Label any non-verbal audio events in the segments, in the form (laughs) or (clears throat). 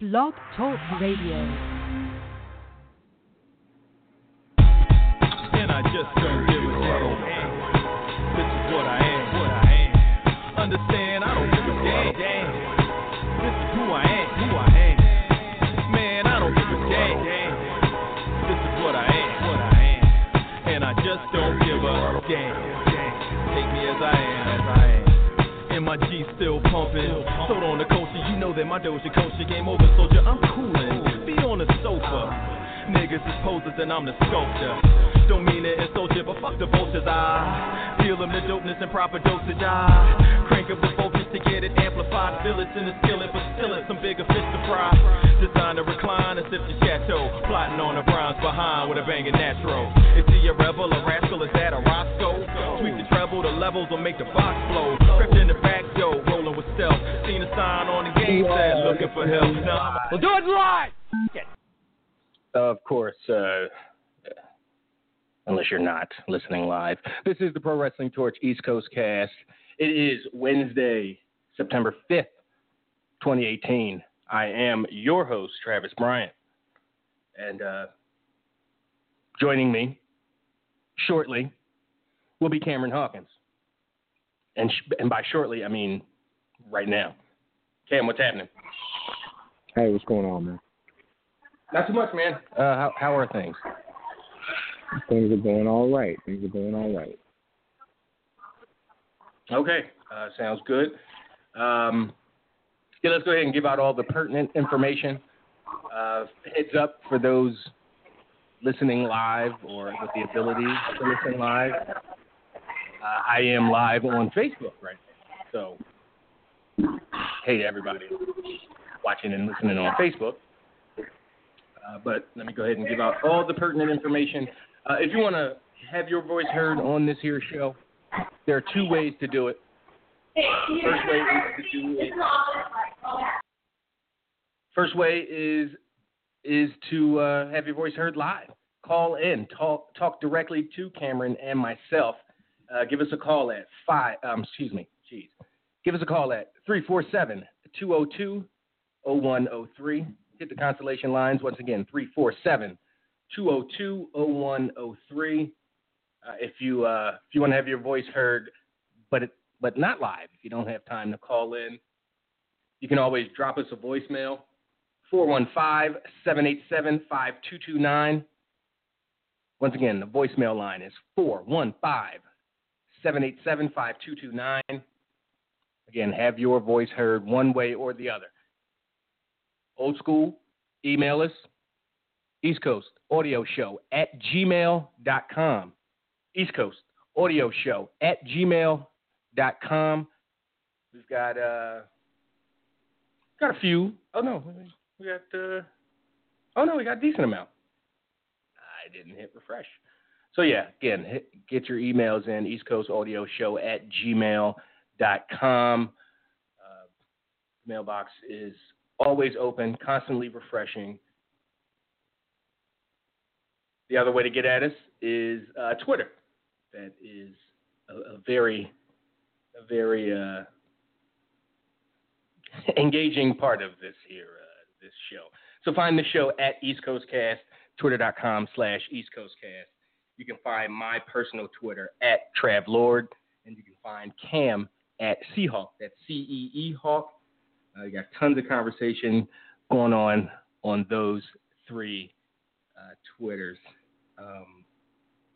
Blog Talk Radio. And I just don't give a damn. This is what I am, what I am. Understand, I don't give a damn. This is who I am, who I am. Man, I don't give a damn. This is what I am, what I am. And I just don't give a damn. Take me as I am, as I am. And my still pumping. Sold on the that my Doja culture game over, soldier. I'm coolin'. Be on the sofa. Niggas is posers and I'm the sculptor. Don't mean to insult you, but fuck the vultures. I feel them the dopeness and proper dosage. I crank up the voltage to get it amplified. Fill it in the skillet, but still it's some bigger fish to fry. Design to recline and sip the chateau. Plotting on the browns behind with a banging natural. Is he a rebel, a rascal? Is that a Roscoe? Tweak the treble, the levels will make the box flow. Crept in the back door, rolling with stealth. Seen a sign on the game said looking for help. Nah, we'll do it live. Of course, uh, unless you're not listening live. This is the Pro Wrestling Torch East Coast cast. It is Wednesday, September 5th, 2018. I am your host, Travis Bryant. And uh, joining me shortly will be Cameron Hawkins. And, sh- and by shortly, I mean right now. Cam, what's happening? Hey, what's going on, man? Not too much, man. Uh, how, how are things? Things are going all right. Things are going all right. Okay, uh, sounds good. Um, yeah, let's go ahead and give out all the pertinent information. Uh, heads up for those listening live or with the ability to listen live. Uh, I am live on Facebook right now. So, hey everybody watching and listening on Facebook. Uh, but let me go ahead and give out all the pertinent information. Uh, if you want to have your voice heard on this here show, there are two ways to do it. First way is to do it. First way is is to uh, have your voice heard live. Call in, talk talk directly to Cameron and myself. Uh, give us a call at five. Um, excuse me, jeez. Give us a call at 347-202-0103. Hit the constellation lines once again. 347-202-0103. Uh, if you uh, if you want to have your voice heard, but it, but not live, if you don't have time to call in, you can always drop us a voicemail 415-787-5229. Once again, the voicemail line is 415-787-5229. Again, have your voice heard one way or the other. Old school, email us, East Coast Audio Show at gmail.com. East Coast Audio Show at gmail.com. We've got uh got a few. Oh no, we got uh oh no, we got a decent amount. I didn't hit refresh. So yeah, again, hit, get your emails in East Coast Audio Show at gmail.com. Uh, mailbox is always open, constantly refreshing. The other way to get at us is uh, Twitter. That is a, a very, a very uh, engaging part of this here, uh, this show. So find the show at East Coast Cast, twitter.com slash East Coast Cast. You can find my personal Twitter at Trav Lord, and you can find Cam at CeeHawk. That's C E E Hawk. Uh, you got tons of conversation going on on those three uh, Twitters. Um,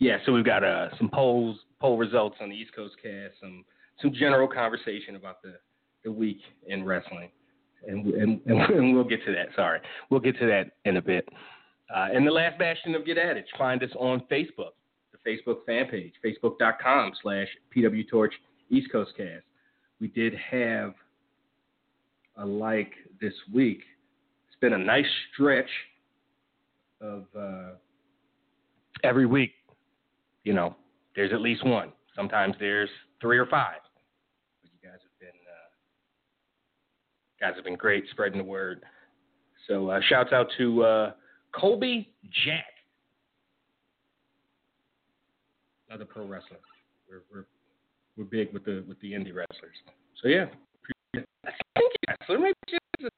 yeah, so we've got uh, some polls, poll results on the East Coast Cast, some some general conversation about the, the week in wrestling, and, and (laughs) and we'll get to that. Sorry, we'll get to that in a bit. Uh, and the last bastion of Get At It, find us on Facebook, the Facebook fan page, facebook.com slash PWTorch East Coast Cast. We did have a like this week. It's been a nice stretch of uh, every week. You know, there's at least one. Sometimes there's three or five. But you guys have been uh, guys have been great spreading the word. So uh, shouts out to uh, Colby Jack, another pro wrestler. We're, we're we're big with the with the indie wrestlers. So yeah. Thank you, just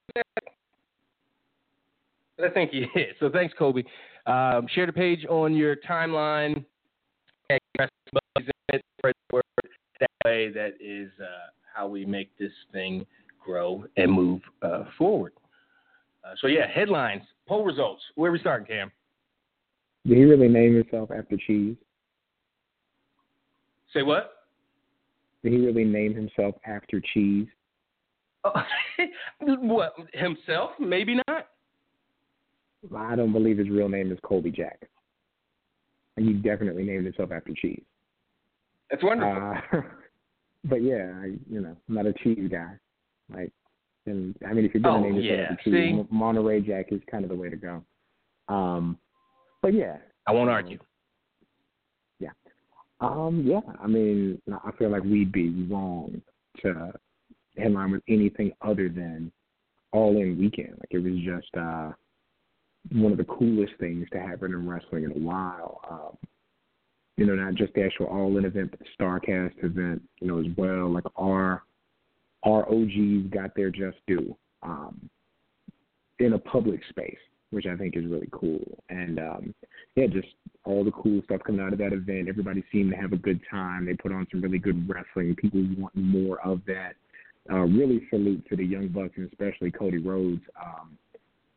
I think is. So thanks, Kobe. Um, share the page on your timeline. That way, that is uh, how we make this thing grow and move uh, forward. Uh, so yeah, headlines, poll results. Where are we starting, Cam? Did he really name himself after cheese? Say what? Did he really name himself after cheese? Oh, (laughs) what himself? Maybe not. I don't believe his real name is Colby Jack. And he definitely named himself after cheese. That's wonderful. Uh, (laughs) but yeah, I, you know, I'm not a cheese guy. Like, and I mean, if you're gonna Oh, name yourself yeah. after cheese, See? Monterey Jack is kind of the way to go. Um, but yeah, I won't argue. Yeah, um, yeah, I mean, I feel like we'd be wrong to headline with anything other than All In Weekend. Like it was just uh, one of the coolest things to happen in wrestling in a while. Um, you know, not just the actual All In event, but the Starcast event. You know, as well. Like our our OGs got their just due um, in a public space, which I think is really cool. And um, yeah, just all the cool stuff coming out of that event. Everybody seemed to have a good time. They put on some really good wrestling. People want more of that. Uh, really salute to the Young Bucks and especially Cody Rhodes. Um,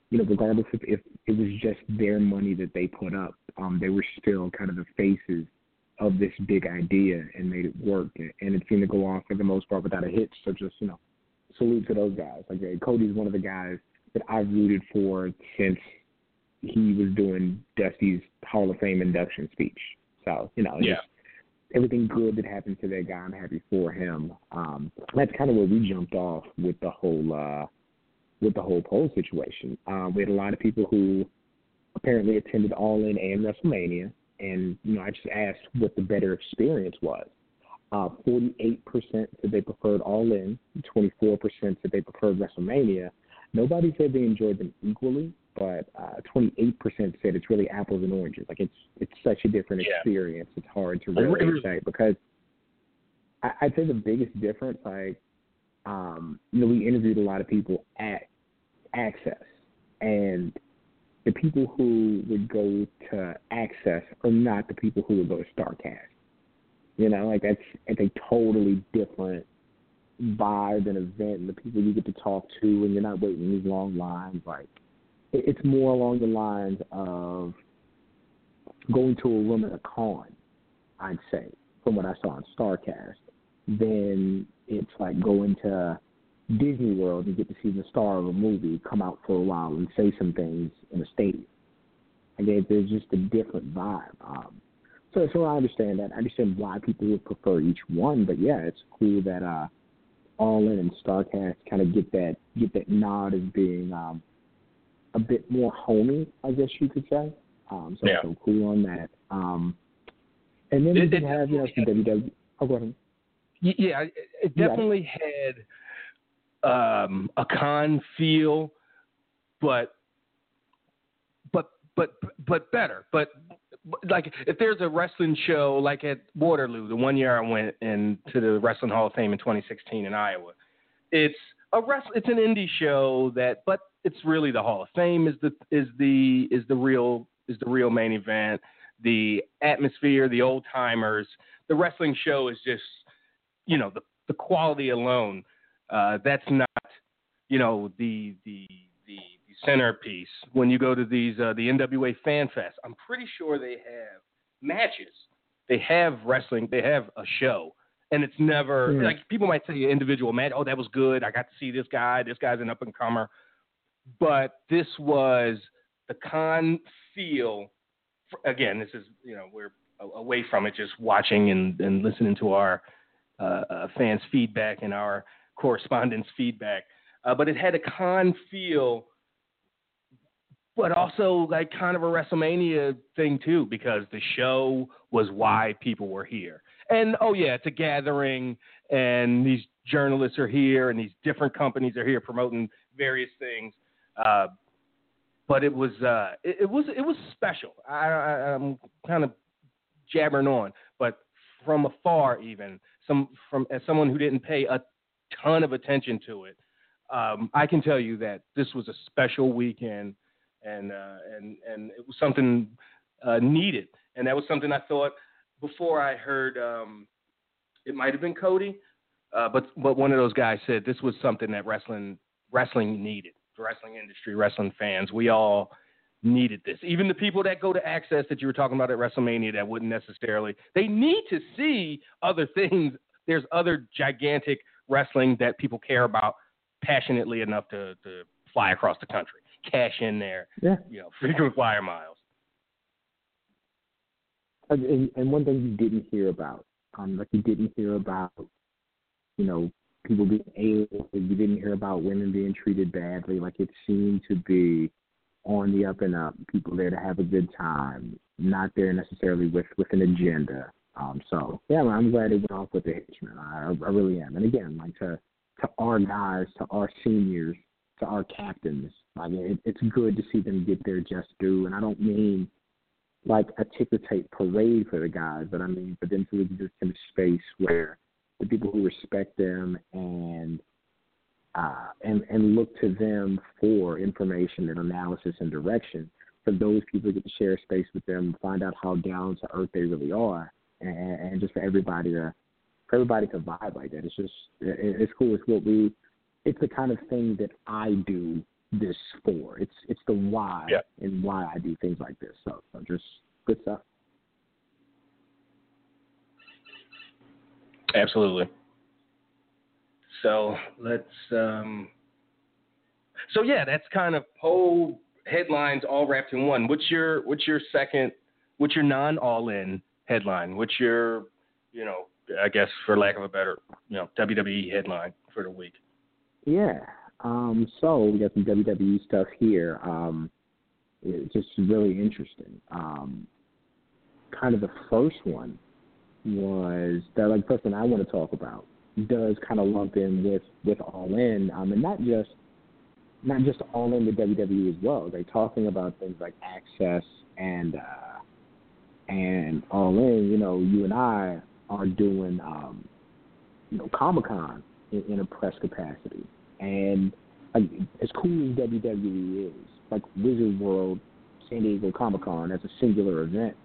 you know, regardless if, if it was just their money that they put up, um, they were still kind of the faces of this big idea and made it work. And it seemed to go on for the most part without a hitch. So just, you know, salute to those guys. Like uh, Cody's one of the guys that I've rooted for since he was doing Dusty's Hall of Fame induction speech. So, you know, Yeah. just everything good that happened to that guy, I'm happy for him. Um, that's kind of where we jumped off with the whole uh, with the whole poll situation. Um, we had a lot of people who apparently attended All In and WrestleMania, and you know, I just asked what the better experience was. Uh, 48% said they preferred All In, 24% said they preferred WrestleMania. Nobody said they enjoyed them equally, but uh, 28% said it's really apples and oranges. Like it's it's such a different Yeah. experience. It's hard to really say because I, I'd say the biggest difference, like, um, you know, we interviewed a lot of people at Axxess, and the people who would go to Axxess are not the people who would go to Starcast. You know, like that's it's a totally different vibe and event, and the people you get to talk to, and you're not waiting in these long lines. Like, it, it's more along the lines of going to a room at a con. I'd say, from what I saw on Starcast, then it's like going to Disney World and get to see the star of a movie come out for a while and say some things in a stadium. Again, there's just a different vibe. Um, so, so I understand that. I understand why people would prefer each one, but yeah, it's cool that uh, All In and Starcast kind of get that get that nod as being um, a bit more homey, I guess you could say. Um, so, Yeah. so cool on that. Um, and then It- can it have you know some WWE. Oh, go ahead. Yeah, it- definitely had um, a con feel, but but but but better. But but, like if there's a wrestling show like at Waterloo, the one year I went into the Wrestling Hall of Fame in 2016 in Iowa, it's a wrest- it's an indie show that, but it's really the Hall of Fame is the is the is the real is the real main event. The atmosphere, the old timers, the wrestling show is just you know the the quality alone uh, that's not you know the the the the centerpiece when you go to these uh, the NWA Fan Fest. I'm pretty sure they have matches. They have wrestling. They have a show, and it's never Yeah. like people might say individual match. Oh, that was good. I got to see this guy. This guy's an up and comer. But this was the con feel. Again, this is you know we're away from it, just watching and, and listening to our fans' feedback and our correspondence feedback. Uh, but it had a con feel, but also like kind of a WrestleMania thing too, because the show was why people were here. And oh yeah, it's a gathering, and these journalists are here, and these different companies are here promoting various things. Uh, but it was uh, it, it was it was special. I, I, I'm kind of jabbering on, but from afar, even some from as someone who didn't pay a ton of attention to it, um, I can tell you that this was a special weekend, and uh, and and it was something uh, needed, and that was something I thought before I heard. Um, it might have been Cody, uh, but but one of those guys said this was something that wrestling wrestling needed. The wrestling industry, wrestling fans, we all needed this. Even the people that go to Axxess that you were talking about at WrestleMania that wouldn't necessarily, they need to see other things. There's other gigantic wrestling that people care about passionately enough to, to fly across the country, cash in there, Yeah. you know, frequent flyer miles. And, and one thing you didn't hear about, um, like you didn't hear about, you know, people being able. You didn't hear about women being treated badly. Like it seemed to be on the up and up. People there to have a good time, not there necessarily with with an agenda. Um, so yeah, I'm glad it went off with the Hitchman. I, I really am. And again, like to to our guys, to our seniors, to our captains, like it, it's good to see them get their just due. And I don't mean like a ticker tape parade for the guys, but I mean for them to exist in a space where the people who respect them and uh, and and look to them for information and analysis and direction. For those people to get to share space with them, find out how down to earth they really are, and, and just for everybody to for everybody to vibe like that. It's just it, it's cool. It's what we. It's the kind of thing that I do this for. It's it's the why Yeah. and why I do things like this. So, so just good stuff. Absolutely. So let's. Um, so yeah, that's kind of whole headlines all wrapped in one. What's your What's your second? What's your non all in headline? What's your you know I guess for lack of a better you know WWE headline for the week? Yeah. Um, so we got some WWE stuff here. Um, it's just really interesting. Um, kind of the first one was that like first one I want to talk about does kind of lump in with with All In, um, and not just not just All In with WWE as well. They're talking about things like Axxess and uh, and All In. You know, you and I are doing um, you know Comic Con in, in a press capacity, and like, as cool as WWE is, like Wizard World, San Diego Comic Con as a singular event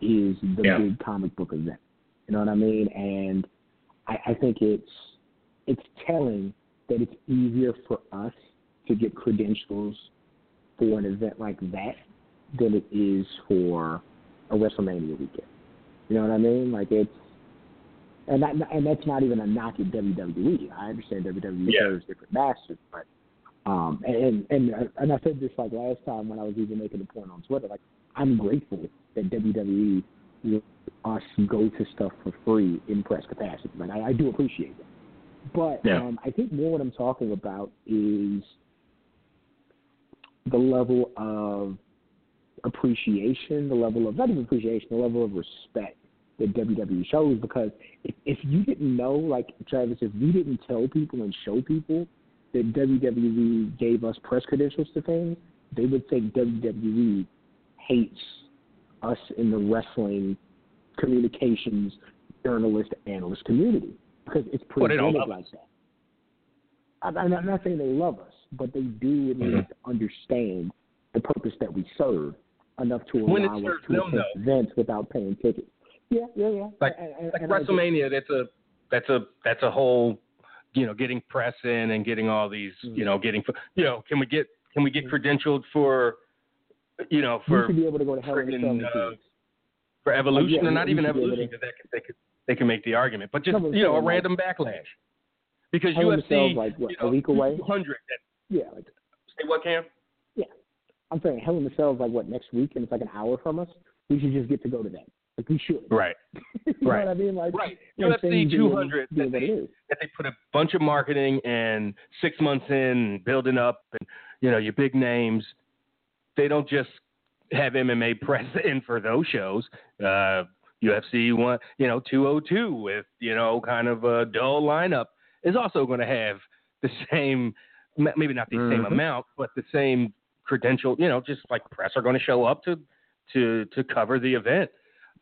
is the Yeah. big comic book event. You know what I mean? And I, I think it's it's telling that it's easier for us to get credentials for an event like that than it is for a WrestleMania weekend. You know what I mean? Like it's and that and that's not even a knock at WWE. I understand WWE Yeah. serves different masters, but um and and and I said this like last time when I was even making the point on Twitter. Like I'm grateful that WWE let us go to stuff for free in press capacity. Like I, I do appreciate that. But Yeah. um, I think more what I'm talking about is the level of appreciation, the level of not even appreciation, the level of respect that WWE shows. Because if, if you didn't know, like Travis, if we didn't tell people and show people that WWE gave us press credentials to things, they would think WWE hates us in the wrestling communications journalist analyst community because it's Well, they don't presented like that. I'm, I'm not- saying they love us, but they do at Mhm. least understand the purpose that we serve enough to When allow us to them, attend events without paying tickets. Yeah, yeah, yeah. Like- And- like and WrestleMania, that's a that's a that's a whole you know getting press in and getting all these Mm. you know getting you know can we get can we get credentialed for you know you for should be able to go to Hell in in friggin', uh, for evolution yeah, or not even should be able evolution because that can, they could they can make the argument but just you know a like- random backlash because Hell UFC like what you know, a week away. 200 Yeah, like say what Cam Yeah, I'm saying, Hell in a Cell is like what next week, and it's like an hour from us. We should just get to go to that. Like we should. right (laughs) you know Right. what I mean? Like right like UFC things being- 200 being that they, that they put a bunch of marketing and six months in building up and you know your big names they don't just have MMA (laughs) press in for those shows. Uh, UFC one, you know, 202 with you know kind of a dull lineup is also going to have the same, maybe not the same Mhm. amount, but the same credential. You know, just like press are going to show up to to to cover the event.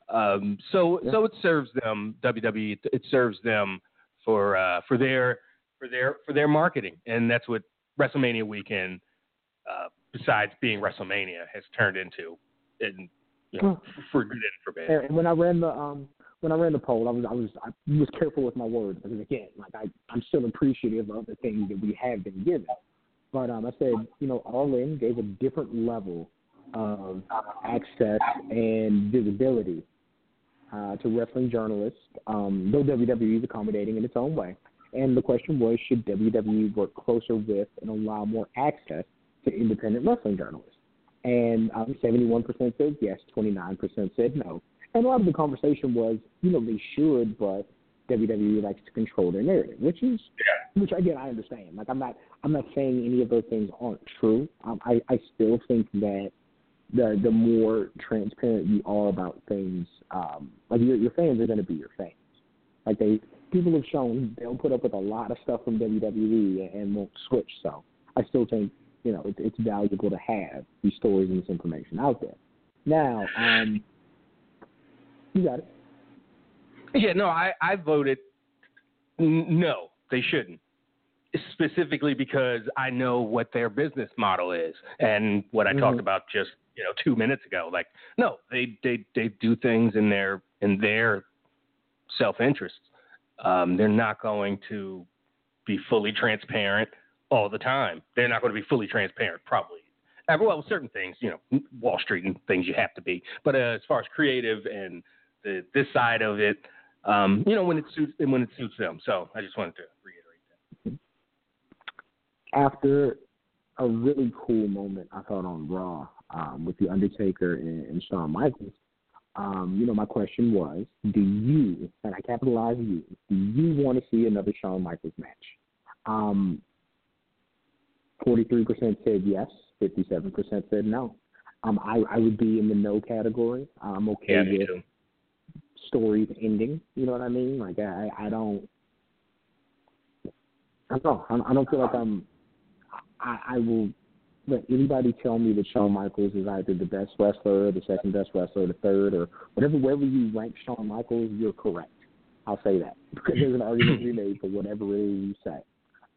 Um, so Yeah. so it serves them WWE. It serves them for uh, for their for their for their marketing, and that's what WrestleMania weekend uh, besides being WrestleMania, has turned into, and you know, for good and for bad. And when I ran the um when I ran the poll, I was I was I was careful with my words because again, like I I'm still appreciative of the things that we have been given. But um, I said, you know, All In gave a different level of access and visibility uh, to wrestling journalists, um, though WWE is accommodating in its own way. And the question was, should WWE work closer with and allow more access to independent wrestling journalists? And um, 71% said yes, 29% said no. And a lot of the conversation was, you know, they should, but WWE likes to control their narrative, which is, which again I understand. Like I'm not, I'm not saying any of those things aren't true. Um, I, I still think that the the more transparent you are about things, um, like your your fans are going to be your fans. Like they, people have shown they'll put up with a lot of stuff from WWE and won't switch. So I still think you know, it, it's valuable to have these stories and this information out there. Now, um, you got it. Yeah, no, I, I voted n- no, they shouldn't. Specifically because I know what their business model is and what I Mhm. talked about just you know two minutes ago. Like, no, they they they do things in their in their self interest. Um, they're not going to be fully transparent all the time. They're not going to be fully transparent, probably. Uh, well, certain things, you know, Wall Street and things you have to be. But uh, as far as creative and the, this side of it, um, you know, when it suits when it suits them. So I just wanted to reiterate that. After a really cool moment I thought on Raw um, with the Undertaker and, and Shawn Michaels, um, you know, my question was, do you, and I capitalize you, do you want to see another Shawn Michaels match? Um, 43% said yes, 57% said no. Um, I, I would be in the no category. I'm okay Yeah, with too. stories ending. You know what I mean? Like I, I don't, I don't know. I, I don't feel like I'm. I, I will let anybody tell me that Shawn Michaels is either the best wrestler, the second best wrestler, the third, or whatever. Wherever you rank Shawn Michaels, you're correct. I'll say that (laughs) because there's an argument to be made for whatever it is you say.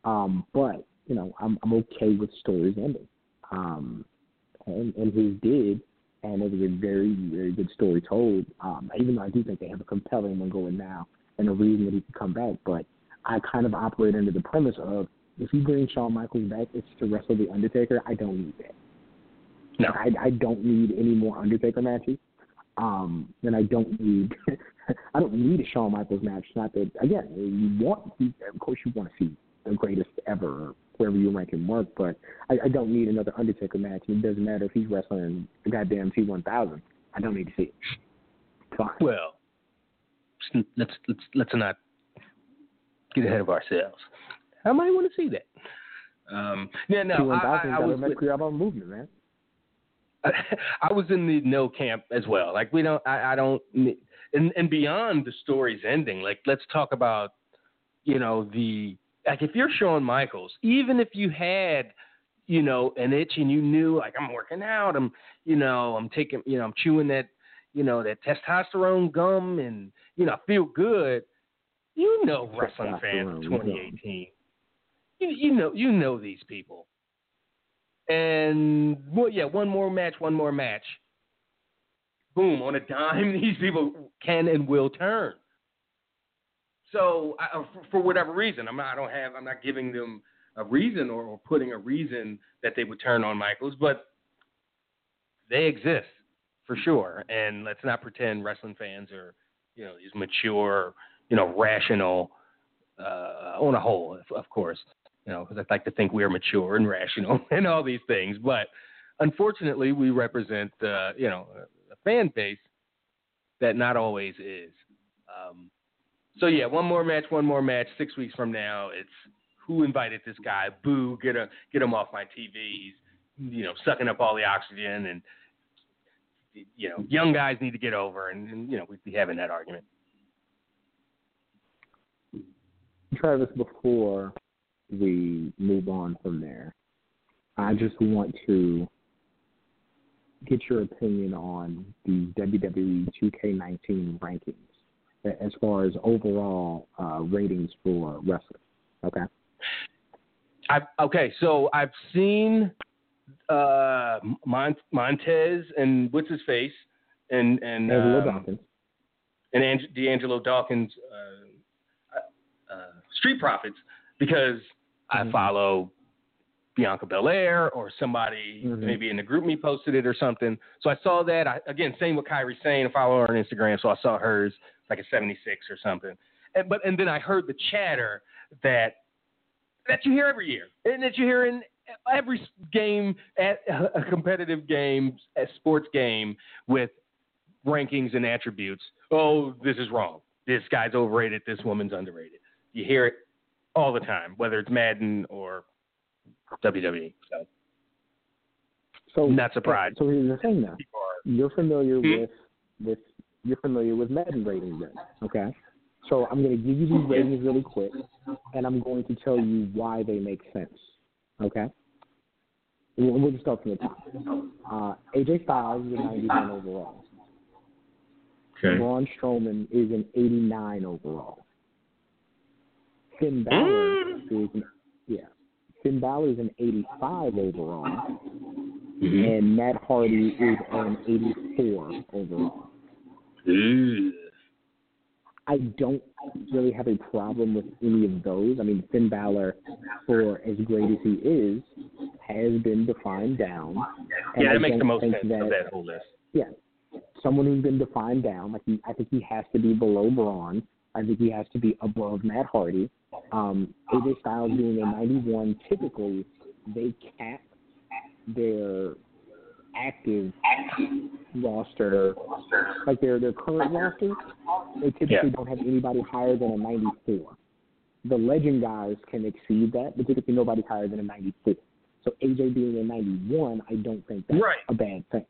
Um, but you know, I'm I'm okay with stories ending. Um, and and his did, and it was a very very good story told. Um, even though I do think they have a compelling one going now and a reason that he could come back, but I kind of operate under the premise of if you bring Shawn Michaels back, it's to wrestle the Undertaker. I don't need that. No. I I don't need any more Undertaker matches. Um, and I don't need (laughs) I don't need a Shawn Michaels match. Not that again, you want of course you want to see the greatest ever wherever you rank him work, but I, I don't need another Undertaker match. It doesn't matter if he's wrestling the goddamn T one thousand. I don't need to see it. Fine. Well, let's let's let's not get ahead of ourselves. I might want to see that. Um, yeah, no, T one I, thousand I, I was with- create our own movement, man. (laughs) I was in the no camp as well. Like we don't, I, I don't, and and beyond the story's ending. Like let's talk about, you know, the like if you're Shawn Michaels, even if you had, you know, an itch and you knew like I'm working out, I'm, you know, I'm taking, you know, I'm chewing that, you know, that testosterone gum, and you know, I feel good. You know, wrestling fans of 2018. You, you know, you know these people. And well, yeah, one more match, one more match. Boom, on a dime, (laughs) these people can and will turn. So, I, uh, for, whatever reason, I'm not, I don't have, I'm not giving them a reason or, or putting a reason that they would turn on Michaels, but they exist for sure. And let's not pretend wrestling fans are, you know, these mature, you know, rational, uh, on a whole, of, course, you know, because I'd like to think we are mature and rational (laughs) and all these things. But unfortunately, we represent, uh, you know, a fan base that not always is. Um, so yeah, one more match, one more match. Six weeks from now, it's who invited this guy? Boo! Get a, get him off my TV. He's, you know, sucking up all the oxygen, and you know, young guys need to get over, and, and you know, we'd be having that argument. Travis, before we move on from there, I just want to get your opinion on the WWE 2K19 rankings as far as overall uh, ratings for wrestling. Okay. I've, okay, so I've seen uh, Mont- Montez and what's his face and and Angelo um, Dawkins. and Ang- D'Angelo Dawkins uh, uh, Street Profits because I Mhm. follow Bianca Belair or somebody Mhm. maybe in the GroupMe posted it or something. So I saw that. I, again, same with Kairi Sane. I follow her on Instagram, so I saw hers like a 76 or something. And, but and then I heard the chatter that that you hear every year and that you hear in every game at a competitive game, a sports game with rankings and attributes. Oh, this is wrong. This guy's overrated. This woman's underrated. You hear it all the time, whether it's Madden or WWE. So So Not surprised. So here's the thing, are You're familiar Hmm? with with you're familiar with Madden ratings, then, okay? So I'm going to give you these ratings really quick, and I'm going to tell you why they make sense, okay? We'll, we'll just start from the top. Uh, AJ Styles is a 91 overall. okay. Braun Strowman is an 89 overall. Finn Balor is an yeah. Finn Balor is an 85 overall, Mm-hmm. and Matt Hardy is an 84 overall. I don't really have a problem with any of those. I mean, Finn Balor, for as great as he is, has been defined down. And Yeah, I makes the most sense that, of that whole list. Yeah, someone who's been defined down. Like he, I think he has to be below Braun. I think he has to be above Matt Hardy. Um, AJ Styles being a 91, typically they cap their active roster, like their their current roster. They typically Yeah. don't have anybody higher than a 94. The legend guys can exceed that, but typically nobody's higher than a 94. So AJ being a 91, I don't think that's Right. a bad thing.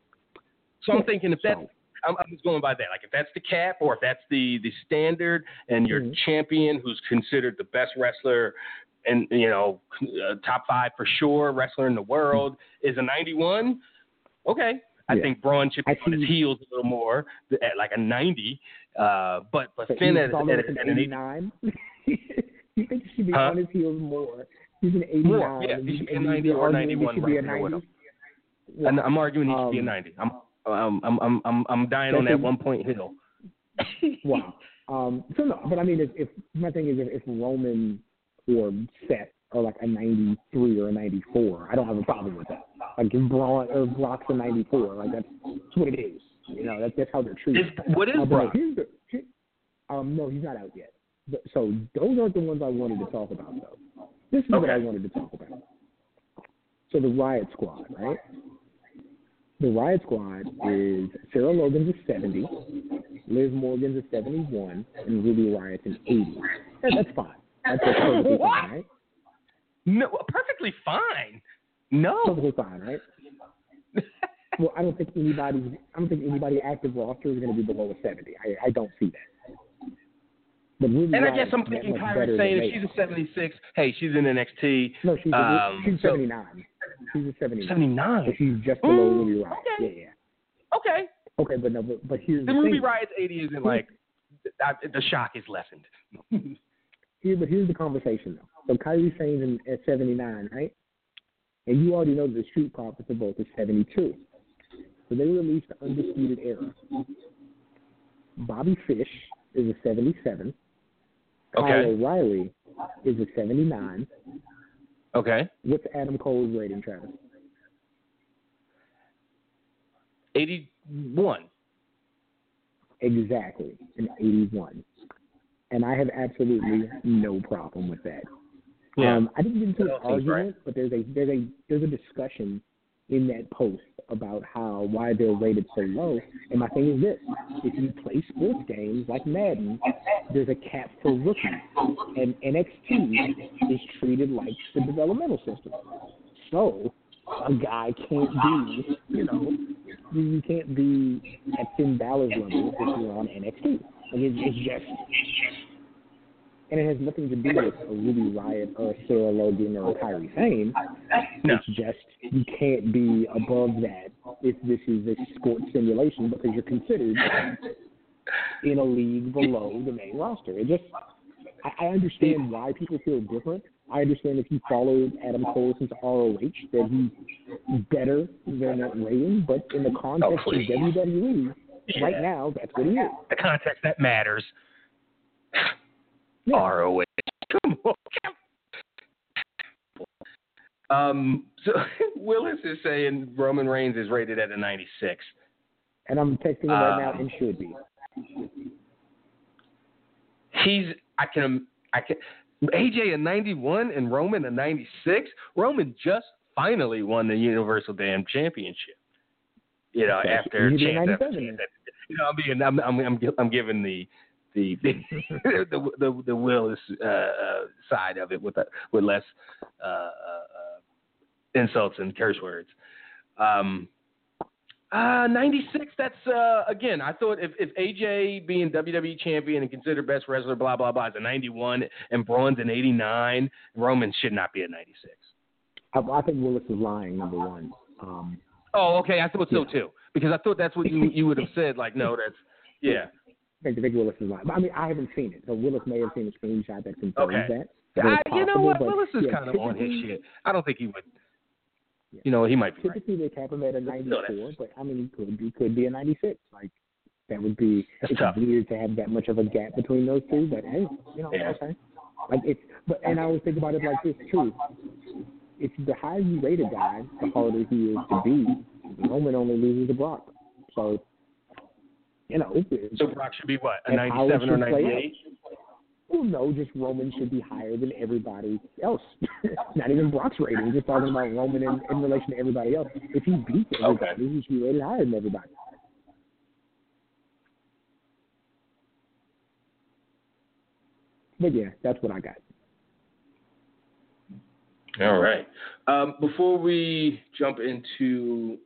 So I'm thinking if that's I'm, I'm just going by that. Like if that's the cap, or if that's the the standard, and your Mhm. champion, who's considered the best wrestler, and you know uh, top five for sure wrestler in the world, is a 91. Okay, I Yeah. think Braun should be I on his heels a little more at like a 90. Uh, but but So Finn at, at, at an 89. (laughs) you think he should be Huh? on his heels more? He's an 89. More, yeah, he should be a 90 or 91 should be a right there with 90? and I'm arguing he should be a Um, 90. I'm I'm I'm I'm I'm, I'm dying on that one point hill. Wow. Um, so no, but I mean, if, if my thing is, if, if Roman or Seth are like a 93 or a 94, I don't have a problem with that. Like if Braun or Brock's a 94, like that's, that's what it is. You know, that's that's how they're treated. Is, what is Uh, Brock? here's the- here- um, no, he's not out yet. But, so those aren't the ones I wanted to talk about, though. This is what I wanted to talk about. So the Riot Squad, right? The Riot Squad is Sarah Logan's a 70, Liv Morgan's a 71, and Ruby Riott's an 80. That, that's fine. That's perfectly fine, right? No, perfectly fine. No. Perfectly fine, right? (laughs) Well, I don't think anybody, I don't think anybody active roster is going to be below a 70. I, I don't see that. But Ruby And I guess I'm thinking Kairi Sane if she's a 76, hey, she's in NXT. No, she's, Um, she's so- 79. She's a 79. 79. So she's just below Mm, Ruby Riott. okay. Yeah, yeah. Okay. Okay, but no, but, but here's the The Ruby thing. Riott's 80 isn't like, the shock is lessened. (laughs) Here, but here's the conversation though. So Kairi Sane's in, at 79, right? And you already know the Street Profits are both at 72. So they released the Undisputed Era. Bobby Fish is a 77. Okay. Kyle O'Reilly is a 79. Okay. What's Adam Cole's rating, Travis? 81. Exactly, an 81. And I have absolutely no problem with that. Yeah. Um, I didn't get into an That all seems argument, but there's a there's a there's a discussion in that post about how why they're rated so low. And my thing is this: if you play sports games like Madden, there's a cap for rookies, and NXT is treated like the developmental system. So a guy can't be, you know, you, you can't be at Finn Balor's level if you're on NXT. Like it's, it's just and it has nothing to do with a Ruby Riott or a Sarah Logan or a Kairi Sane. No. It's just you can't be above that if this is a sports simulation because you're considered in a league below the main roster. It just I, I understand why people feel different, I understand if you followed Adam Cole since ROH that he's better than that rating, but in the context Oh, of. WWE right now, that's what he is. The context that matters. Yeah. (laughs) ROH. Come on. Um, so (laughs) Willis is saying Roman Reigns is rated at a 96. And I'm texting him right now Um, and should be. He's I can I can AJ a 91 and Roman a 96. Roman just finally won the Universal Damn Championship. You know, Okay, after you did champ- 97 you know, I'm being I'm I'm I'm, I'm giving the (laughs) the the the, the, the Willis uh, uh, side of it with a, with less uh, uh, uh, insults and curse words. Um, uh, 96. That's uh, again. I thought if, if AJ being WWE champion and considered best wrestler, blah blah blah, is a 91, and Braun's an 89, Roman should not be a 96. I, I think Willis is lying. Number one. Um, Oh, okay. I thought so Yeah. too because I thought that's what you (laughs) you would have said. Like, no, that's yeah. I think, Willis is lying. But, I mean, I haven't seen it, so Willis may have seen a screenshot that confirms Okay. that. I, Very you know what? but, Willis is yeah, kind of on his shit. I don't think he would. Yeah. You know, he might be right. Typically, they cap him at a 94, that's- but I mean, he could be could be a 96. Like that would be. That's it's tough. weird to have that much of a gap between those two, but hey, you know, Yeah. okay. Like it's, but and I always think about it like this too. If the higher you rate a guy, the harder he is to beat. Roman only loses to Brock, so you know. So Brock should be what a And how it 97 or 98. Well, no, just Roman should be higher than everybody else. (laughs) Not even Brock's rating. Just talking about Roman in, in relation to everybody else. If he beats everybody, Okay. he should be rated higher than everybody. But yeah, that's what I got. All right. Um, before we jump into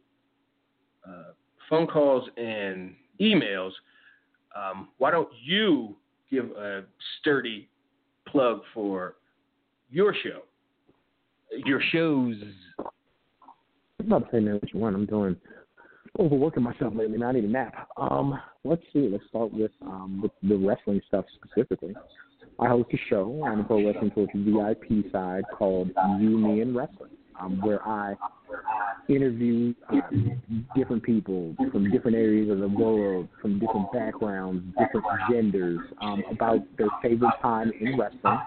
uh, phone calls and emails, um, why don't you give a sturdy plug for your show? Your shows. I'm about to say, you want? I'm doing overworking myself lately. Man, I need a nap. Um, let's see. Let's start with um the wrestling stuff specifically. I host a show on the Pro Wrestling Torch VIP side called You, Me, and Wrestling, um, where I interview um, different people from different areas of the world, from different backgrounds, different genders, um, about their favorite time in wrestling,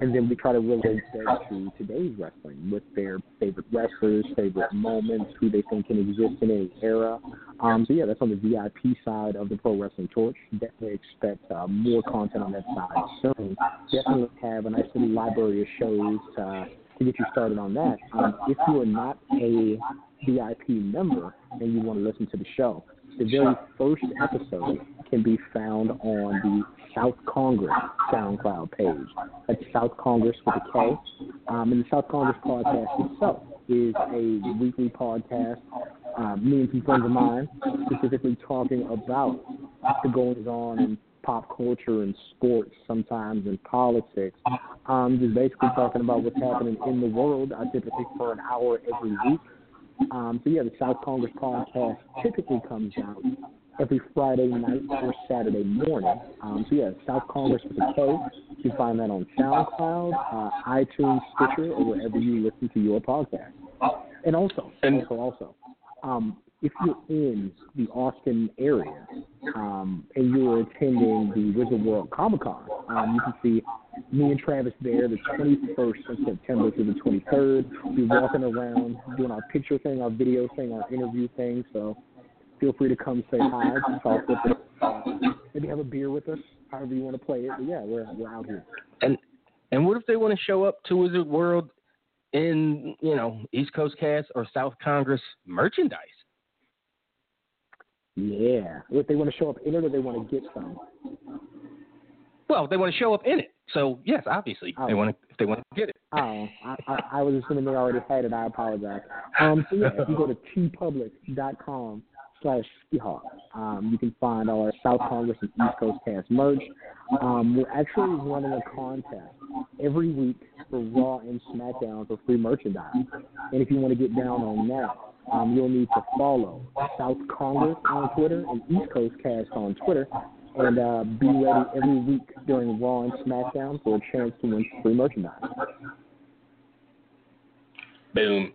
and then we try to relate that to today's wrestling with their favorite wrestlers, favorite moments, who they think can exist in any era. Um, so yeah, that's on the VIP side of the Pro Wrestling Torch. Definitely expect uh, more content on that side soon. Definitely have a nice little library of shows uh, to get you started on that. Um, if you are not a VIP member and you want to listen to the show, the very first episode can be found on the South Kongress SoundCloud page. That's South Kongress with a K. Um, and the South Kongress podcast itself is a weekly podcast. Um, me and some friends of mine specifically talking about the goings on in pop culture and sports sometimes and politics. Um, just basically talking about what's happening in the world. I typically for an hour every week. Um, so yeah, the South Kongress podcast typically comes out every Friday night or Saturday morning. Um, so yeah, South Kongress with a K. You can find that on SoundCloud, uh, iTunes, Stitcher, or wherever you listen to your podcast. And also, And- also, also, um, if you're in the Austin area um, and you're attending the Wizard World Comic Con, um, you can see me and Travis there the 21st of September through the 23rd. We're walking around doing our picture thing, our video thing, our interview thing. So feel free to come say hi, talk with us, maybe have a beer with us, however you want to play it. But yeah, we're we're out here. And and what if they want to show up to Wizard World in you know East Coast Cast or South Kongress merchandise? Yeah, if they want to show up in it or they want to get some. Well, they want to show up in it. So yes, obviously they Oh. want to if they want to get it. Oh, I, I, I was assuming they already had it. I apologize. Um, so yeah, if you go to teepublic.com slash CeeHawk, um, you can find all our South Kongress and East Coast cast merch. Um, we're actually running a contest every week for Raw and SmackDown for free merchandise. And if you want to get down on that, um, you'll need to follow South Kongress on Twitter and East Coast Cast on Twitter. And uh, be ready every week during Raw and SmackDown for a chance to win free merchandise. Boom.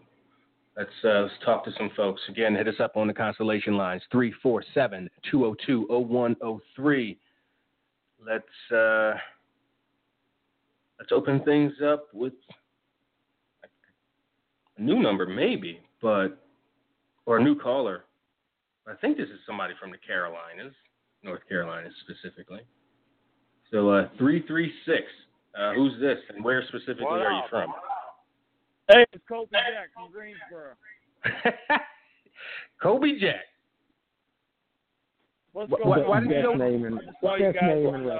Let's uh, let's talk to some folks. Again, hit us up on the constellation lines 347-202-0103. Let's uh, let's open things up with a new number, maybe, but or a new caller. I think this is somebody from the Carolinas, North Carolina specifically. So uh, three three six. Uh, who's this, and where specifically What are you from? Hey, it's Kobe Jack from Greensboro. (laughs) Kobe Jack. What's Wh- going wh- why on? did you best go- name in I saw best name on in uh.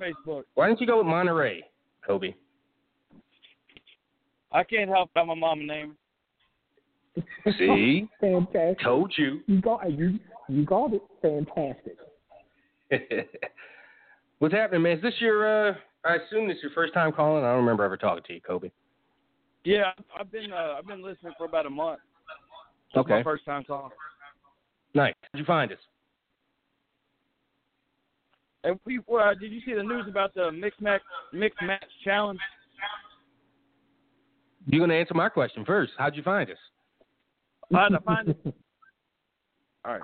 Facebook. Why don't you go with Monterey, Kobe? I can't help out my mama name. (laughs) See, Fantastic. told you. You got you you got it. Fantastic. (laughs) What's happening, man? Is this your? Uh, I assume this is your first time calling. I don't remember ever talking to you, Kobe. Yeah, I've been uh, I've been listening for about a month. It's Okay, my first time calling. nice. How'd you find us? And we, uh, did you see the news about the mixed match mixed match challenge? You're gonna answer my question first. How'd you find us? I had to find it. (laughs) All right.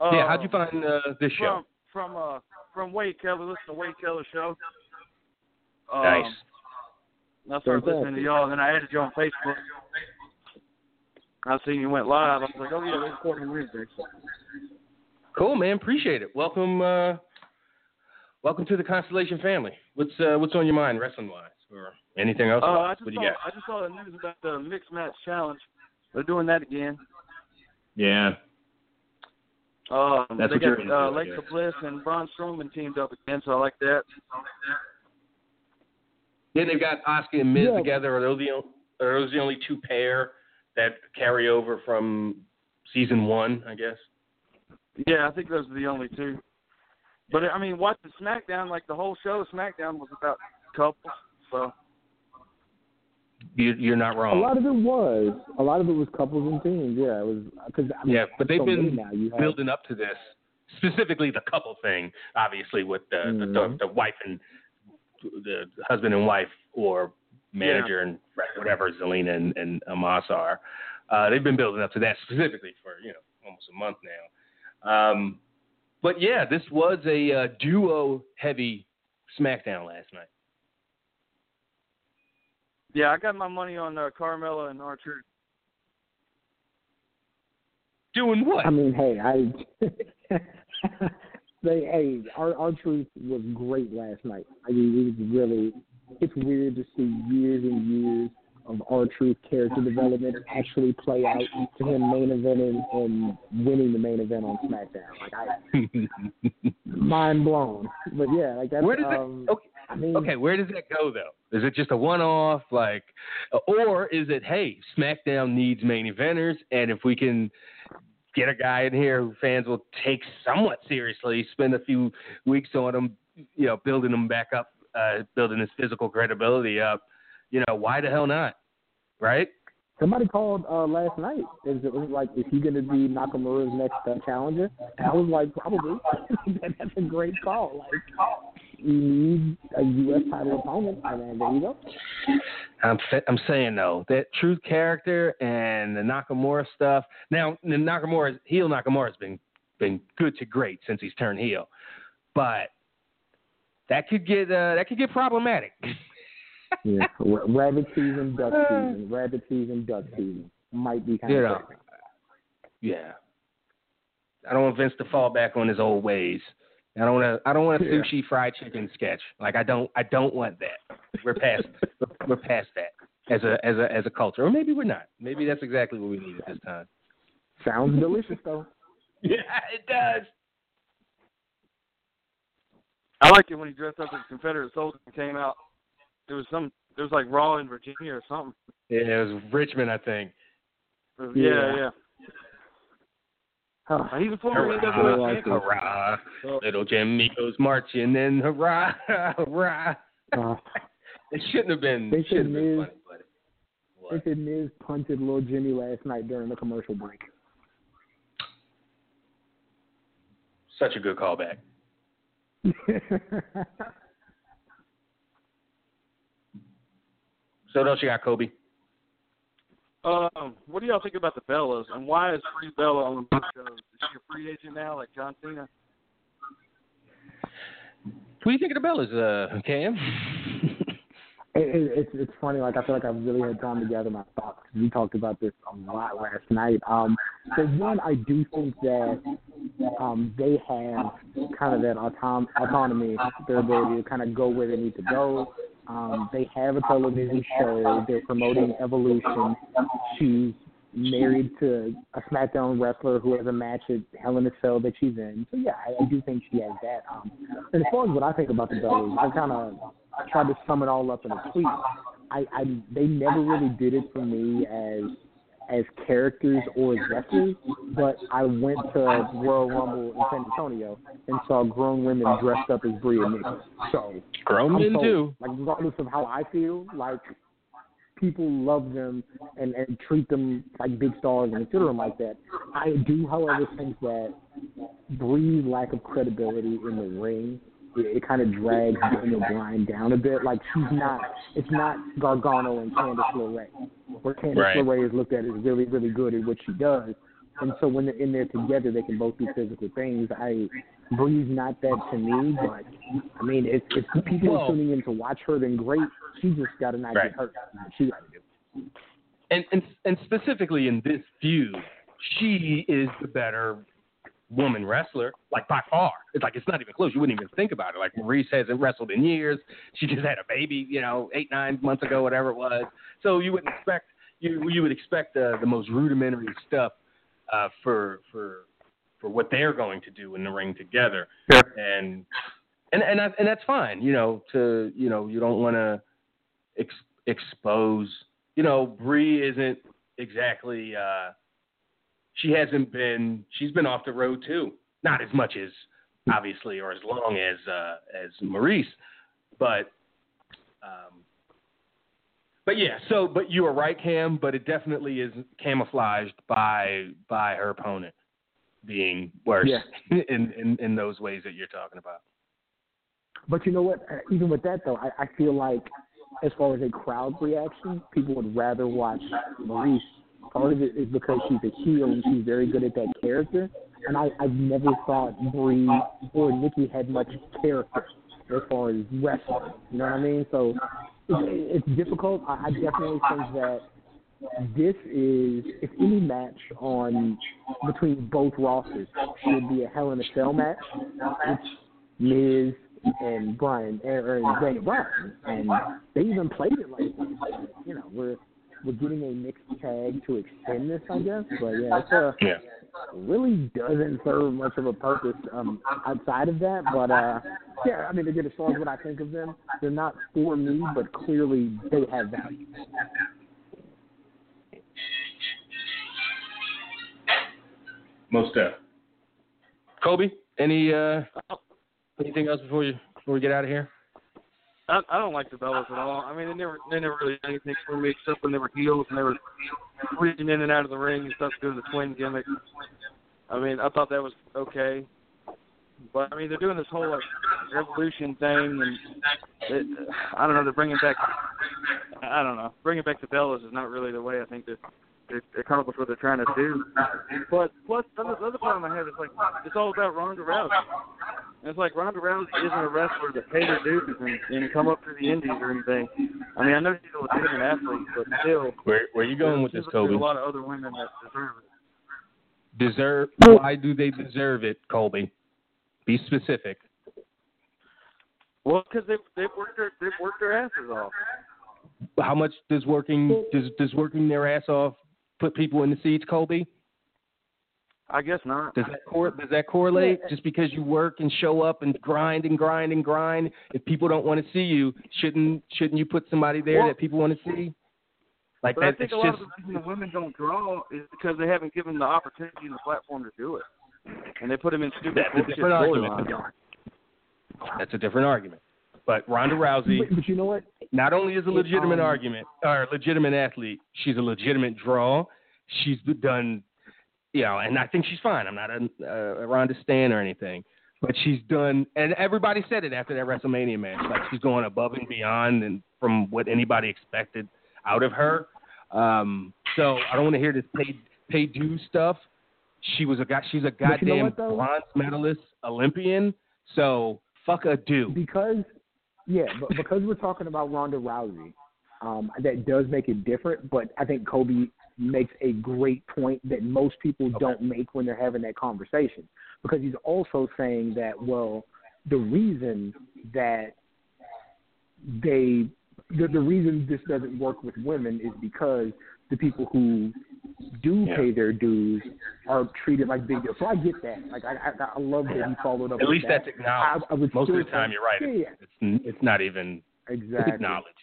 Uh, yeah, how'd you find uh, this show? From from uh from Wade Keller. Listen to Wade Keller's show. Um, nice. I started listening to y'all, and then I added you on Facebook. I seen you went live. I was like, oh yeah, they're recording Wednesday. Cool, man. Appreciate it. Welcome. Uh, welcome to the Constellation family. What's uh, what's on your mind, wrestling wise, or anything else? Uh, I what just do you saw got? I just saw the news about the mixed match challenge. They're doing that again. Yeah. Um, That's they what you're got into, uh, I Alexa guess. Bliss and Braun Strowman teamed up again, so I like that. Then they've got Asuka and Miz Yeah. together. Are those the on- are those the only two pair that carry over from season one? I guess. Yeah, I think those are the only two. But I mean, watching SmackDown, like the whole show, SmackDown was about couples. So You, you're not wrong. A lot of it was. A lot of it was couples and teams. Yeah, it was because I mean, yeah, but they've so been now. You have, building up to this, specifically the couple thing. Obviously, with the the, the, the wife and the husband and wife, or manager and whatever Zelina and, and Almas are. Uh, they've been building up to that specifically for you know almost a month now. Um, but yeah, this was a uh, duo heavy SmackDown last night. yeah, I got my money on uh, Carmella and R-Truth. Doing what? I mean, hey, I. (laughs) they, hey, our R-Truth was great last night. I mean, it was really. It's weird to see years and years of R-Truth character development actually play out to him main eventing and winning the main event on SmackDown. Like I, (laughs) mind blown. But yeah, like that's. Where does um, it? Okay, I mean, okay, where does that go though? Is it just a one-off, like, or is it, hey, SmackDown needs main eventers, and if we can get a guy in here who fans will take somewhat seriously, spend a few weeks on him, you know, building him back up, uh, building his physical credibility up, you know, why the hell not? Right? Somebody called uh, last night. Is it was like, is he going to be Nakamura's next uh, challenger? And I was like, probably. (laughs) That's a great call. Like, you need a U.S. title opponent, and then there you go. I'm I'm saying though that truth character and the Nakamura stuff. Now the Nakamura heel Nakamura has been been good to great since he's turned heel, but that could get uh, that could get problematic. (laughs) Yeah, (laughs) R- rabbit season, duck uh. season, rabbit season, duck season might be kind You of know. yeah, I don't want Vince to fall back on his old ways. I don't want to. I don't want a Yeah. sushi fried chicken sketch. Like I don't. I don't want that. We're past. we're, (laughs) we're past that as a as a as a culture, or maybe we're not. Maybe that's exactly what we need at this time. Sounds delicious though. (laughs) Yeah, it does. I liked it when he dressed up as a Confederate soldier and came out. It was some. It was like Raw in Virginia or something. Yeah, it was Richmond, I think. Yeah, Yeah. yeah. Huh. Uh, He's a former Hurrah, NWA champion. hurrah. So, Little Jimmy goes marching and hurrah, hurrah. Uh, (laughs) It shouldn't have been, They should have said been Miz- funny, but it they was. said Miz punted little Jimmy last night during the commercial break. Such a good callback. (laughs) So what else you got, Kobe? Um, what do y'all think about the Bellas, and why is Brie Bella on the shows? Is she a free agent now, like John Cena? What do you think of the Bellas, uh, Cam? (laughs) It, it, it's it's funny. Like I feel like I've really had time to gather my thoughts. We talked about this a lot last night. Um, so one, I do think that um, they have kind of that autom- autonomy, their ability to kind of go where they need to go. Um, they have a television show. They're promoting Evolution. She's married to a SmackDown wrestler who has a match at Hell in a Cell that she's in. So yeah, I, I do think she has that. Um, and as far as what I think about the Bellas, I kind of tried to sum it all up in a tweet. I, I they never really did it for me as as characters or wrestlers, but I went to Royal Rumble in San Antonio and saw grown women dressed up as Bria Nikki. So Grown men too. Like regardless of how I feel, like people love them and, and treat them like big stars and consider them like that. I do, however, think that Bree's lack of credibility in the ring it, kind of drags Daniel Bryan down a bit. Like she's not, it's not Gargano and Candice LeRae, where Candice Right. LeRae is looked at as really, really good at what she does. And so when they're in there together, they can both do physical things. I Bree's not that to me, but I mean, if if people Well- are tuning in to watch her, then great. She just got to not Right. get hurt. She got to do. and and and specifically in this feud, she is the better woman wrestler, like by far. It's like it's not even close. You wouldn't even think about it. Like Maryse hasn't wrestled in years. She just had a baby, you know, eight nine months ago, whatever it was. So you wouldn't expect you you would expect the the most rudimentary stuff uh, for for for what they're going to do in the ring together. And and and that, and that's fine. You know, to you know, you don't want to ex- expose. You know, Bree isn't exactly. Uh, she hasn't been. She's been off the road too. Not as much as obviously, or as long as uh, as Maryse, but. Um, but yeah, so but you are right, Cam. But it definitely is camouflaged by by her opponent being worse Yeah. (laughs) in, in in those ways that you're talking about. But you know what? Uh, Even with that though, I, I feel like as far as a crowd reaction, people would rather watch Maryse. Part of it is because she's a heel and she's very good at that character. And I, I've never thought Brie or Nikki had much character as far as wrestling. You know what I mean? So it's, it's difficult. I, I definitely think that this is, if any match on between both rosters should be a Hell in a Cell match, it's Miz and Bryan or and Daniel Bryan, and they even played it like. You know, we're we're getting a mixed tag to extend this, I guess. But yeah, it's a Yeah. really doesn't serve much of a purpose um, outside of that. But uh, yeah, I mean, again, as far as what I think of them, they're not for me, but clearly they have value. Most uh. Kobe, any uh anything else before you before we get out of here? I, I don't like the Bellas at all. I mean, they never they never really did anything for me except when they were heels and they were reaching in and out of the ring and stuff doing the twin gimmick. I mean, I thought that was okay, but I mean, they're doing this whole like revolution thing, and it, I don't know. They're bringing back. I don't know. Bringing back the Bellas is not really the way I think that they accomplish what they're trying to do. But plus, another, other, the other problem I have is like it's all about Ronda Rousey. And it's like Ronda Rousey isn't a wrestler that paid her dues and, and come up through the indies or anything. I mean, I know she's a legitimate athlete, but still, Where where you going with this, there's Kobe? a lot of other women that deserve it. Deserve why do they deserve it, Colby? Be specific. Well, because they've they've worked their they've worked their asses off. How much does working does does working their ass off put people in the seats, Colby? I guess not. Does that cor- does that correlate? Just because you work and show up and grind and grind and grind, if people don't want to see you, shouldn't shouldn't you put somebody there Well- that people want to see? Like But I think a lot just of the reason the women don't draw is because they haven't given the opportunity and the platform to do it, and they put them in stupid that's a bullshit different argument. storylines. That's a different argument. But Ronda Rousey, But, but you know what? not only is a legitimate um, argument or a legitimate athlete, she's a legitimate draw. She's done, you know, and I think she's fine. I'm not a, a Ronda Stan or anything, but she's done, and everybody said it after that WrestleMania match. Like she's going above and beyond and from what anybody expected out of her. Um, so I don't want to hear this pay pay dues stuff. She was a guy. She's a But you know goddamn bronze medalist, Olympian. So fuck a do. because yeah, but because we're talking about Ronda Rousey, um, that does make it different. But I think Kobe makes a great point that most people don't make when they're having that conversation because he's also saying that well, the reason that they the, the reason this doesn't work with women is because the people who do Yeah. pay their dues are treated like big deals. So I get that. Like I, I, I love that he followed up. At with least that. that's acknowledged. I, I Most of the time, say- you're right. Yeah, It's, it's it's not even exactly. acknowledged.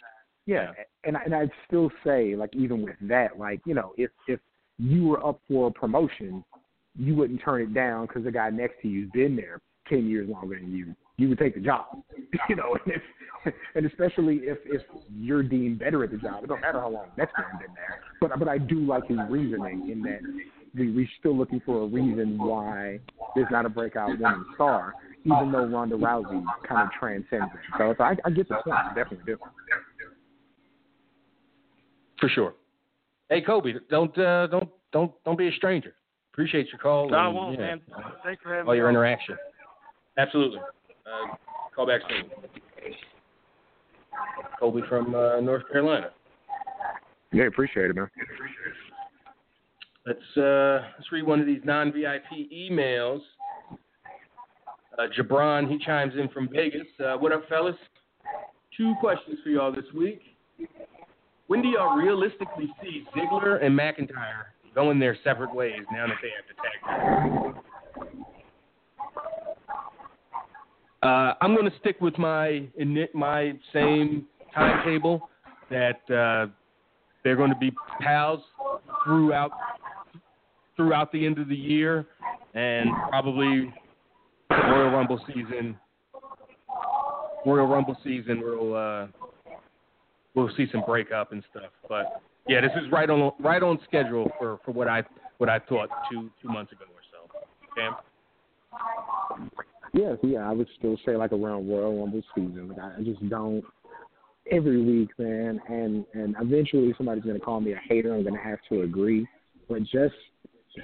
Yeah, and I- and I'd still say like even with that, like you know, if if you were up for a promotion, you wouldn't turn it down because the guy next to you's been there ten years longer than you. You would take the job, (laughs) you know, and if and especially if if you're deemed better at the job, it don't matter how long next man been there. But but I do like his reasoning in that we we're still looking for a reason why there's not a breakout woman star, even though Ronda Rousey kind of transcends it. So, so I, I get the point, I definitely do. For sure. Hey Kobe, don't uh, don't don't don't be a stranger. Appreciate your call. No, I and, won't, yeah, man. Thanks for having All me. your on. interaction. Absolutely. Uh, call back soon. Kobe from uh, North Carolina. Yeah, appreciate it, man. Let's uh, let's read one of these non VIP emails. Uh, Jabron, he chimes in from Vegas. Uh, what up, fellas? Two questions for y'all this week. When do y'all realistically see Ziggler and McIntyre going their separate ways now that they have the tag team? Uh, I'm going to stick with my my same timetable that uh, they're going to be pals throughout throughout the end of the year, and probably Royal Rumble season. Royal Rumble season, we'll uh, we'll see some breakup and stuff. But yeah, this is right on right on schedule for, for what I what I thought two two months ago or so. Cam? Yes, yeah, I would still say like around Royal Rumble season. Like I I just don't every week, man, and and eventually somebody's gonna call me a hater. I'm gonna have to agree, but just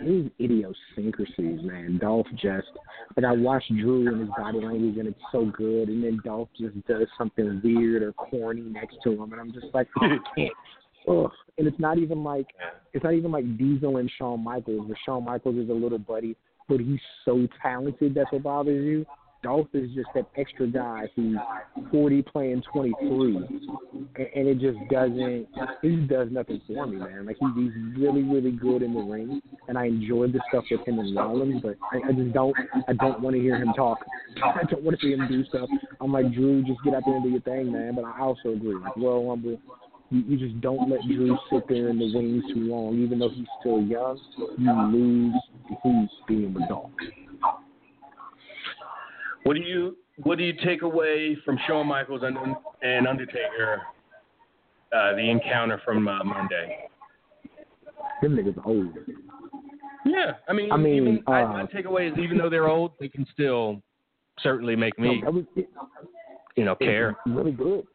his idiosyncrasies, man. Dolph just like I watched Drew and his body language, and it's so good, and then Dolph just does something weird or corny next to him, and I'm just like, oh, I (laughs) can't. Ugh. And it's not even like it's not even like Diesel and Shawn Michaels, where Shawn Michaels is a little buddy, but he's so talented that's what bothers you. Dolph is just that extra guy who's 40 playing 23, and, and it just doesn't. He does nothing for me, man. Like he, he's really, really good in the ring, and I enjoyed the stuff with him and Rollins, but I, I just don't. I don't want to hear him talk. (laughs) I don't want to see him do stuff. I'm like Drew, just get out there and do your thing, man. But I also agree, like Royal Rumble. You, you just don't let Drew sit there in the wings too long, even though he's still young. You lose who's being Dolph. What do you what do you take away from Shawn Michaels and, and Undertaker? Uh, the encounter from uh, Monday. Them niggas old. Yeah, I mean, I mean, even, I, uh, my takeaway is even though they're old, they can still certainly make me, No, was, it, you know, care. Really good.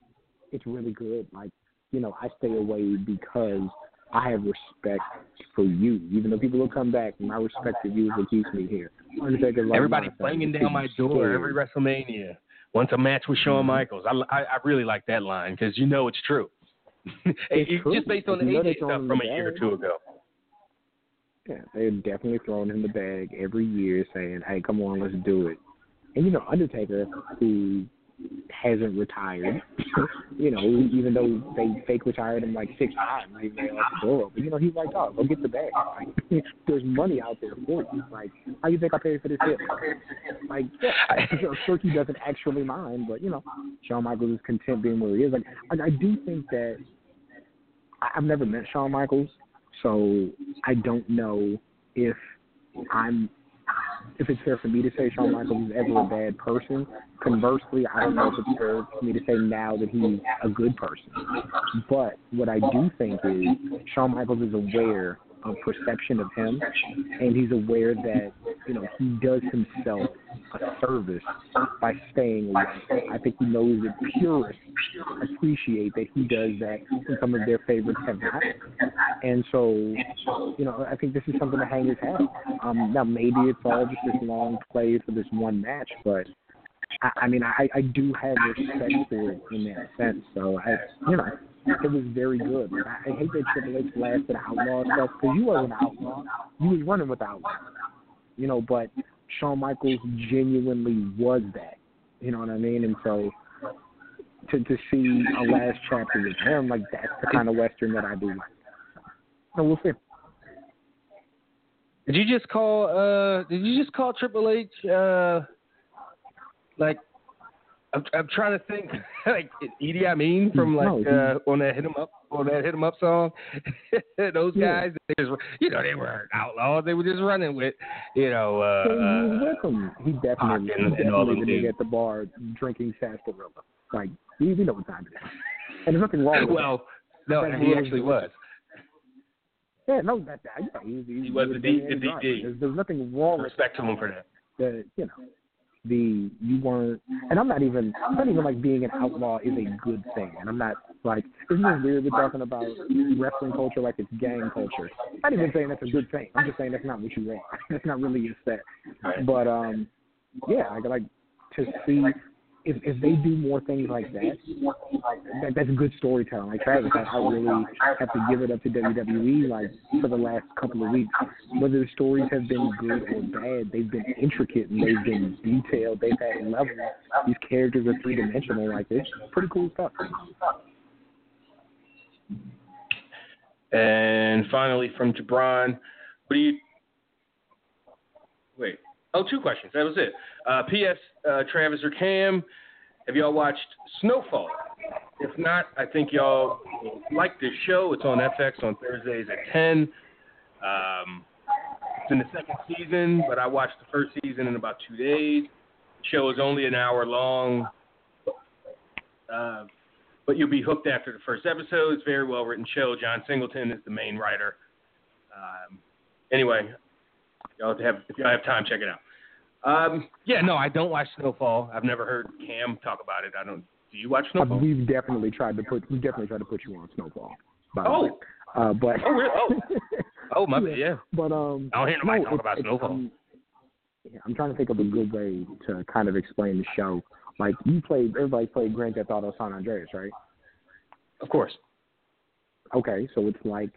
It's really good. Like, you know, I stay away because I have respect for you. Even though people will come back, my respect for you is what keeps me here. Everybody banging down my door every WrestleMania. Wants a match with Shawn Mhm. Michaels. I, I, I really like that line because you know it's true. (laughs) It's true. Just based on the You AJ stuff from a year or two ago. Yeah, they're definitely throwing him the bag every year, saying, "Hey, come on, let's do it." And you know, Undertaker, who hasn't retired, you know, even though they fake retired him like six times, even though the door open. You know, he's like, "Oh, go get the bag." Like, (laughs) there's money out there for you. Like, how you think I paid for this hit? Like, yeah, so Turkey doesn't actually mind, but you know, Shawn Michaels is content being where he is. Like, I, I do think that I- I've never met Shawn Michaels, so I don't know if I'm if it's fair for me to say Shawn Michaels is ever a bad person. Conversely, I don't know if it's fair for me to say now that he's a good person. But what I do think is Shawn Michaels is aware of perception of him, and he's aware that you know he does himself a service by staying away. I think he knows that purists appreciate that he does that, and some of their favorites have not. And so, you know, I think this is something to hang his hat. Um, now, maybe it's all just this long play for this one match, but I, I mean, I, I do have respect for it in that sense. So, I, you know, it was very good. I, I hate that Triple H blasted outlaw stuff because you wasn't outlaw. You was running with outlaw. You know, but Shawn Michaels genuinely was that. You know what I mean? And so to to see a last chapter with him, like that's the kind of western that I do like. So we'll see. Did you just call? uh Did you just call Triple H? uh Like, I'm I'm trying to think. (laughs) like Idi Amin from like uh on that hit 'em up on that hit 'em up song. (laughs) Those Yeah. guys, they just, you know, they were outlaws. They were just running with, you know. uh So he was with him. He definitely, he and- and all the nigga at the bar drinking sarsaparilla. Like we, we know what time it is, and there's nothing wrong with well, no, That he actually was. that. Yeah, no, that, that yeah, he, he, He was a the D- the driver. DD. There's, there's nothing wrong with Respect to him for that. the, you know, the you weren't, and I'm not even, I'm not even like being an outlaw is a good thing, and I'm not like, isn't it weird we're talking about wrestling culture like it's gang culture? I'm not even saying that's a good thing. I'm just saying that's not what you want. (laughs) That's not really your set. But um, yeah, like like to see if if they do more things like that, that that's good storytelling. Like Travis, I, really have to give it up to WWE. Like for the last couple of weeks, whether the stories have been good or bad, they've been intricate and they've been detailed. They've had levels. These characters are three dimensional. Like it's pretty cool stuff. And finally, from Jabron, what do you? Wait. Oh, two questions. That was it. Uh, P.S. Uh, Travis or Cam, have y'all watched Snowfall? If not, I think y'all like this show. It's on FX on Thursdays at 10. Um, it's in the second season, but I watched the first season in about two days. The show is only an hour long. Uh, but you'll be hooked after the first episode. It's a very well written show. John Singleton is the main writer. Um, anyway, y'all have if y'all have time, check it out. Um, yeah, no, I don't watch Snowfall. I've never heard Cam talk about it. I don't. Do you watch Snowfall? we've definitely tried to put we definitely tried to put you on Snowfall. By Oh. Uh, but Oh, really? Oh. (laughs) Oh, my bad. Yeah. But um, I don't hear nobody no, talk about Snowfall. um, yeah, I'm trying to think of a good way to kind of explain the show. Like you played, everybody played Grand Theft Auto San Andreas, right? Of course. Okay, so it's like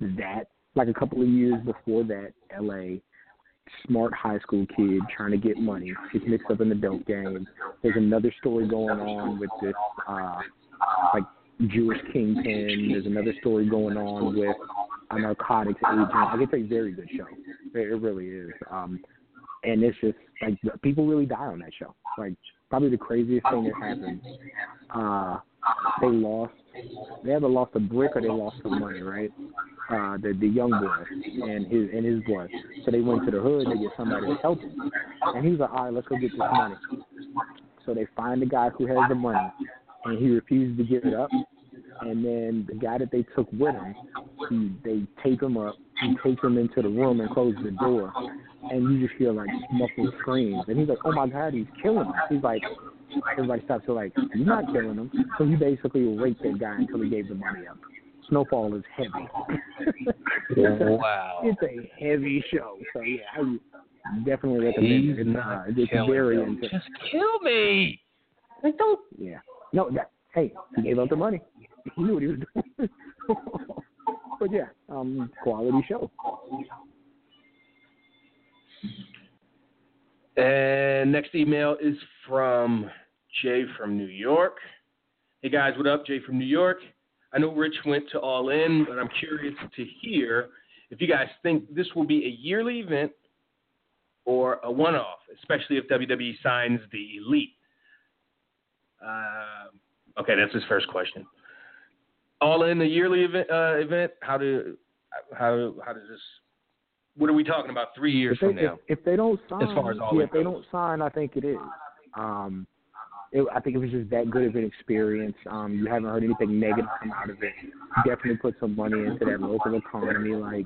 that. Like a couple of years before that, L.A. smart high school kid trying to get money gets mixed up in the dope game. There's another story going on with this uh, like Jewish kingpin. There's another story going on with a narcotics agent. Like it's a very good show. It, it really is. Um, and it's just like people really die on that show. Like probably the craziest thing that happened. Uh, they lost. They either lost a brick or they lost some money, right? Uh, the the young boy and his and his boy. So they went to the hood to get somebody to help him. And he was like, all right, let's go get this money. So they find the guy who has the money, and he refuses to give it up. And then the guy that they took with him, he, they tape him up, he takes him into the room and closes the door, and you just hear like muffled screams. And he's like, "Oh my God, he's killing him!" He's like, everybody stops. to like, "You're not killing him." So he basically raped that guy until he gave the money up. Snowfall is heavy. (laughs) Wow. It's a heavy show. So yeah, I definitely recommend He's it. It's, not uh, it's very them. intense. Just kill me. Like don't. Yeah. No, that, hey, he gave up the money. He knew what he was doing. (laughs) but yeah, um, quality show. And next email is from Jay from New York. Hey guys, what up? Jay from New York. I know Rich went to All In, but I'm curious to hear if you guys think this will be a yearly event or a one off, especially if WWE signs the Elite. Uh, okay, that's his first question. All In, a yearly event, uh, event. How do how how does this? What are we talking about? Three years they, from now? if, if they don't sign, As far as all yeah, if they don't sign, I think it is. Um, it, I think it was just that good of an experience. Um, you haven't heard anything negative come out of it. Definitely put some money into that local economy. Like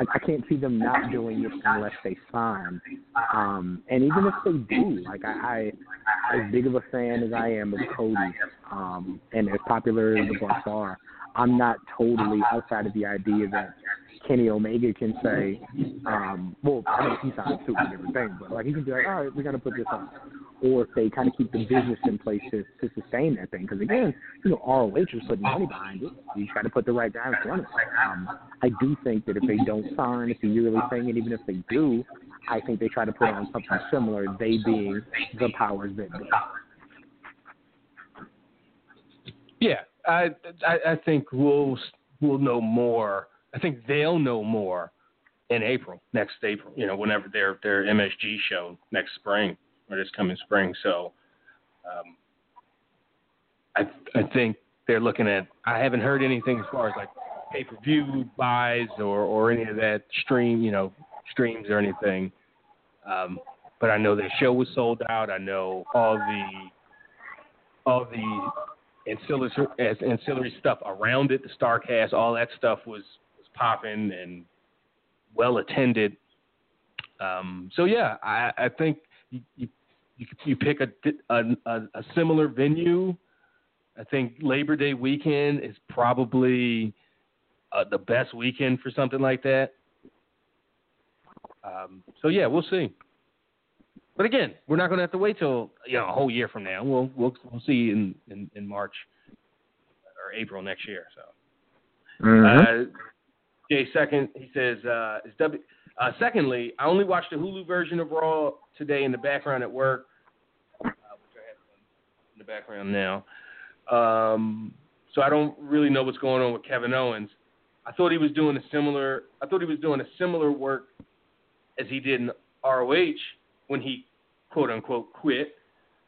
I, I can't see them not doing it unless they sign. Um, and even if they do, like I, I, as big of a fan as I am of Cody, um, and as popular as the Bucks are, I'm not totally outside of the idea that Kenny Omega can say, um, well, I mean, he's on suit and everything, but like he can be like, all right, we got to put this on. Or if they kind of keep the business in place to, to sustain that thing. Because again, you know, ROH is putting money behind it. You try to put the right guy in front of it. Um, I do think that if they don't sign, it's a yearly thing, and even if they do, I think they try to put on something similar, they being the powers that be. Yeah, I, I I think we'll we'll know more. I think they'll know more in April, next April. You know, whenever their their MSG show next spring or this coming spring. So, um, I I think they're looking at. I haven't heard anything as far as like pay per view buys or or any of that stream. You know, streams or anything. Um, but I know their show was sold out. I know all the all the ancillary as ancillary stuff around it, the Starcast, all that stuff was was popping and well attended. Um, so yeah, I, I think you, you you pick a, a a similar venue. I think Labor Day weekend is probably uh, the best weekend for something like that. Um, so yeah, we'll see. But again, we're not going to have to wait till you know a whole year from now. We'll we'll we'll see in in, in March or April next year. So, mm-hmm. uh, Jay second, he says, uh, is W. Uh, secondly, I only watched the Hulu version of Raw today in the background at work, uh, which I have in the background now. Um, so I don't really know what's going on with Kevin Owens. I thought he was doing a similar. I thought he was doing a similar work as he did in ROH when he quote unquote quit.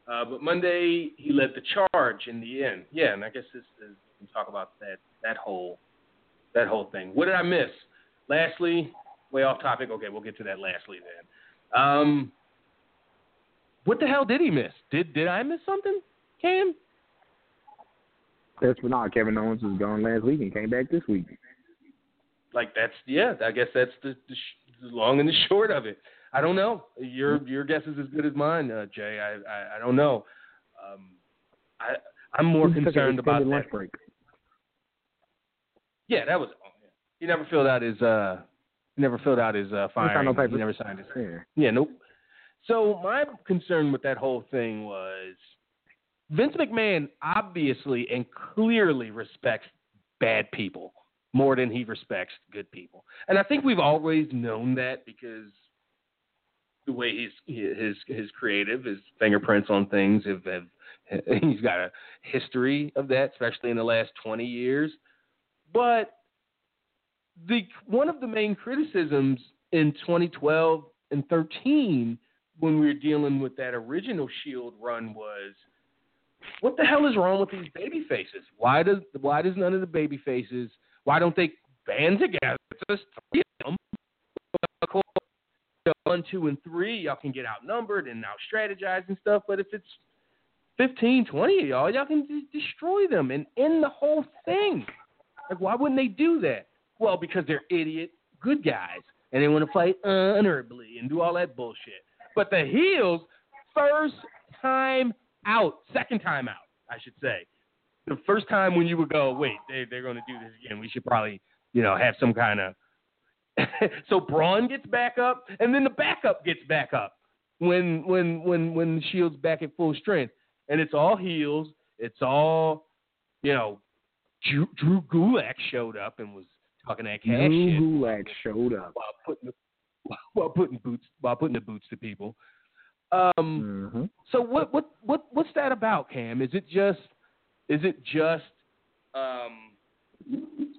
Uh, but Monday he led the charge in the end. Yeah, and I guess this is we talk about that that whole that whole thing. What did I miss? Lastly, way off topic. Okay, we'll get to that lastly then. Um, what the hell did he miss? Did did I miss something, Cam? That's not Kevin Owens was gone last week and came back this week. Like that's yeah. I guess that's the, the, sh- the long and the short of it. I don't know. Your your guess is as good as mine, uh, Jay. I, I I don't know. Um, I I'm more concerned about lunch break. Yeah, that was. He never filled out his. uh He never filled out his uh firing. No he never signed his. Yeah. yeah, nope. So my concern with that whole thing was Vince McMahon obviously and clearly respects bad people more than he respects good people, and I think we've always known that because the way he's his his creative, his fingerprints on things have, have (laughs) he's got a history of that, especially in the last twenty years. But the one of the main criticisms in 2012 and 13 when we were dealing with that original Shield run was, what the hell is wrong with these baby faces? Why does why does none of the baby faces why don't they band together? Just three of them. One, two, and three, y'all can get outnumbered and now strategize and stuff. But if it's 15, 20 of y'all, y'all can d- destroy them and end the whole thing. Like, why wouldn't they do that? Well, because they're idiot good guys and they want to fight honorably and do all that bullshit. But the heels, first time out, second time out, I should say. The first time when you would go, wait, they, they're going to do this again. We should probably, you know, have some kind of. (laughs) so Braun gets back up, and then the backup gets back up when when when when the Shield's back at full strength, and it's all heels. It's all, you know, Drew, Drew Gulak showed up and was talking that cash Drew shit Gulak showed up. while putting the, while putting boots while putting the boots to people. Um, Mm-hmm. so what what what what's that about, Cam? Is it just is it just um,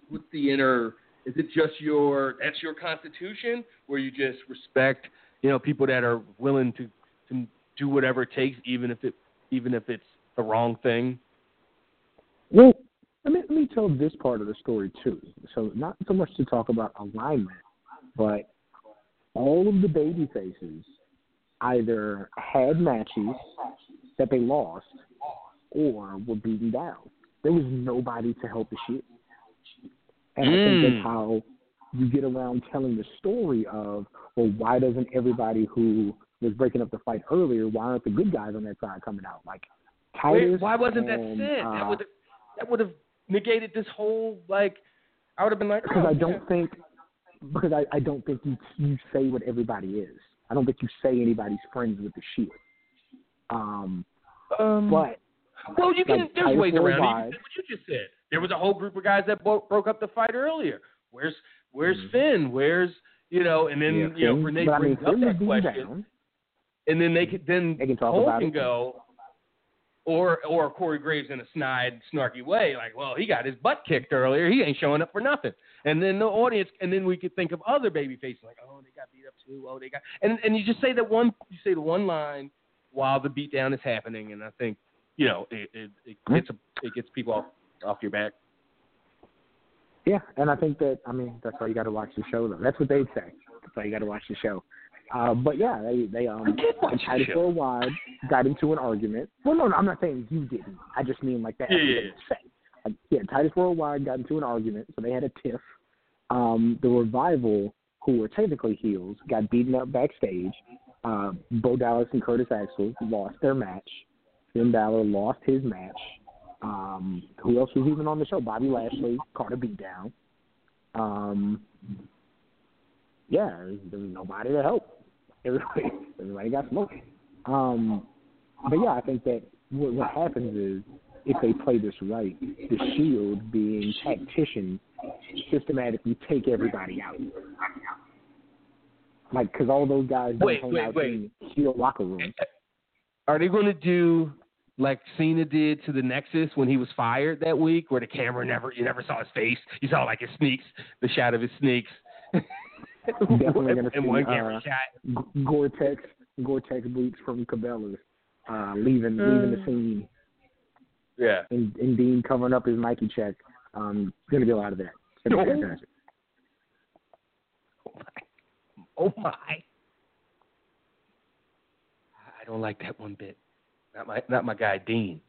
what's the inner? Is it just your that's your constitution where you just respect you know people that are willing to to do whatever it takes even if it even if it's the wrong thing? Well, let me let me tell this part of the story too. So not so much to talk about alignment, but all of the baby faces, either had matches that they lost or were beaten down. There was nobody to help the shit. And I think Mm. that's how you get around telling the story of, well, why doesn't everybody who was breaking up the fight earlier, why aren't the good guys on that side coming out? Like Titus. Wait, why wasn't that said? uh, that would that would have negated this whole like. I would have been like, because oh, I don't think because I, I don't think you you say what everybody is. I don't think you say anybody's friends with the Shield. Um, Um, but well, you can. like, there's Titus ways around it. You can say what you just said. There was a whole group of guys that bo- broke up the fight earlier. Where's Where's Mhm. Finn? Where's you know? And then yeah, you know Renee but I mean, brings up that question, down. and then they could then They can talk Cole about can it. go. Or or Corey Graves in a snide, snarky way, like, well, he got his butt kicked earlier. He ain't showing up for nothing. And then the audience, and then we could think of other baby faces, like, oh, they got beat up too. Oh, they got, and and you just say that one, you say the one line while the beatdown is happening, and I think, you know, it it, it gets a, it gets people off off your back. Yeah, and I think that I mean that's why you got to watch the show. Though that's what they'd say. That's why you got to watch the show. Uh, but yeah, they they um I did watch and the Titus show. Worldwide got into an argument. Well, no, no, I'm not saying you didn't. I just mean like that. Yeah, that's yeah. Like, yeah, Titus Worldwide got into an argument, so they had a tiff. Um, the revival, who were technically heels, got beaten up backstage. Uh, Bo Dallas and Curtis Axel lost their match. Finn Balor lost his match. Um, who else was even on the show? Bobby Lashley caught a beat. Um, yeah, there was, nobody to help. Everybody, (laughs) everybody got smoked. Um, but yeah, I think that what, what happens is if they play this right, the Shield, being tacticians, systematically take everybody out. Like, because all those guys don't Wait, hang wait, out wait. in Shield locker room. Are they going to do like Cena did to the Nexus when he was fired that week, where the camera never you never saw his face, you saw like his sneaks, the shot of his sneaks. Definitely (laughs) gonna see, one camera uh, shot. Gore-Tex, Gore-Tex boots from Cabela's, uh, leaving leaving the Uh. scene, Yeah. and, and Dean covering up his Nike check. Um, gonna be a lot of that. It's gonna be Oh my. I don't like that one bit. Not my not my guy Dean.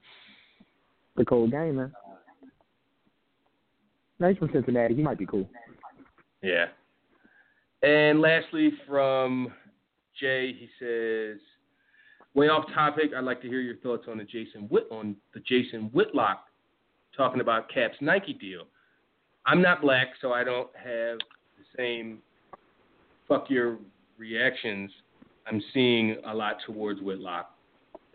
The cold game, man. No, he's from Cincinnati. He might be cool. Yeah. And lastly, from Jay, he says, "Way off topic. I'd like to hear your thoughts on the Jason Whit on the Jason Whitlock talking about Cap's Nike deal. I'm not black, so I don't have the same fuck your reactions I'm seeing a lot towards Whitlock,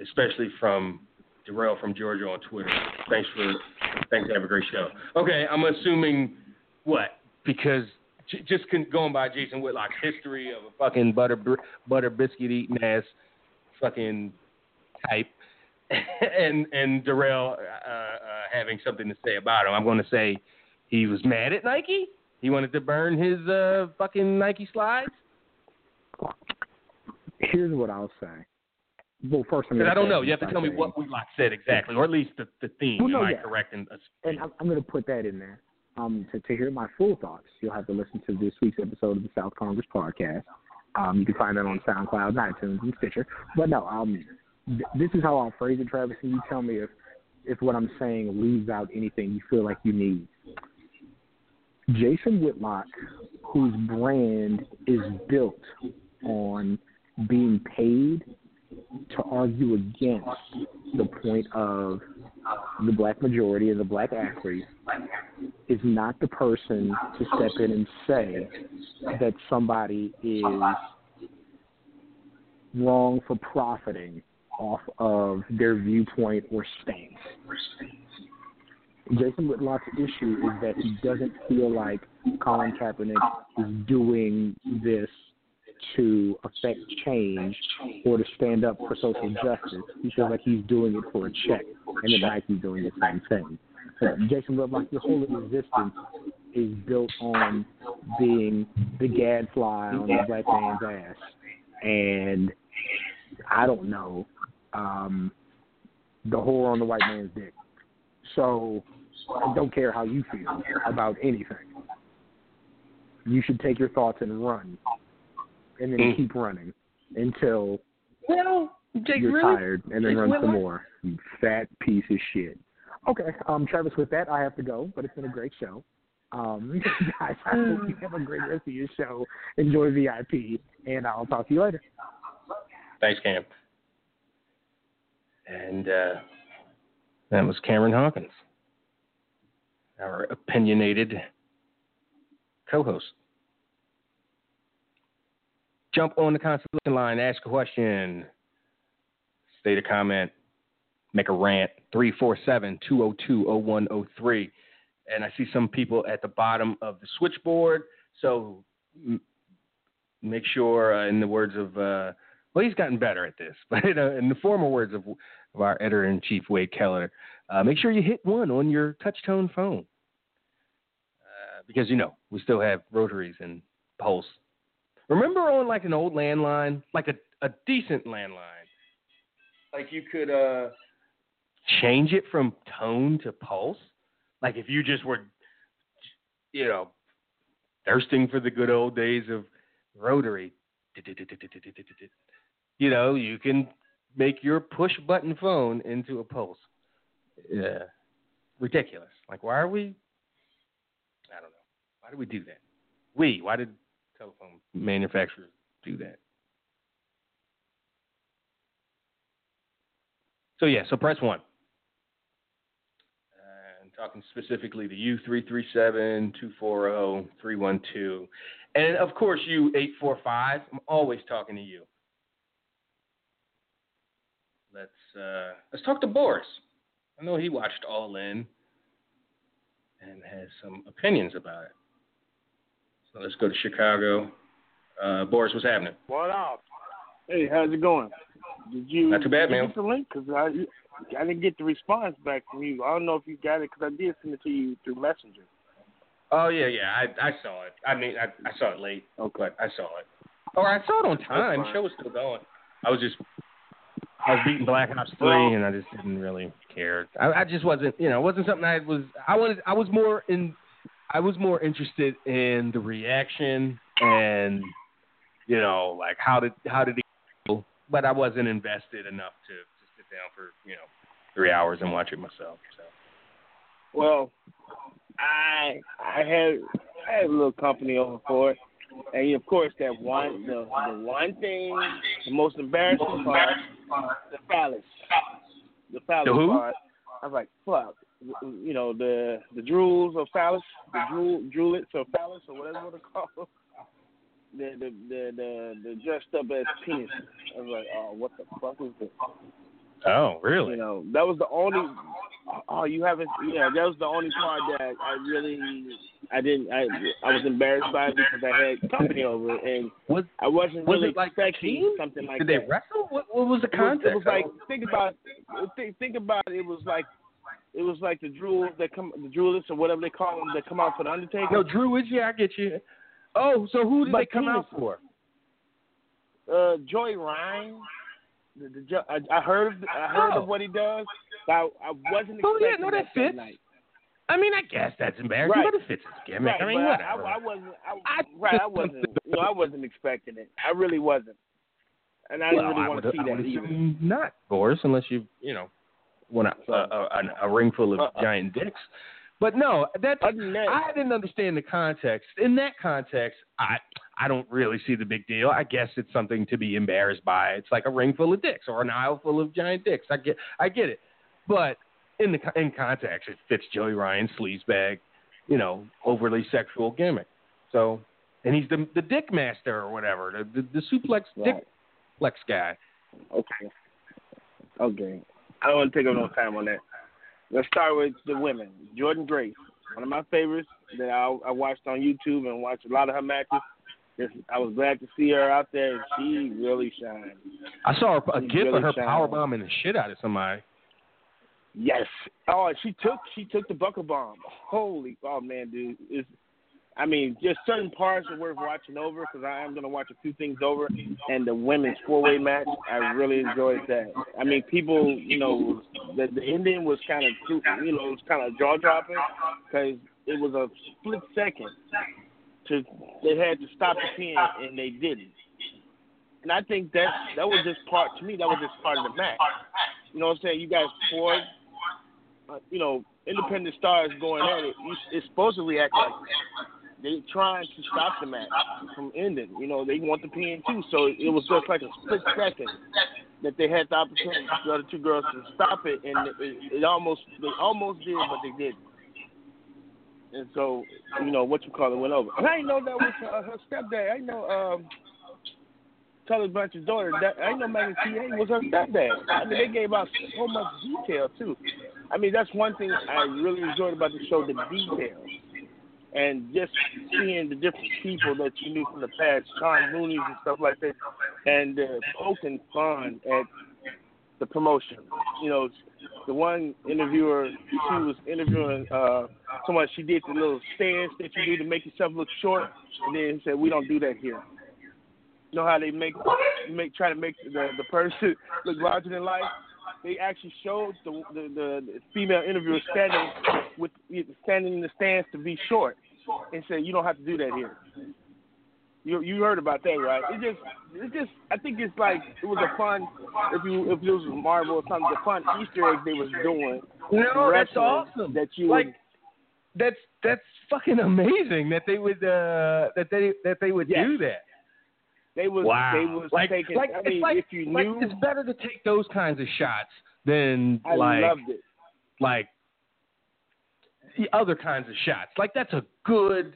especially from Darrell from Georgia on Twitter. Thanks for thanks. Have a great show. Okay, I'm assuming what because just going by Jason Whitlock's history of a fucking butter butter biscuit eating ass fucking type, (laughs) and and Darrell uh, uh, having something to say about him. I'm going to say he was mad at Nike. He wanted to burn his uh, fucking Nike slides. Here's what I'll say. Well, first, Because gonna I don't know. You have to tell me saying- what Whitlock said exactly, or at least the, the theme. Well, no, Am I correct? In, and I'm, I'm going to put that in there. Um, to, to hear my full thoughts, you'll have to listen to this week's episode of the South Kongress podcast. Um, you can find that on SoundCloud, iTunes, and Stitcher. But no, um, th- this is how I'll phrase it, Travis, and you tell me if if what I'm saying leaves out anything you feel like you need. Jason Whitlock, whose brand is built on being paid to argue against the point of the black majority and the black athlete is not the person to step in and say that somebody is wrong for profiting off of their viewpoint or stance. Jason Whitlock's issue is that he doesn't feel like Colin Kaepernick is doing this to affect change or to stand up for social justice. He feels like he's doing it for a check, and that Nike's doing the same thing. Uh, Jason Whitlock, your whole existence is built on being the gadfly on the black man's ass, and I don't know, um, the whore on the white man's dick. So I don't care how you feel about anything. You should take your thoughts and run, and then Mm. keep running until Well, Jake, You're really? tired, and then Jake run some Whitlock? more. You fat piece of shit. Okay, um, Travis. With that, I have to go, but it's been a great show. Um, (laughs) guys, I hope you have a great rest of your show. Enjoy VIP, and I'll talk to you later. Thanks, Cam. And uh, that was Cameron Hawkins, our opinionated co-host. Jump on the consultation line, ask a question, state a comment, make a rant. 347-202-0103. And I see some people at the bottom of the switchboard, so m- make sure, uh, in the words of uh, well, he's gotten better at this, (laughs) but uh, in the former words of, of our editor in chief, Wade Keller, uh, make sure you hit one on your touchtone phone. Uh, because, you know, we still have rotaries and pulse. Remember on like an old landline, like a, a decent landline, like you could uh, change it from tone to pulse? Like if you just were, you know, thirsting for the good old days of rotary you know, you can make your push button phone into a pulse. Yeah. Ridiculous. Like, why are we? I don't know. Why did we do that? We. Why did telephone manufacturers do that? So, yeah, so press one. Uh, I'm talking specifically to you, 337 240 312. And of course, you, 845. I'm always talking to you. Let's uh, let's talk to Boris. I know he watched All In and has some opinions about it. So let's go to Chicago. Uh, Boris, what's happening? What up? Hey, how's it going? Did you Not too bad, man. Get the link because I I didn't get the response back from you. I don't know if you got it because I did send it to you through Messenger. Oh yeah, yeah, I I saw it. I mean, I I saw it late, Okay. but I saw it. Or I saw it on time. Show was still going. I was just I was beating Black Ops three, Well- and I just didn't really care. I, I just wasn't, you know, it wasn't something I was. I wanted. I was more in. I was more interested in the reaction and, you know, like how did how did it go? But I wasn't invested enough to to sit down for you know three hours and watch it myself. So. Well, I I had I had a little company over for it, and of course that one the the one thing the most embarrassing part the phallus the phallus The who? part. I was like fuck. You know the the drools or phallus, the drool droolets or phallus or whatever you want to call. The the the the, the dressed up as penis. I was like, oh, what the fuck is this? Oh, really? You know, that was the only. Oh, you haven't. Yeah, that was the only part that I really, I didn't. I I was embarrassed by it because I had company over, and Was I wasn't Was really it like a expecting team? something like did they wrestle? What, what was the It was, it was like think about think, think about it. It was like it was like the drools that come the droolists or whatever they call them that come out for the Undertaker. no, Drew is yeah, I get you. Oh, so who did But they come out for? uh, Joey Ryan. The, the, I, I heard of I heard Oh. of what he does. But I, I wasn't Oh, yeah, no, that fits. night. I mean, I guess that's embarrassing, Right. but it fits his gimmick. Right, I mean, whatever. I, I wasn't. I, right, I wasn't. You know, I wasn't expecting it. I really wasn't, and I didn't really want to see that either. not, Boris, unless you, you know, want a, a, a, a ring full of Uh-uh. giant dicks. But no, that, I didn't understand the context. In that context, I I don't really see the big deal. I guess it's something to be embarrassed by. It's like a ring full of dicks or an aisle full of giant dicks. I get I get it, but in the in context, it fits Joey Ryan's sleazebag, you know, overly sexual gimmick. So, and he's the the dick master or whatever, the the, the suplex Right. dick flex guy. okay, okay. I don't want to take up no time on that. Let's start with the women. Jordynne Grace, one of my favorites that I, I watched on YouTube and watched a lot of her matches. I was glad to see her out there, and she really shined. I saw a, gif really of her shined. power bombing the shit out of somebody. Yes. Oh, she took she took the buckle bomb. Holy, oh man, dude, it's. I mean, just certain parts are worth watching over because I am gonna watch a few things over. And the women's four way match, I really enjoyed that. I mean, people, you know, the the ending was kind of, you know, it was kind of jaw dropping because it was a split second. To they had to stop the pin and they didn't. and I think that that was just part to me. That was just part of the match. You know what I'm saying? You guys four, uh, you know, independent stars going at it. You, it's supposed to react like they trying to stop the match from ending. You know, they want the pin too, so it was just like a split second that they had the opportunity, for the other two girls, to stop it, and it, it almost they almost did, but they didn't. And so, you know, what you call it went over. And I didn't know that was uh, her stepdad. I know um, Tully Blanchard's daughter. That, I know Magnum T.A. was her stepdad. I mean, they gave out so much detail too. I mean, that's one thing I really enjoyed about the show, the details and just seeing the different people that you knew from the past, Sean Mooney's and stuff like that, and uh, poking fun at the promotion. You know, the one interviewer, she was interviewing uh, someone. She did the little stance that you do to make yourself look short, and then said, "We don't do that here." You know how they make make try to make the the person (laughs) look larger than life. They actually showed the the, the female interviewer standing with standing in the stands to be short, and said, "You don't have to do that here." You you heard about that, right? It just it just I think it's like it was a fun if you if it was Marvel or something, the fun Easter egg they was doing. No, that's awesome. That you like would, that's that's fucking amazing that they would uh that they that they would Yes. do that. they was Wow. they was like, taking. like, I it's like, if you like, knew, it's better to take those kinds of shots than I like loved it. like the other kinds of shots. Like that's a good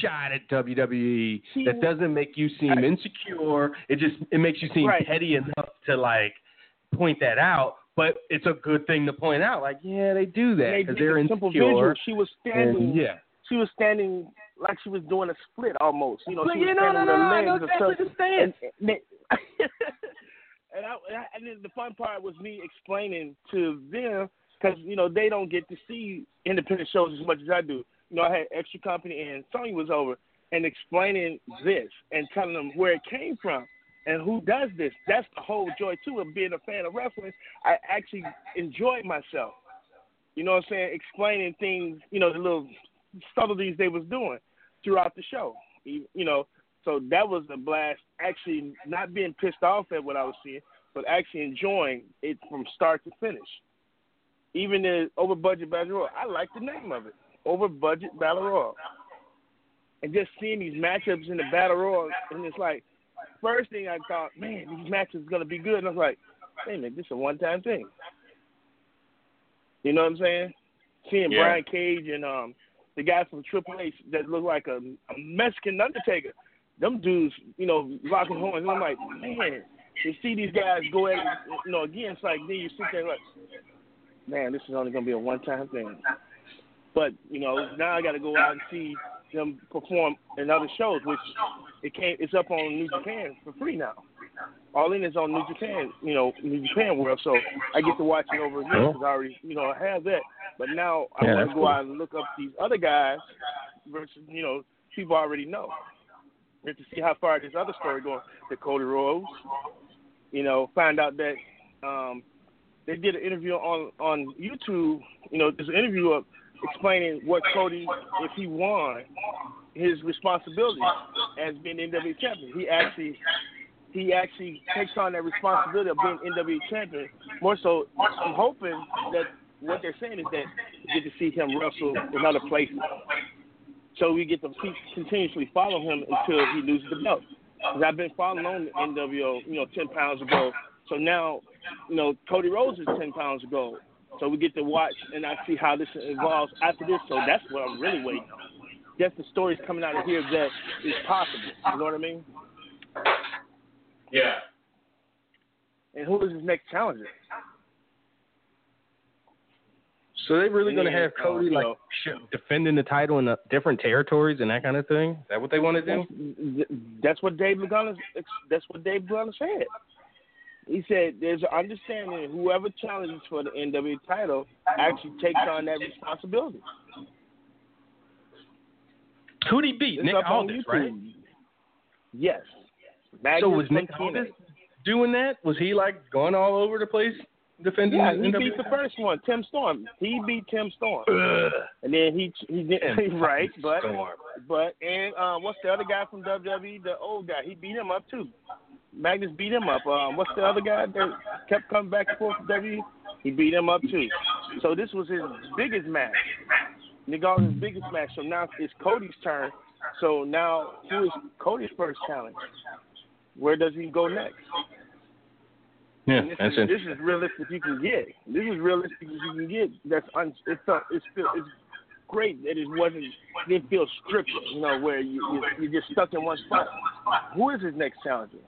shot at WWE that doesn't make you seem insecure. It just it makes you seem Right. petty enough to like point that out. But it's a good thing to point out. Like, yeah, they do that because they're insecure. She was standing. And, yeah. She was standing like she was doing a split almost. You know, But she was no, standing no, on no, no, I legs know and exactly the stance. And, and, and, I, and then the fun part was me explaining to them because you know they don't get to see independent shows as much as I do. You know, I had extra company and Sony was over and explaining this and telling them where it came from and who does this. That's the whole joy too of being a fan of wrestling. I actually enjoyed myself. You know what I'm saying? Explaining things, you know, the little subtleties they was doing throughout the show. You you know, so that was a blast. Actually, not being pissed off at what I was seeing, but actually enjoying it from start to finish. Even the over budget battle royal, I like the name of it, over budget battle royal. And just seeing these matchups in the battle royal, and it's like, first thing I thought, man, these matches gonna be good. And I was like, wait a minute, this is a one time thing. You know what I'm saying? Seeing Yeah. Brian Cage and um the guy from Triple A that looked like a, a Mexican Undertaker. Them dudes, you know, rocking horns. And I'm like, man, to see these guys go at, you know, again, it's like then you sit there like, man, this is only gonna be a one time thing. But you know, now I got to go out and see them perform in other shows, which it came, it's up on New Japan for free now. All in is on New Japan, you know, New Japan World. So I get to watch it over again because I already, you know, I have that. But now I yeah, want to go cool. out and look up these other guys versus, you know, people I already know. And to see how far this other story going. The Cody Rhodes, you know, find out that um, they did an interview on on YouTube. You know, an interview of explaining what Cody, if he won, his responsibility as being NWA champion. He actually he actually takes on that responsibility of being NWA champion. More so, I'm hoping that what they're saying is that we get to see him wrestle in other places. So we get to continuously follow him until he loses the belt. 'Cause I've been following the NWO, you know, 10 pounds ago. So now, you know, Cody Rhodes is 10 pounds ago. So we get to watch and I see how this evolves after this. So that's what I'm really waiting on. Just the stories coming out of here that is possible. You know what I mean? Yeah. And who is his next challenger? So they really going to have Cody you like know. sh- defending the title in uh, different territories and that kind of thing? Is that what they want to do? That's, that's what Dave Lagana. That's what Dave Lagana said. He said there's an understanding whoever challenges for the NWA title actually takes on that responsibility. Who'd he beat? It's Nick up on Aldis, right? Yes. So was Nick Aldis doing that? Was he like going all over the place defending Yeah, he NWA beat the first one, Tim Storm. He beat Tim Storm, Ugh. and then he he did Tim (laughs) right, but Storm. but and uh, what's the other guy from WWE? The old guy. He beat him up too. Magnus beat him up. Um, what's the other guy that kept coming back and forth to W? He beat him up too. So this was his biggest match. Nick biggest match. So now it's Cody's turn. So now who is Cody's first challenge? Where does he go next? Yeah, And this that's is, it. this is realistic you can get. This is realistic you can get. That's un, it's uh, it's feel, it's great that it wasn't didn't feel scripted. You know where you, you you're just stuck in one spot. Who is his next challenger?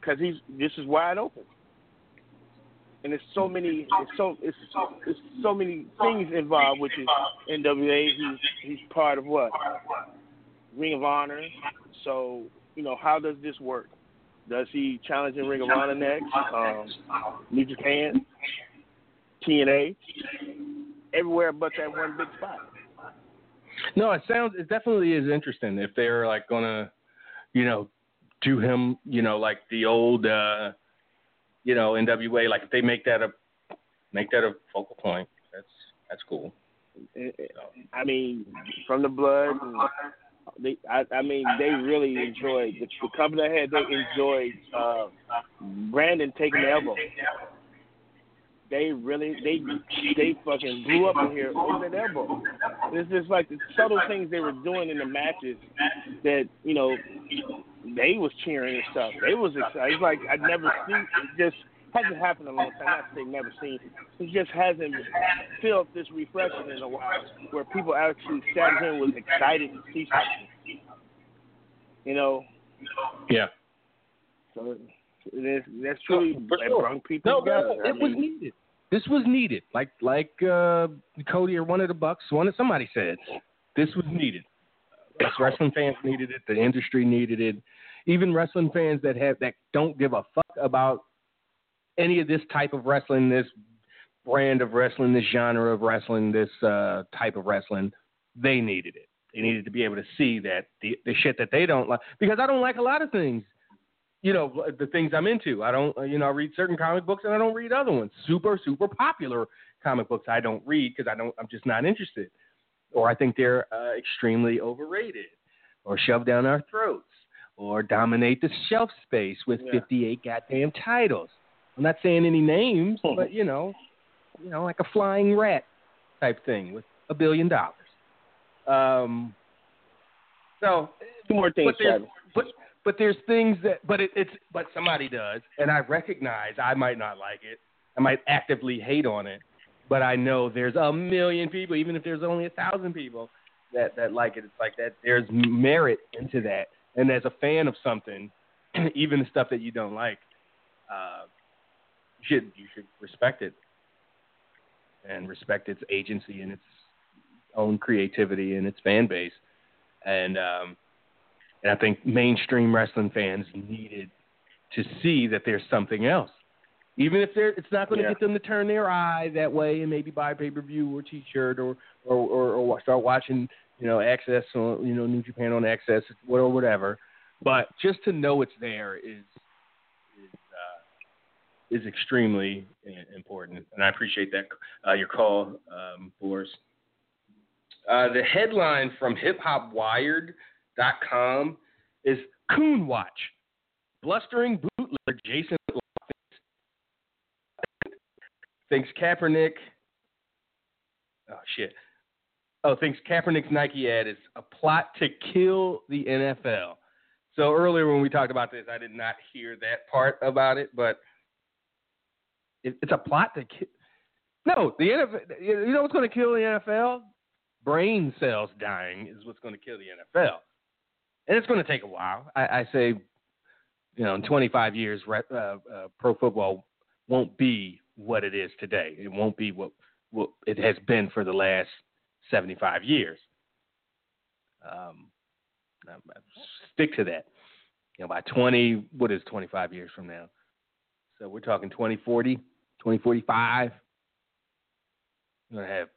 Because he's this is wide open. And it's so many, it's so it's it's so many things involved, which is NWA. He's he's part of what Ring of Honor. So you know, how does this work? Does he challenge in Ring of Honor next? Um, New Japan, TNA, everywhere but that one big spot. No, it sounds it definitely is interesting if they're like gonna, you know, do him, you know, like the old uh you know, NWA, like if they make that a make that a focal point, that's that's cool. I mean, from the blood. And they, I, I mean, they really enjoyed the, the company I had. They enjoyed uh, Brandon taking the elbow. They really, they, they fucking blew up in here over that elbow. It's just like the subtle things they were doing in the matches that you know they was cheering and stuff. They was excited. It's like I'd never seen. It just hasn't happened in a long time. Not to say never seen. It just hasn't felt this refreshing in a while, where people actually sat here and was excited to see something. You know, Yeah. so it is, that's truly sure. brought people No, together. no, I it was needed. This was needed. Like like uh Cody or one of the Bucks, one of somebody said, this was needed. Wrestling fans needed it. The industry needed it. Even wrestling fans that have that don't give a fuck about any of this type of wrestling, this brand of wrestling, this genre of wrestling, this uh, type of wrestling, they needed it. They needed to be able to see that the the shit that they don't like because I don't like a lot of things. You know the things I'm into. I don't. You know, I read certain comic books and I don't read other ones. Super super popular comic books I don't read because I don't. I'm just not interested, or I think they're uh, extremely overrated, or shoved down our throats, or dominate the shelf space with Yeah. 58 goddamn titles. I'm not saying any names, but you know, you know, like a flying rat type thing with a billion dollars. Um, so, two more things, but there's, but but there's things that, but it, it's but somebody does, and I recognize I might not like it. I might actively hate on it, but I know there's a million people, even if there's only a thousand people that that like it. It's like that. There's merit into that, and as a fan of something, (clears throat) even the stuff that you don't like, uh, you should you should respect it and respect its agency and its own creativity and its fan base. And um, and I think mainstream wrestling fans needed to see that there's something else. Even if they're, it's not going to Yeah. get them to turn their eye that way and maybe buy a pay per view or T-shirt or or, or or start watching you know Access on you know New Japan on Access or whatever. But just to know it's there is is uh, is extremely important, and I appreciate that uh, your call, um, Boris. Uh, the headline from HipHopWired.com is Coon Watch. Blustering bootlegger Jason thinks Kaepernick. Oh shit. Oh, thinks Kaepernick's Nike ad is a plot to kill the NFL. So earlier when we talked about this, I did not hear that part about it, but it, it's a plot to kill. No, the NFL. You know what's going to kill the NFL? Brain cells dying is what's going to kill the NFL, and it's going to take a while. I, I say, you know, in 25 years, uh, uh, pro football won't be what it is today. It won't be what what it has been for the last 75 years. Um, I- I stick to that. You know, by 20, what is 25 years from now? So we're talking 2040, 2045. We're going to have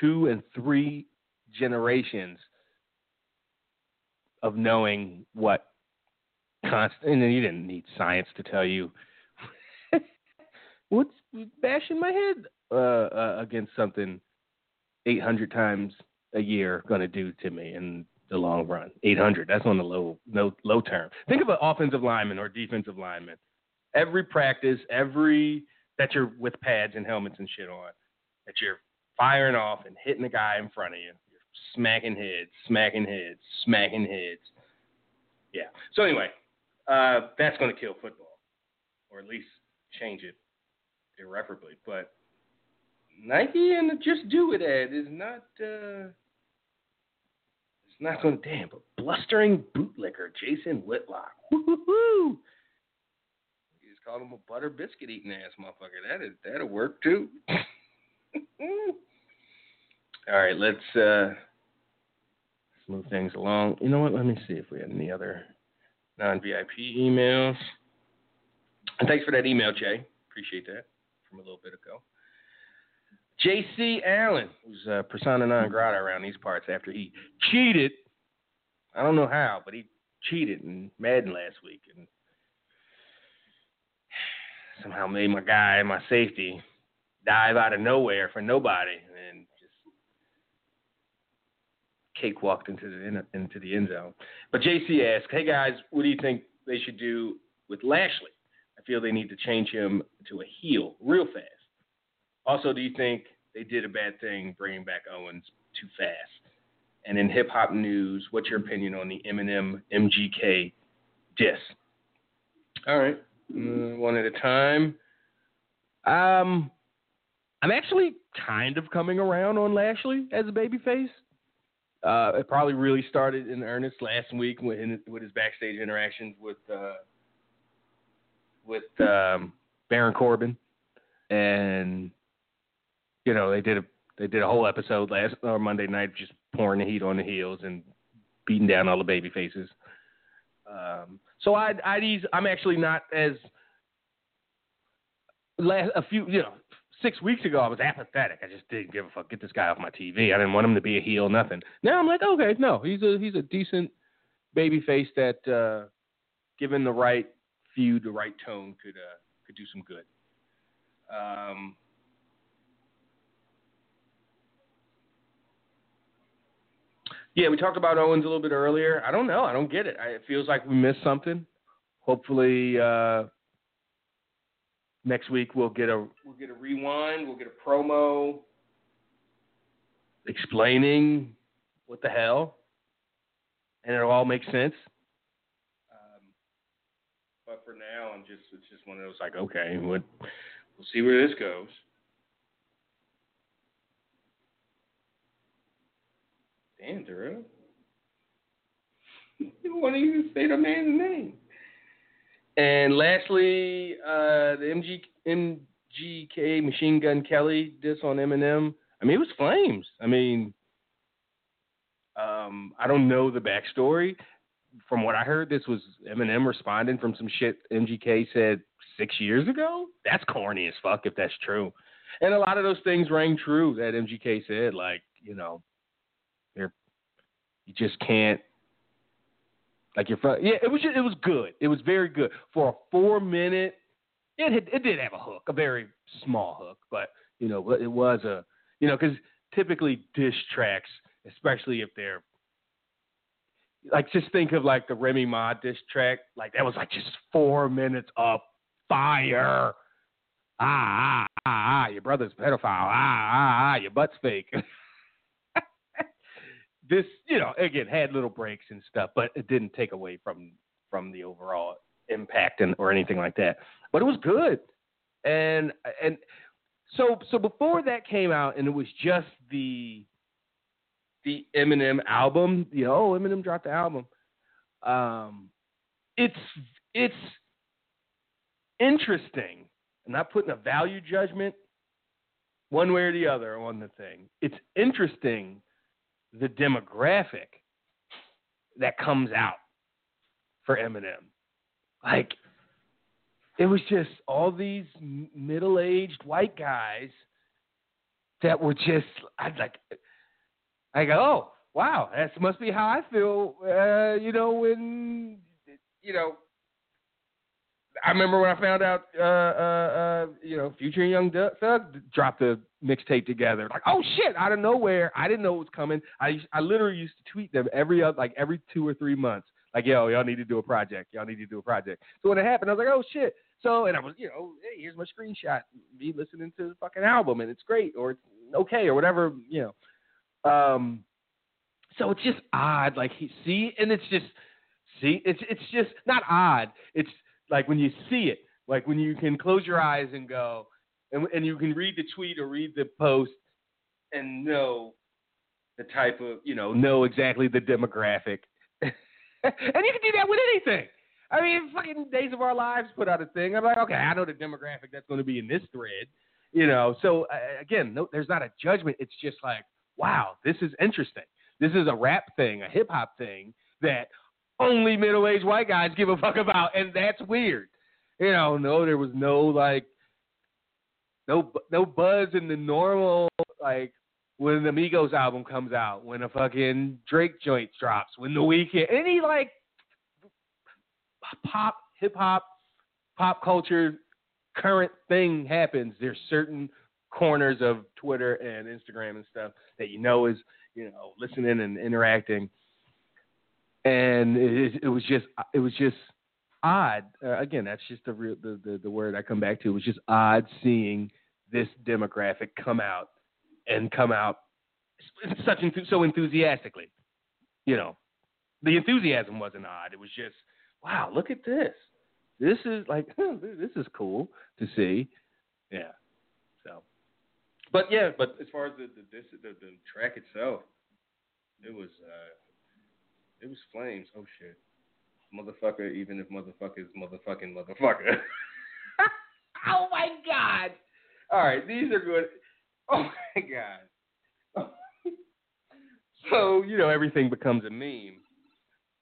two and three generations of knowing what constant. And you didn't need science to tell you what's bashing my head uh, uh, against something 800 times a year going to do to me. in the long run. 800. That's on the low low low term. Think of an offensive lineman or defensive lineman. Every practice, every that you're with pads and helmets and shit on, that you're firing off and hitting the guy in front of you. You're smacking heads, smacking heads, smacking heads. Yeah. So anyway, uh, that's going to kill football, or at least change it irreparably. But Nike and Just Do It ad is not. Uh, it's not going to damn. But blustering bootlicker Jason Whitlock. Woo-hoo-hoo. You just call him a butter biscuit eating ass motherfucker. That is that'll work too. (laughs) All right, let's uh, let's move things along. You know what? Let me see if we had any other non VIP emails. And thanks for that email, Jay. Appreciate that from a little bit ago. J.C. Allen, who's uh, persona non grata around these parts after he cheated. I don't know how, but he cheated in Madden last week and somehow made my guy, my safety, dive out of nowhere for nobody and just cakewalked into the into the end zone. But JC asked, "Hey guys, what do you think they should do with Lashley? Feel they need to change him to a heel real fast. Also, do you think they did a bad thing bringing back Owens too fast? And in hip hop news, what's your opinion on the Eminem MGK diss? All right, uh, one at a time. Um, I'm actually kind of coming around on Lashley as a babyface. Uh, it probably really started in earnest last week with, with his backstage interactions with uh, with um, Baron Corbin, and you know they did a they did a whole episode last or Monday night just pouring the heat on the heels and beating down all the baby faces. Um, so I'd ease, I'm actually not as last a few you know six weeks ago I was apathetic. I just didn't give a fuck. Get this guy off my TV. I didn't want him to be a heel, nothing. Now I'm like, okay, no, he's a he's a decent baby face that, uh, given the right feud, the right tone, could uh, could do some good. Um, yeah, we talked about Owens a little bit earlier. I don't know. I don't get it. I, it feels like we missed something. Hopefully, uh, next week we'll get a we'll get a rewind. We'll get a promo explaining what the hell, and it'll all make sense. Now, I'm just it's just one of those like okay, what, we'll see where this goes. Damn, Darrell. (laughs) You want to even say the man's name. And lastly, uh, the MG, MGK Machine Gun Kelly diss on Eminem. I mean, it was flames. I mean, um, I don't know the backstory. From what I heard, this was Eminem responding from some shit MGK said six years ago. That's corny as fuck if that's true. And a lot of those things rang true that MGK said, like, you know, they're you just can't like your front. Yeah, it was just, it was good. It was very good for a four minute. It had, it did have a hook, a very small hook, but you know it was a you know because typically diss tracks, especially if they're like just think of like the Remy Ma diss track, like that was like just four minutes of fire. Ah ah ah ah, your brother's pedophile. Ah ah ah, your butt's fake. (laughs) this, you know, again had little breaks and stuff, but it didn't take away from from the overall impact and or anything like that. But it was good, and and so so before that came out, and it was just the the Eminem album. You know, oh, Eminem dropped the album. Um, it's it's interesting. I'm not putting a value judgment one way or the other on the thing. It's interesting the demographic that comes out for Eminem. Like, it was just all these middle aged white guys that were just, I'd like, I go, oh, wow, that must be how I feel, uh, you know, when, you know, I remember when I found out, uh, uh, uh, you know, Future and Young Thug dropped a mixtape together. Like, oh shit, out of nowhere, I didn't know it was coming. I I literally used to tweet them every like every two or three months. Like, yo, y'all need to do a project. Y'all need to do a project. So when it happened, I was like, oh shit. So and I was, you know, hey, here's my screenshot. Me listening to the fucking album, and it's great, or it's okay, or whatever, you know. Um, so it's just odd. Like he see, and it's just see, it's it's just not odd. It's like when you see it, like when you can close your eyes and go, and and you can read the tweet or read the post and know the type of, you know, know exactly the demographic, (laughs) and you can do that with anything. I mean, fucking Days of Our Lives put out a thing. I'm like, okay, I know the demographic that's going to be in this thread, you know. So uh, again, no, there's not a judgment. It's just like, wow, this is interesting. This is a rap thing, a hip hop thing that only middle aged white guys give a fuck about, and that's weird. You know, no, there was no like, no, no buzz in the normal like when the Migos album comes out, when a fucking Drake joint drops, when the Weeknd, any like pop, hip hop, pop culture current thing happens, there's certain corners of Twitter and Instagram and stuff that you know is you know listening and interacting and it, it was just it was just odd. Uh, again, that's just the, real, the the the word I come back to. It was just odd seeing this demographic come out and come out such so enthusiastically. You know, the enthusiasm wasn't odd. It was just wow, look at this. This is like (laughs) this is cool to see. Yeah. But yeah, but as far as the the, this, the, the track itself, it was. Uh, it was flames. Oh shit. Motherfucker, even if motherfucker is motherfucking motherfucker. (laughs) oh my god. All right, these are good. Oh my god. (laughs) so, you know, everything becomes a meme.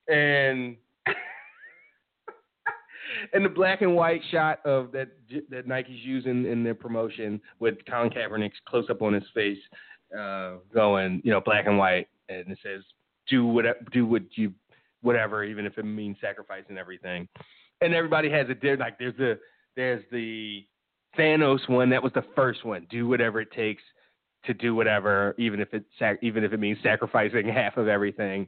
And (laughs) and the black and white shot of that that Nike's using in their promotion with Colin Kaepernick's close up on his face, uh, going, you know, black and white, and it says do what do what you whatever, even if it means sacrificing everything. And everybody has a different like there's the there's the Thanos one that was the first one. Do whatever it takes to do whatever, even if it even if it means sacrificing (laughs) half of everything.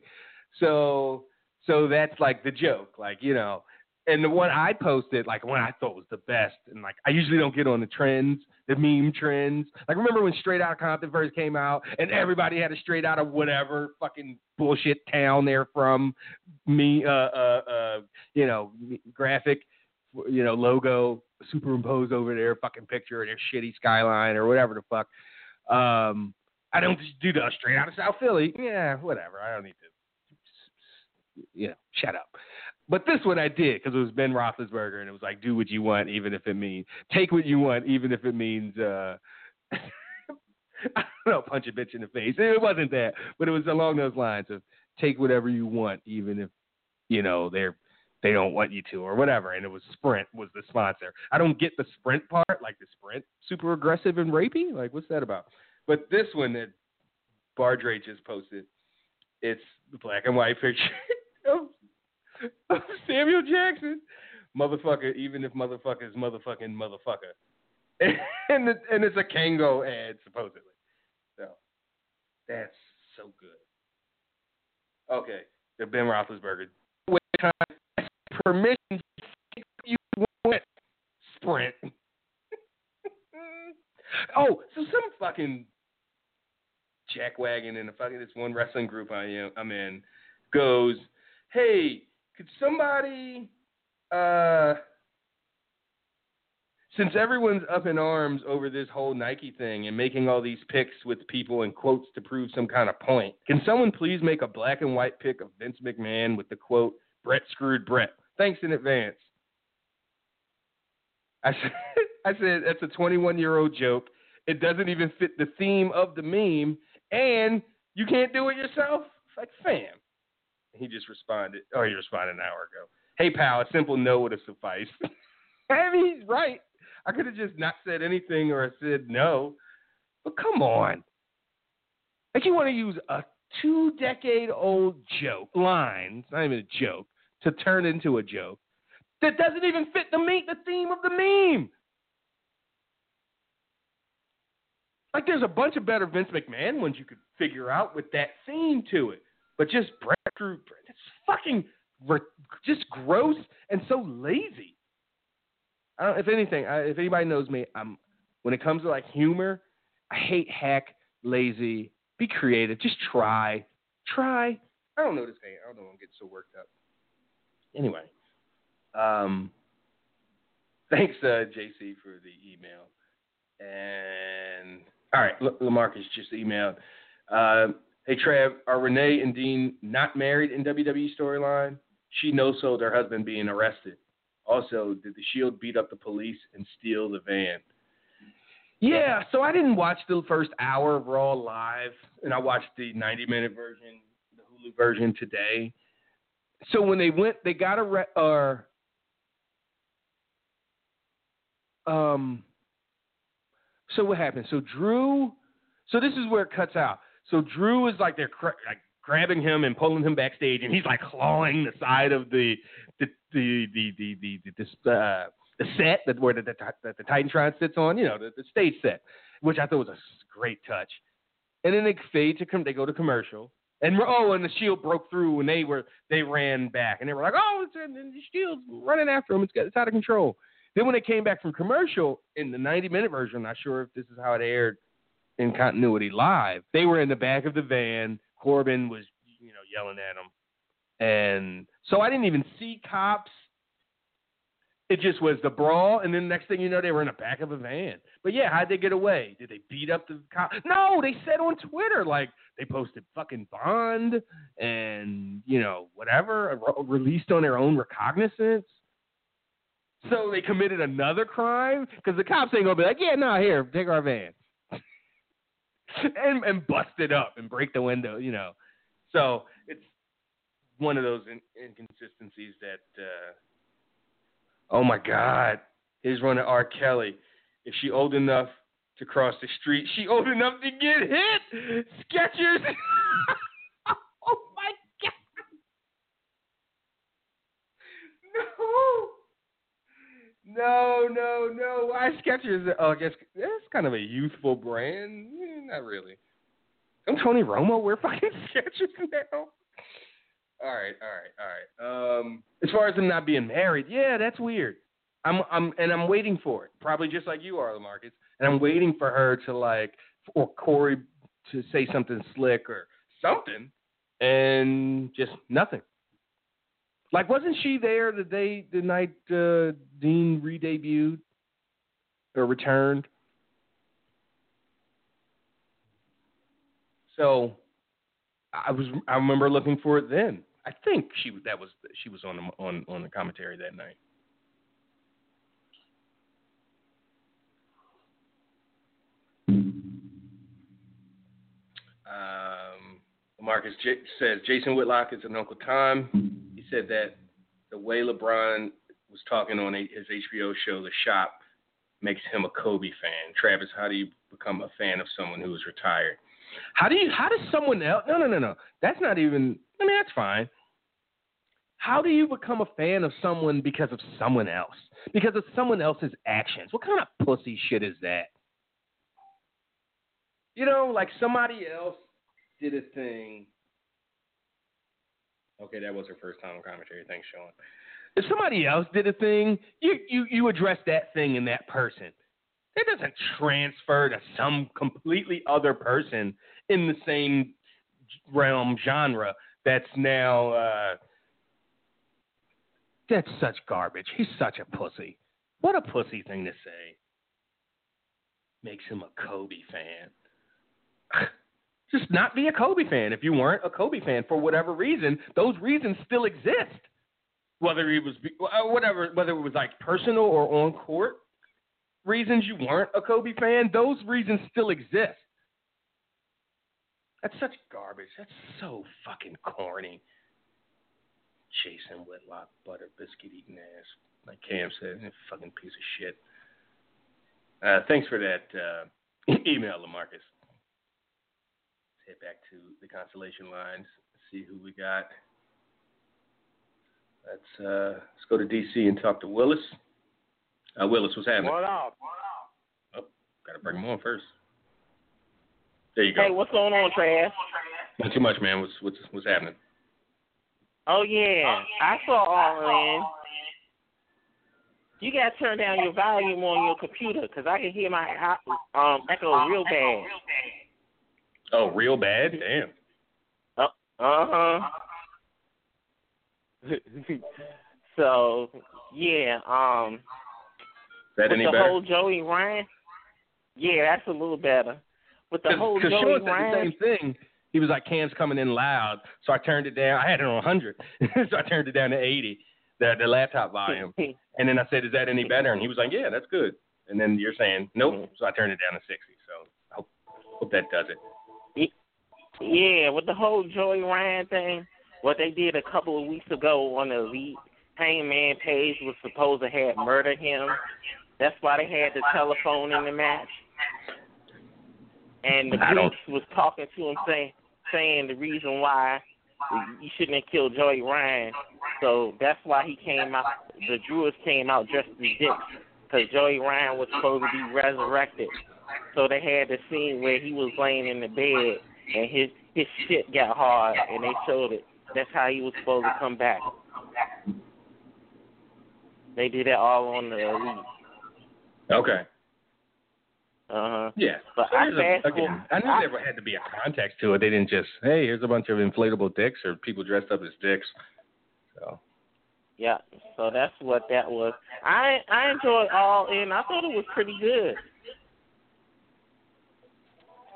So so that's like the joke, like you know and the one I posted, like one I thought was the best, and like I usually don't get on the trends, the meme trends. Like remember when Straight Outta Compton first came out, and everybody had a straight out of whatever fucking bullshit town they're from, me, uh, uh, uh, you know, graphic, you know, logo superimposed over their fucking picture and their shitty skyline or whatever the fuck. Um, I don't do the straight out of South Philly. Yeah, whatever. I don't need to, you know, shut up. But this one I did because it was Ben Roethlisberger, and it was like, do what you want, even if it means take what you want, even if it means uh, (laughs) I don't know, punch a bitch in the face. It wasn't that, but it was along those lines of take whatever you want, even if you know they're they don't want you to or whatever. And it was Sprint was the sponsor. I don't get the Sprint part, like the Sprint super aggressive and rapey. Like what's that about? But this one that Bardre just posted, it's the black and white picture (laughs) of (laughs) Samuel Jackson, motherfucker. Even if motherfucker is motherfucking motherfucker, (laughs) and and it's a Kangol ad supposedly. So that's so good. Okay, the Ben Roethlisberger. Permission you want sprint. (laughs) oh, so some fucking jackwagon in a fucking this one wrestling group I am I'm in goes, hey, could somebody, uh, since everyone's up in arms over this whole Nike thing and making all these pics with people and quotes to prove some kind of point, can someone please make a black and white pic of Vince McMahon with the quote, Brett screwed Brett? Thanks in advance. I said, (laughs) I said that's a 21 year old joke. It doesn't even fit the theme of the meme, and you can't do it yourself. It's like, fam, he just responded. Oh, he responded an hour ago. Hey, pal, a simple no would have sufficed. (laughs) I mean, he's right. I could have just not said anything or I said no. But come on. Like, you want to use a two decade old joke line, it's not even a joke, to turn into a joke. that doesn't even fit the meat, the theme of the meme. Like there's a bunch of better Vince McMahon ones you could figure out with that theme to it, but just breakthrough, it's fucking just gross and so lazy. I don't. If anything, I, if anybody knows me, I'm when it comes to like humor, I hate hack, lazy. Be creative. Just try, try. I don't know this thing. I don't know. I'm getting so worked up. Anyway, um, thanks, uh, JC, for the email. And all right, L- Lamarcus just emailed. Uh, hey, Trav, are Renee and Dean not married in WWE storyline? She no sold her husband being arrested. Also, did the Shield beat up the police and steal the van? Yeah, so I didn't watch the first hour of Raw live, and I watched the 90 minute version, the Hulu version today. So when they went, they got a or um. So what happened? So Drew, so this is where it cuts out. So Drew is like they're cr- like grabbing him and pulling him backstage, and he's like clawing the side of the the the the the, the, the this uh, the set that where the, the, the, the Titantron sits on, you know, the, the stage set, which I thought was a great touch. And then they fade to come, they go to commercial, and oh, and the Shield broke through, and they were they ran back, and they were like, oh, it's, and the Shield's running after them, it's it's out of control. Then when they came back from commercial in the 90 minute version, I'm not sure if this is how it aired in continuity live. They were in the back of the van. Corbin was, you know, yelling at them, and so I didn't even see cops. It just was the brawl, and then next thing you know, they were in the back of a van. But yeah, how'd they get away? Did they beat up the cop? No, they said on Twitter like they posted fucking bond and you know whatever released on their own recognizance. So they committed another crime because the cops ain't gonna be like, yeah, no, here, take our van, (laughs) and and bust it up and break the window, you know. So it's one of those in, inconsistencies that. Uh, Oh my God. Here's of R. Kelly. If she old enough to cross the street, she old enough to get hit. Skechers. (laughs) oh my God. No. No, no. Why Skechers? Oh, I guess that's kind of a youthful brand. Eh, not really. Don't Tony Romo wear fucking (laughs) Skechers now? All right, all right, all right. Um, as far as them not being married, yeah, that's weird. I'm, I'm, and I'm waiting for it. Probably just like you are, Lamarcus. And I'm waiting for her to like, or Corey to say something slick or something, and just nothing. Like, wasn't she there the day, the night uh, Dean re-debuted or returned? So, I was, I remember looking for it then. I think she that was she was on the on on the commentary that night. Um, Marcus J- says Jason Whitlock is an Uncle Tom. He said that the way LeBron was talking on his HBO show, The Shop, makes him a Kobe fan. Travis, how do you become a fan of someone who is retired? How do you? How does someone else? No, no, no, no. That's not even. I mean, that's fine. How do you become a fan of someone because of someone else? Because of someone else's actions? What kind of pussy shit is that? You know, like somebody else did a thing. Okay, that was her first time on commentary. Thanks, Sean. If somebody else did a thing, you you you address that thing in that person. It doesn't transfer to some completely other person in the same realm genre that's now uh, that's such garbage. He's such a pussy. What a pussy thing to say. Makes him a Kobe fan. (laughs) Just not be a Kobe fan. If you weren't a Kobe fan for whatever reason, those reasons still exist. Whether he was uh, whatever, whether it was like personal or on court reasons you weren't a Kobe fan, those reasons still exist. That's such garbage. That's so fucking corny. Jason Whitlock, butter biscuit eating ass. Like Cam said, fucking piece of shit. Uh, thanks for that uh, email, Lamarcus. Head back to the constellation lines. See who we got. Let's uh, let's go to DC and talk to Willis. Uh, Willis, what's happening? What up? Gotta bring him on first. There you go. Hey, what's going on, Trav? Not too much, man. What's what's what's happening? Oh yeah, I saw All In. You gotta turn down your volume on your computer because I can hear my um echo real bad. Oh, real bad? Damn. Uh huh. (laughs) so yeah, um, Is that with any the better? whole Joey Ryan. Yeah, that's a little better. With the whole Because Joey Sean said the Ryan. same thing. He was like, "Cam's coming in loud," so I turned it down. I had it on 100, (laughs) so I turned it down to 80, the the laptop volume. (laughs) And then I said, "Is that any better?" And he was like, "Yeah, that's good." And then you're saying, "Nope," Mhm. so I turned it down to 60. So I hope, hope that does it. Yeah, with the whole Joey Ryan thing, what they did a couple of weeks ago on the Elite Hangman Page was supposed to have murdered him. That's why they had the telephone in the match. And the Greeks was talking to him saying saying the reason why you shouldn't have killed Joey Ryan. So that's why he came out. The Druids came out dressed as dicks because Joey Ryan was supposed to be resurrected. So they had the scene where he was laying in the bed and his his shit got hard and they showed it. That's how he was supposed to come back. They did that all on the elite. Okay. Uh huh. Yeah. But So I there's again, I knew there had to be a context to it. They didn't just, hey, here's a bunch of inflatable dicks or people dressed up as dicks. So Yeah. So that's what that was. I I enjoyed all in. I thought it was pretty good.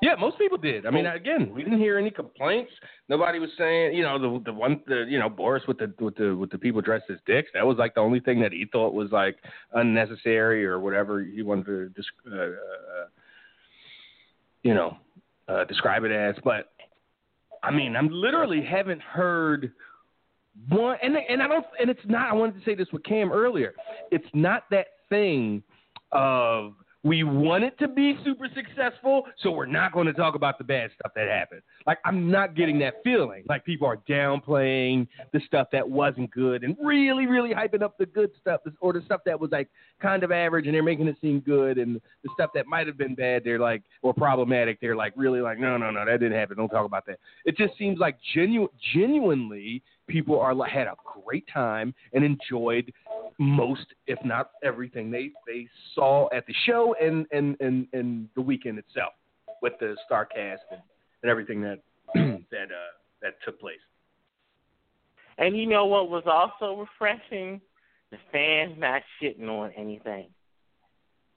Yeah, most people did. I mean, again, we didn't hear any complaints. Nobody was saying, you know, the the one, the you know, Boris with the with the with the people dressed as dicks. That was like the only thing that he thought was like unnecessary or whatever he wanted to, dis- uh, uh, you know, uh, describe it as. But I mean, I'm literally haven't heard one, and and I don't, and it's not. I wanted to say this with Cam earlier. It's not that thing of we want it to be super successful, so we're not going to talk about the bad stuff that happened. Like I'm not getting that feeling. Like people are downplaying the stuff that wasn't good and really, really hyping up the good stuff, or the stuff that was like kind of average, and they're making it seem good, and the stuff that might have been bad, they're like or problematic, they're like really like no, no, no, that didn't happen. Don't talk about that. It just seems like genu- genuinely people are had a great time and enjoyed most, if not everything they they saw at the show and and and, and the weekend itself with the star cast and, and everything that (clears throat) that uh that took place. And you know what was also refreshing? The fans not shitting on anything.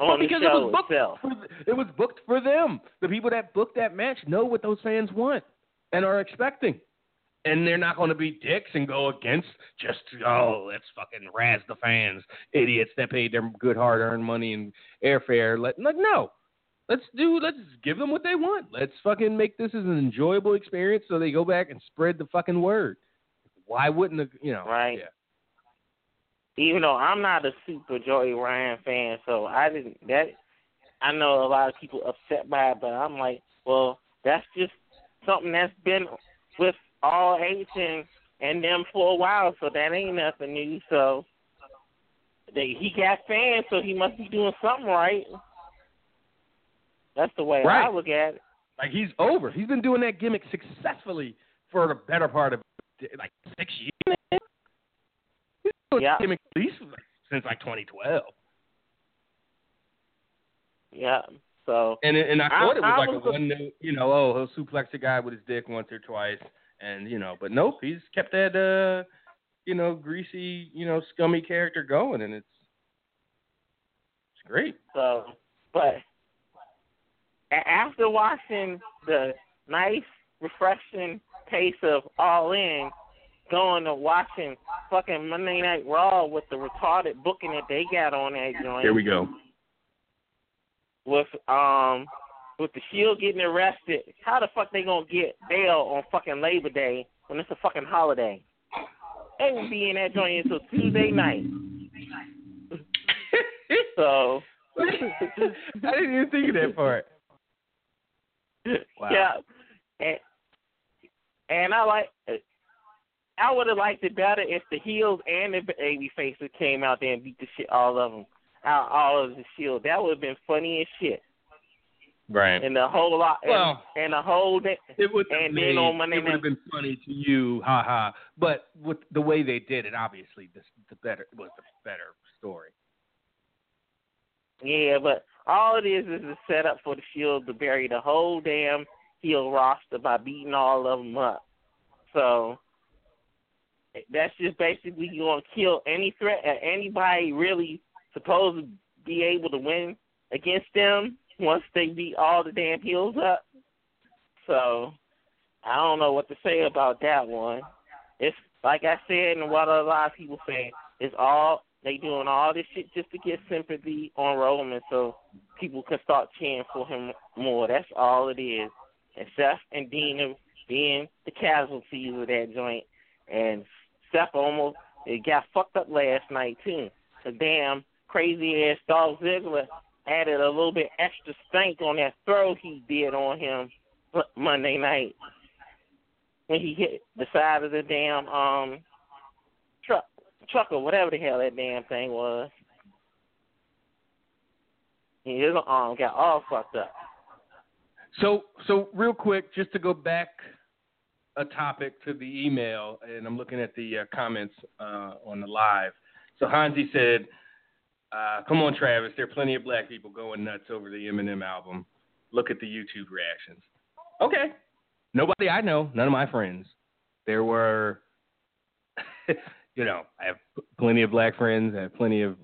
Well, the because it was booked itself. for it was booked for them. The people that booked that match know what those fans want and are expecting. And they're not going to be dicks and go against just oh let's fucking razz the fans, idiots that paid their good hard earned money and airfare. Let like no, let's do let's give them what they want. Let's fucking make this as an enjoyable experience so they go back and spread the fucking word. Why wouldn't the you know Right. Yeah. Even though I'm not a super Joey Ryan fan, so I didn't that I know a lot of people upset by it, but I'm like, well, that's just something that's been with all eight and them for a while, so that ain't nothing new. So they, he got fans, so he must be doing something right. That's the way Right. I look at it. Like he's over. He's been doing that gimmick successfully for the better part of like six years. He's doing Yeah. gimmick at least since like 2012. Yeah. So And and I I- thought it was I like was a one note, you know, oh he'll suplex a guy with his dick once or twice, and you know, but nope, he's kept that uh, you know, greasy, you know, scummy character going, and it's it's great. So, but after watching the nice, refreshing taste of All In, going to watching fucking Monday Night Raw with the retarded booking that they got on that joint, Here we go. with um with the Shield getting arrested, how the fuck they gonna get bail on fucking Labor Day when it's a fucking holiday? They won't be in that joint until Tuesday night. (laughs) So (laughs) I didn't even think of that part. Wow. Yeah, and and I like. I would have liked it better if the heels and the baby faces came out there and beat the shit all of them out all of the shield. That would have been funny as shit. Right. And the whole lot. And, Well- and the whole. Day, It would And have then on Monday it would have been funny to you, ha ha. But with the way they did it, obviously, this the better was the better story. Yeah, but all it is is a setup for the Shield to bury the whole damn heel roster by beating all of them up. So that's just basically you gonna kill any threat, uh, anybody really supposed to be able to win against them once they beat all the damn heels up. So I don't know what to say about that one. It's like I said, and what a lot of people say, it's all they doing all this shit just to get sympathy on Roman, so people can start cheering for him more. That's all it is. And Seth and Dean being the casualties of that joint, and Seth almost it got fucked up last night too. The damn crazy ass Dolph Ziggler added a little bit extra stank on that throw he did on him Monday night when he hit the side of the damn um truck truck or whatever the hell that damn thing was. And his arm got all fucked up. So, so real quick, just to go back a topic to the email, and I'm looking at the uh, comments uh, on the live. So Hansi said, uh, "Come on, Travis. There are plenty of black people going nuts over the Eminem album. Look at the YouTube reactions." Okay, nobody I know, none of my friends. There were, (laughs) you know, I have plenty of black friends. I have plenty of,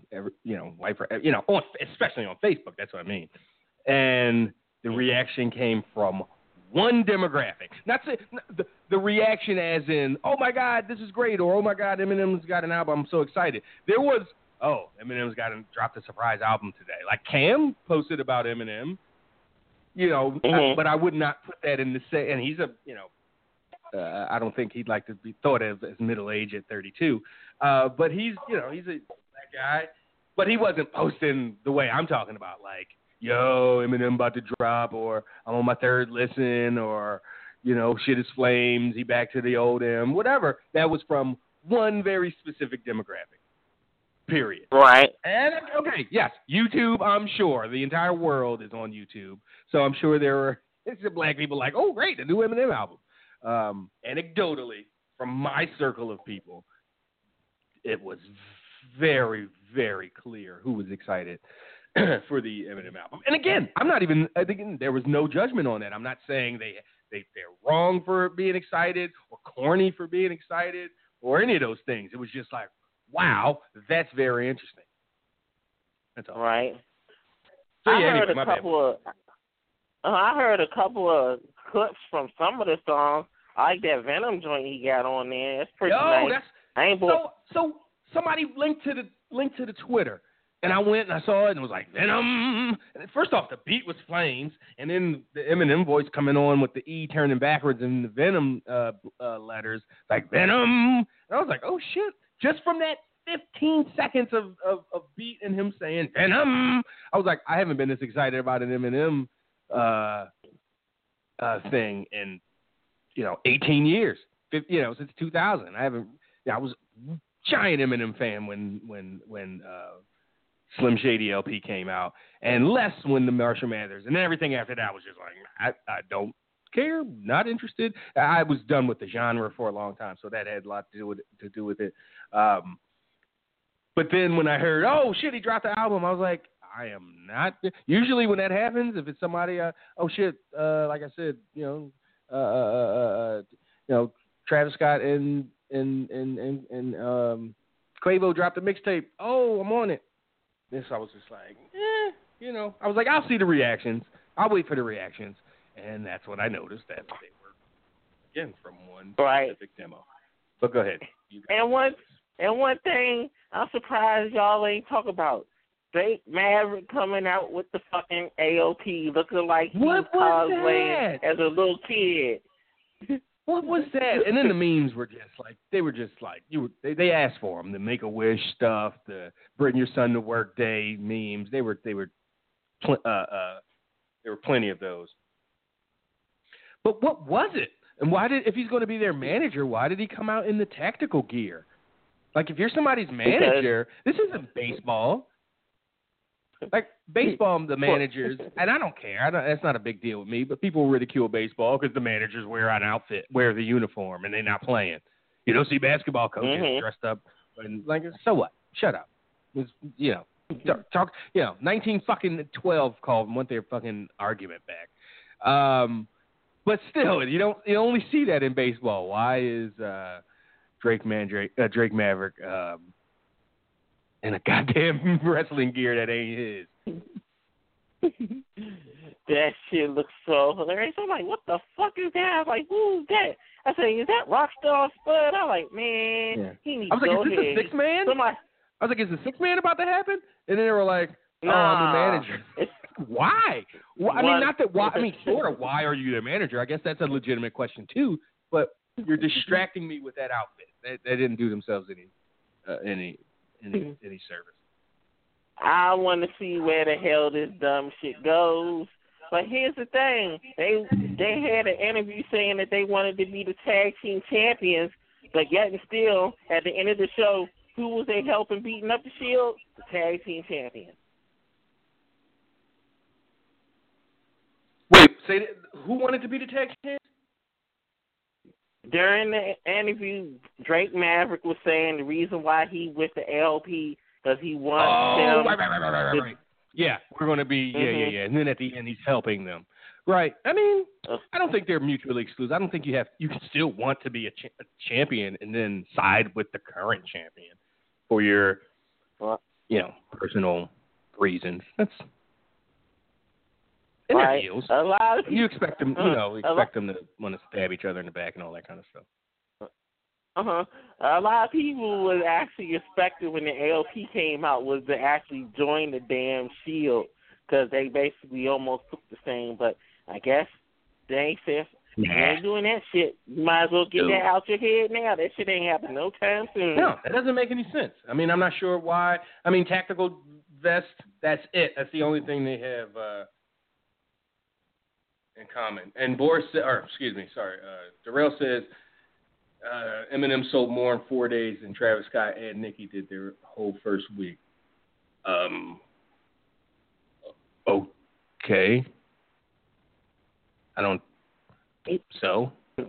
you know, white, you know, on, especially on Facebook. That's what I mean. And the reaction came from one demographic. Not the, the reaction as in, oh my God, this is great, or oh my God, Eminem's got an album, I'm so excited. There was, oh, Eminem's got a, dropped a surprise album today. Like Cam posted about Eminem, you know, Mhm. but I would not put that in the same, and he's a, you know, uh, I don't think he'd like to be thought of as middle age at 32. Uh, but he's, you know, he's a black guy, but he wasn't posting the way I'm talking about, like, yo, Eminem about to drop, or I'm on my third listen, or, you know, shit is flames, he back to the old M, whatever. That was from one very specific demographic. Period. Right. And okay, yes, YouTube. I'm sure the entire world is on YouTube, so I'm sure there were black people like, oh great, the new Eminem album. Um, anecdotally, from my circle of people, it was very, very clear who was excited (clears throat) for the Eminem album. And again, I'm not even. I think there was no judgment on that. I'm not saying they they they're wrong for being excited or corny for being excited or any of those things. It was just like, wow, that's very interesting. That's all. Right. So I heard anyway, a my bad. couple of uh, I heard a couple of clips from some of the songs. I like that Venom joint he got on there. That's pretty Yo, nice. that's I ain't so so somebody linked to the linked to the Twitter. And I went and I saw it and it was like Venom. And first off, the beat was flames, and then the Eminem voice coming on with the E turning backwards and the Venom uh, uh, letters like Venom. And I was like, oh shit! Just from that 15 seconds of, of, of beat and him saying Venom, I was like, I haven't been this excited about an Eminem uh, uh, thing in you know 18 years. Fif- You know, since 2000. I haven't. Yeah, I was giant Eminem fan when when when uh, Slim Shady LP came out, and less when the Marshall Mathers, and everything after that was just like I, I don't care, not interested. I was done with the genre for a long time, so that had a lot to do with to do with it. Um, but then when I heard, oh shit, he dropped the album, I was like, I am not. Usually when that happens, if it's somebody, uh, oh shit, uh, like I said, you know, uh, uh, uh, uh, you know, Travis Scott and and and and, and um, Quavo dropped a mixtape. Oh, I'm on it. This I was just like, eh, you know, I was like, I'll see the reactions. I'll wait for the reactions, and that's what I noticed that they were again from one Right. specific demo. But go ahead. And one and one thing I'm surprised y'all ain't talk about. Drake Maverick coming out with the fucking AOP looking like he What was was cosplaying that? as a little kid. What was that? And then the memes were just like they were just like you. Were, they they asked for them, the Make a Wish stuff, the Bring Your Son to Work Day memes. They were they were, pl- uh, uh, there were plenty of those. But what was it? And why did if he's going to be their manager, why did he come out in the tactical gear? Like if you're somebody's manager, this isn't baseball. Like baseball, the managers, and I don't care. I don't, that's not a big deal with me. But people ridicule baseball because the managers wear an outfit, wear the uniform, and they're not playing. You don't see basketball coaches Mhm. dressed up and like so what? Shut up. It's, you know, talk, talk. You know, nineteen fucking twelve called and want their fucking argument back. Um, but still, you don't you only see that in baseball. Why is uh, Drake Man Drake, uh, Drake Maverick um, in a (laughs) goddamn wrestling gear that ain't his? (laughs) that shit looks so hilarious. I'm like, what the fuck is that? I'm like, who's that? I said, is that Rockstar Spud? I'm like, man, Yeah. he needs I was like, is this ahead. a six man? Somebody, I was like, is the six man about to happen? And then they were like, oh, I'm the manager. (laughs) Why? Why? I mean, not that. Why? I mean, (laughs) sort of. Why are you the manager? I guess that's a legitimate question too. But you're distracting me with that outfit. They, they didn't do themselves any, uh, any, any, any service. I want to see where the hell this dumb shit goes. But here's the thing: they they had an interview saying that they wanted to be the tag team champions, but yet and still, at the end of the show, who was they helping beating up the Shield? The tag team champions. Wait, say who wanted to be the tag champ? During the interview, Drake Maverick was saying the reason why he with the AOP because he wants Oh, them. right, right, right, right, right, right. Yeah, we're going to be. Yeah, yeah, Mhm. yeah. And then at the end, he's helping them. Right. I mean. I don't think they're mutually exclusive. I don't think you have. You can still want to be a, cha- a champion and then side with the current champion for your, you know, personal reasons. That's. And Right. heels. A lot of people. You expect them, you Uh, know, a expect them to want to stab each other in the back and all that kind of stuff. Uh huh. A lot of people was actually expected when the AOP came out was to actually join the damn Shield because they basically almost took the same. But I guess they ain't said you ain't doing that shit. You might as well get Dude. that out your head now. That shit ain't happening no time soon. No, that doesn't make any sense. I mean, I'm not sure why. I mean, tactical vest. That's it. That's the only thing they have uh, in common. And Boris, or excuse me, sorry, uh, Darrell says uh, Eminem sold more in four days than Travis Scott and Nicki did their whole first week. Um. Okay. I don't. So. (laughs)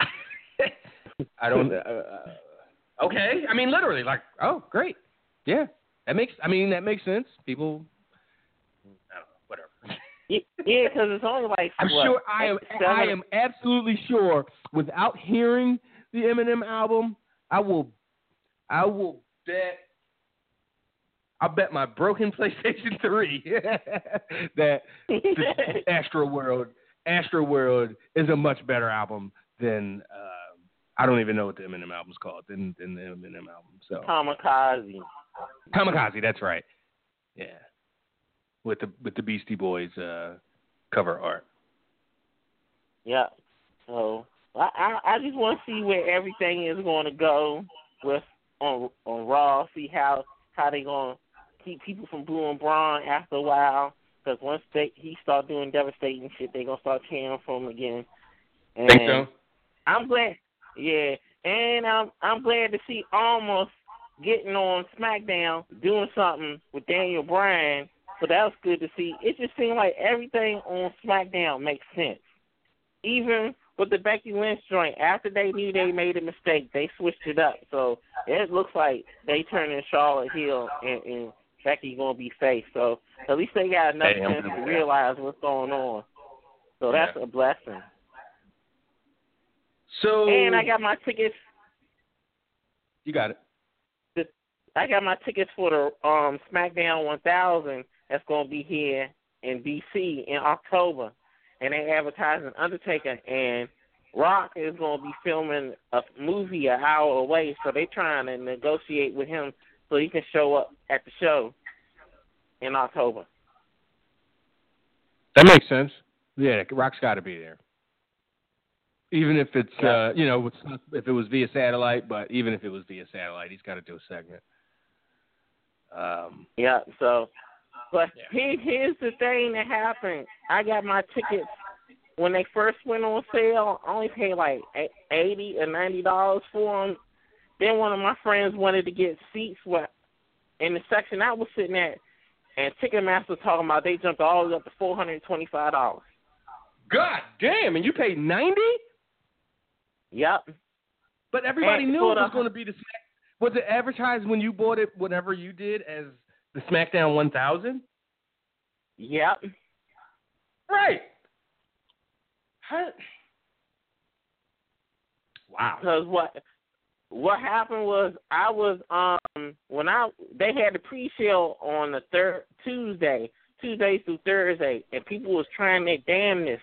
I don't. (laughs) Uh, uh, okay. I mean, literally, like, oh, great. Yeah, that makes. I mean, that makes sense. People. I don't know. Whatever. Yeah, because it's only like I'm what, sure. I am. seven- I am absolutely sure. Without hearing the Eminem album, I will. I will bet. I'll bet my broken (laughs) PlayStation 3 (laughs) that (laughs) Astro World, Astro World is a much better album than uh, I don't even know what the Eminem album's called than than the Eminem album. So Kamikaze. Kamikaze, that's right. Yeah, with the with the Beastie Boys uh, cover art. Yeah. So I I, I just want to see where everything is going to go with on on Raw. See how how they going to keep people from booing Braun after a while. Because once they he start doing devastating shit, they gonna start cheering for him again. And Think so? I'm glad. Yeah, and I'm I'm glad to see Almas getting on SmackDown doing something with Daniel Bryan. So that was good to see. It just seemed like everything on SmackDown makes sense. Even with the Becky Lynch joint, after they knew they made a mistake, they switched it up. So it looks like they turning Charlotte heel and, and Becky gonna be face. So at least they got enough Hey, I'm sense to realize what's going on. So that's Yeah. a blessing. So And I got my tickets you got it. I got my tickets for the um SmackDown 1000 that's going to be here in DC in October, and they advertising Undertaker and Rock is going to be filming a movie an hour away, so they're trying to negotiate with him so he can show up at the show in October. That makes sense. Yeah, Rock's got to be there. Even if it's Yeah. uh, you know, it's- if it was via satellite, but even if it was via satellite, he's got to do a segment. Um, Yeah, so but Yeah. here, here's the thing that happened. I got my tickets when they first went on sale, I only paid like eighty or ninety dollars for them. Then one of my friends wanted to get seats where in the section I was sitting at, and Ticketmaster talking about they jumped all the way up to four hundred twenty five dollars. God damn! And you paid ninety? Yep. But everybody And knew it was going to be the. Smack- Was it advertised when you bought it? Whatever you did as the SmackDown 1000? Yep. Right. How? Wow. Because what what happened was I was um when I they had the pre-sale on the third Tuesday, Tuesday through Thursday, and people was trying their damnness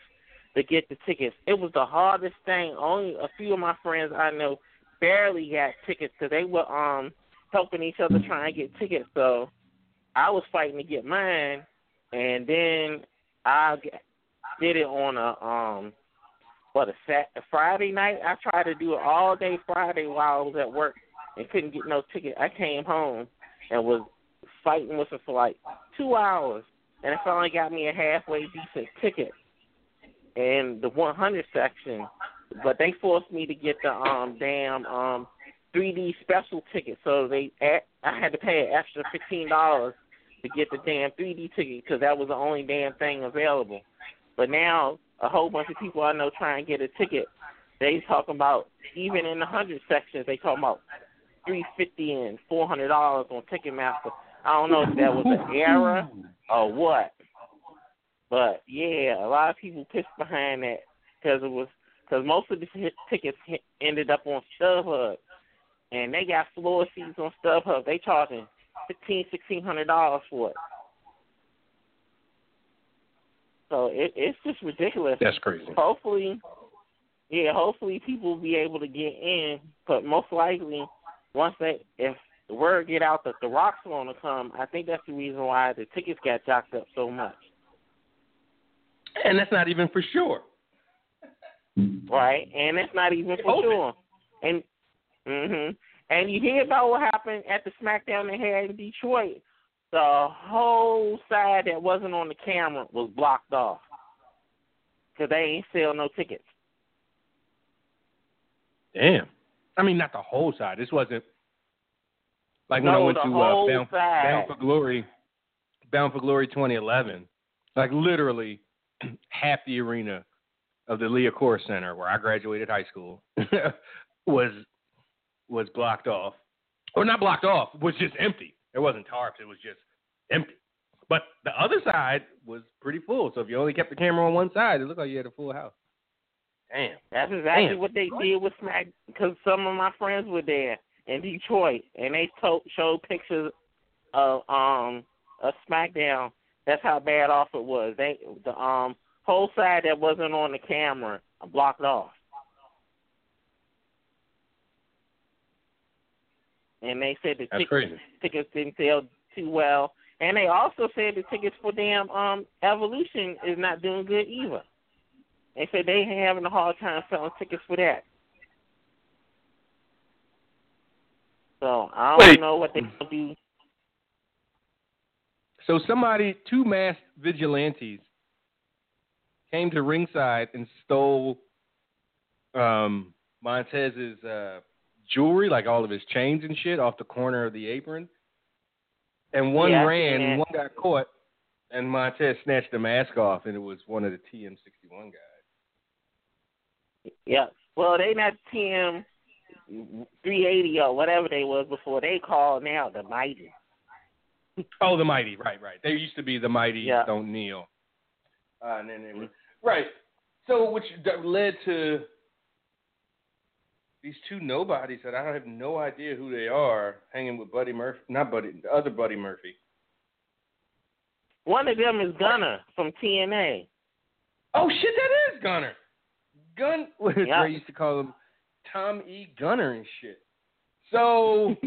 to get the tickets. It was the hardest thing. Only a few of my friends I know barely got tickets because they were um helping each other trying to get tickets. So I was fighting to get mine, and then I did it on a um what a sat Friday night. I tried to do it all day Friday while I was at work and couldn't get no ticket. I came home and was fighting with it for like two hours, and it finally got me a halfway decent ticket in the 100 section. But they forced me to get the um damn um 3D special ticket, so they I had to pay an extra fifteen dollars to get the damn 3D ticket because that was the only damn thing available. But now a whole bunch of people I know try and get a ticket. They talking about even in the hundred sections they talking about three fifty and four hundred dollars on Ticketmaster. I don't know if that was an error or what, but yeah, a lot of people pissed behind that because it was because most of the tickets ended up on StubHub, and they got floor seats on StubHub. They charging fifteen, sixteen hundred dollars for it. So it, it's just ridiculous. That's crazy. Hopefully, yeah, hopefully people will be able to get in, but most likely, once they if the word get out that the Rock's are going to come, I think that's the reason why the tickets got jacked up so much. And that's not even for sure. right? And that's not even for Open. sure. And mhm. And you hear about what happened at the SmackDown they had in Detroit. The whole side that wasn't on the camera was blocked off because they ain't sell no tickets. Damn. I mean, not the whole side. This wasn't like when I went to uh, whole Bound. Bound for Glory, Bound for Glory 2011. Like literally, (clears throat) half the arena of the Liacouras Center, where I graduated high school, (laughs) was was blocked off, or not blocked off, was just empty. It wasn't tarps. It was just empty. But the other side was pretty full. So if you only kept the camera on one side, it looked like you had a full house. Damn. That's exactly Damn. what they did with Smack. Because some of my friends were there in Detroit, and they to- showed pictures of um of SmackDown. That's how bad off it was. They the um whole side that wasn't on the camera blocked off. And they said the That's tic- crazy. tickets didn't sell too well. And they also said the tickets for damn um Evolution is not doing good either. They said they having a hard time selling tickets for that. So I don't Wait. know what they gonna do. So somebody, two masked vigilantes, came to ringside and stole um, Montez's uh, jewelry, like all of his chains and shit, off the corner of the apron. And one Yeah, ran, and one got caught, and Montez snatched the mask off, and it was one of the TM61 guys. Yeah. Well, they not TM 380 or whatever they was before. They call now the Mighty. Oh, the Mighty, right, right. They used to be the Mighty Yeah. Don't Kneel. Uh, and then they were, right. So, which led to these two nobodies that I have no idea who they are, hanging with Buddy Murphy, not Buddy, the other Buddy Murphy. One of them is Gunner from TNA. Oh shit, that is Gunner. Gun. (laughs) Yeah. They used to call him Tom E. Gunner and shit. So. (laughs)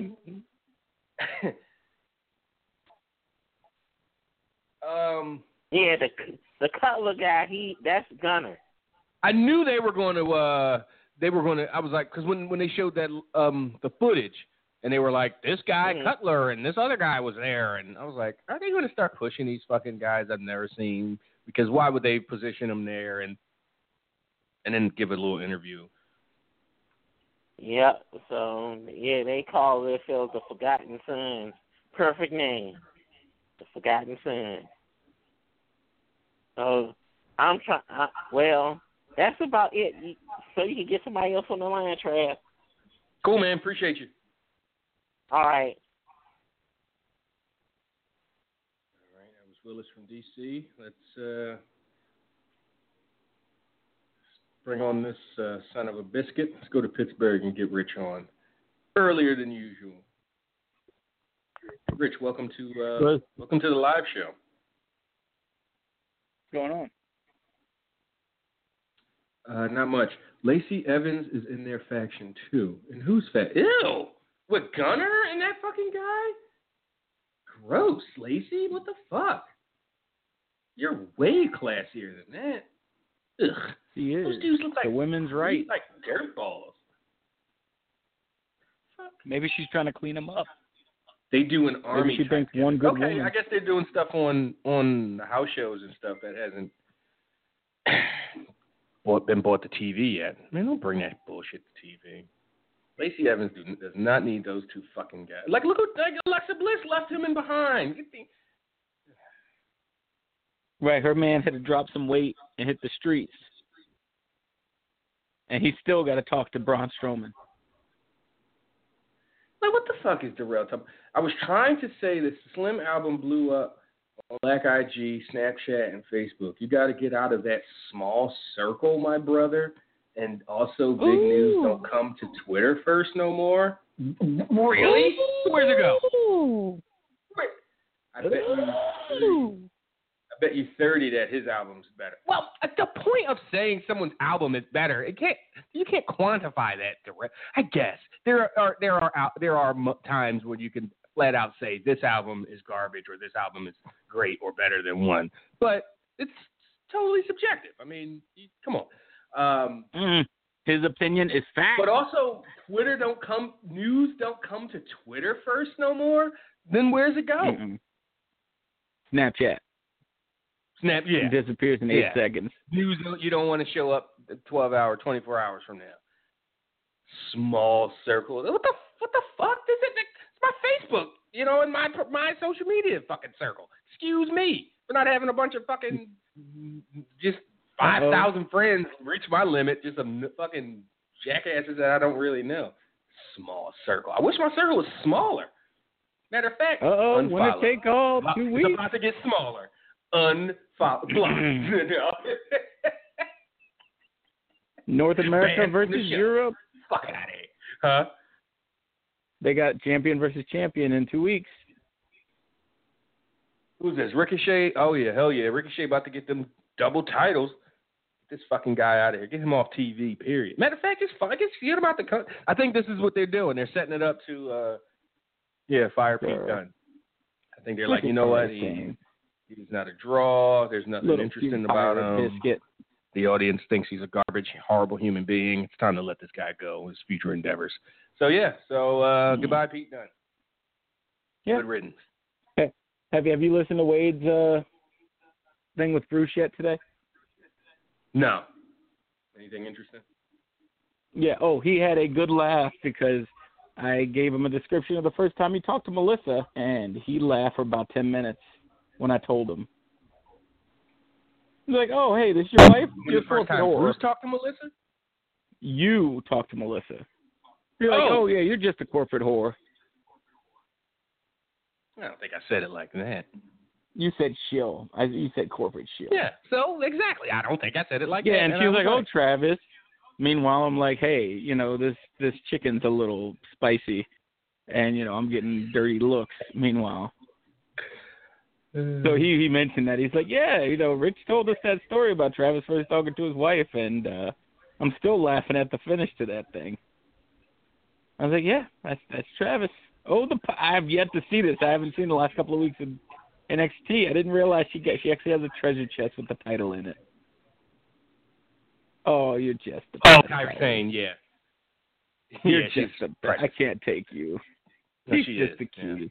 um. Yeah, the the Cutler guy. He that's Gunner. I knew they were going to. uh They were going to. I was like, because when when they showed that um the footage, and they were like, this guy Mhm. Cutler and this other guy was there, and I was like, are they going to start pushing these fucking guys I've never seen? Because why would they position them there? And and then give a little interview. Yep. So yeah, they call themselves the Forgotten Sons. Perfect name, the Forgotten Sons. So I'm trying. Well, that's about it. So you can get somebody else on the line, Trav. Cool, man. Appreciate you. All right. All right, that was Willis from DC. Let's uh, bring on this uh, son of a biscuit. Let's go to Pittsburgh and get Rich on earlier than usual. Rich, welcome to uh, welcome to the live show. What's going on? Uh, not much. Lacey Evans is in their faction too. And who's fa- Ew! With Gunner and that fucking guy? Gross, Lacey. What the fuck? You're way classier than that. Ugh. She is. Those dudes look like the women's right. like dirt balls. Maybe she's trying to clean them up. They do an army. she type thinks one good Okay, woman- I guess they're doing stuff on on house shows and stuff that hasn't bought, been bought to TV yet. Man, don't bring that bullshit to TV. Lacey Evans do, does not need those two fucking guys. Like, look like Alexa Bliss left him in behind. The, Right, her man had to drop some weight and hit the streets, and he still got to talk to Braun Strowman. Like, what the fuck is Darrell talking? I was trying to say this Slim album blew up Black IG, Snapchat, and Facebook. You got to get out of that small circle, my brother. And also, big news don't come to Twitter first no more. Really? Where's it go? I bet you. I bet you thirty that his album's better. Well, at the point of saying someone's album is better, it can't. You can't quantify that direct. I guess there are there are there are times when you can flat out say this album is garbage or this album is great or better than one, but it's totally subjective. I mean, come on. Um, Mm, his opinion is fact. but also, Twitter don't come news don't come to Twitter first no more. Then where's it go? Mm-mm. Snapchat Snap, yeah. It disappears in eight Yeah. seconds. news you don't want to show up 12 hour 24 hours from now small circle what the what the fuck is it's my facebook you know and my my social media fucking circle excuse me for not having a bunch of fucking just 5000 friends reach my limit just a fucking jackasses that i don't really know small circle i wish my circle was smaller matter of fact Uh oh, winner unfollow. take all. About- Two it's weeks. about to get smaller. Unfollow. Block. You know? North America versus. Europe. Fuck out of here. Huh? They got champion versus champion in two weeks. Who's this? Ricochet? Oh, yeah. Hell yeah. Ricochet about to get them double titles. Get this fucking guy out of here. Get him off TV, period. Matter of fact, it's fine. Get forget about the. Co- I think this is what they're doing. They're setting it up to, uh, yeah, fire Pete. Dunne. I think they're like, you know what? He, he's not a draw. There's nothing Little interesting about him. Biscuit. The audience thinks he's a garbage, horrible human being. It's time to let this guy go. His future endeavors. So yeah. So uh, goodbye, Pete Dunne. Yeah. Good riddance. Have you have you listened to Wade's uh, thing with Bruce yet today? No. Anything interesting? Yeah. Oh, he had a good laugh because I gave him a description of the first time he talked to Melissa, and he laughed for about ten minutes when I told him. Like, "Oh, hey, this is your wife? You're corporate time whore." Bruce talked to Melissa? You talked to Melissa. You're like, Oh. "Oh yeah, you're just a corporate whore." I don't think I said it like that. You said shill. I, you said corporate shill. Yeah. So exactly. I don't think I said it like yeah, that. Yeah, and she I was like, "Oh. Travis." Meanwhile, I'm like, "Hey, you know this this chicken's a little spicy, and you know I'm getting dirty looks." Meanwhile, so he he mentioned that he's like, "Yeah, you know, Rich told us that story about Travis first talking to his wife, and uh I'm still laughing at the finish to that thing." I was like, "Yeah, that's that's Travis." Oh, the p- I've yet to see this. I haven't seen the last couple of weeks in NXT. I didn't realize she got she actually has a treasure chest with the title in it. Oh, you're just the Oh, best. Kairi Sane yeah. You're yeah, just she's the best. I can't take you. No, She's she just is, the yeah.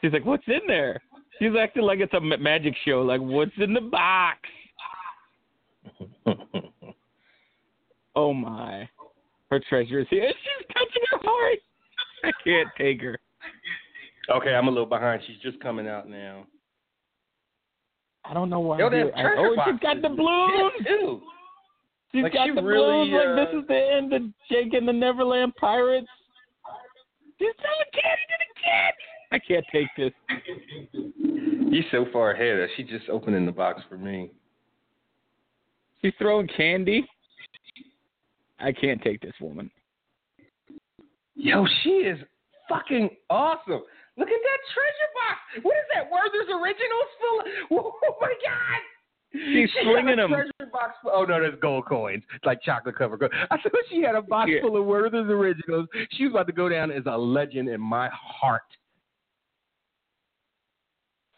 She's like, "What's in there?" She's acting like it's a magic show. Like, "What's in the box?" (laughs) Oh my. Her treasure is here. She's touching her heart. I can't take her. okay, I'm a little behind. She's just coming out now. I don't know why. Yo, I do. I- oh, she's got the balloons. too. She's Like, got she the really, balloons. Like uh, this is the end of Jake and the Neverland Pirates. She's selling candy to the kids. I can't take this. You're so far ahead. She's just opening the box for me. She's throwing candy. I can't take this woman. Yo, she is fucking awesome. Look at that treasure box. What is that? Werther's Originals full of, (laughs) oh my god. She's she slinging got a 'em. treasure box full, oh no, that's gold coins. It's like chocolate covered gold. I thought she had a box Yeah. full of Werther's Originals. She was about to go down as a legend in my heart.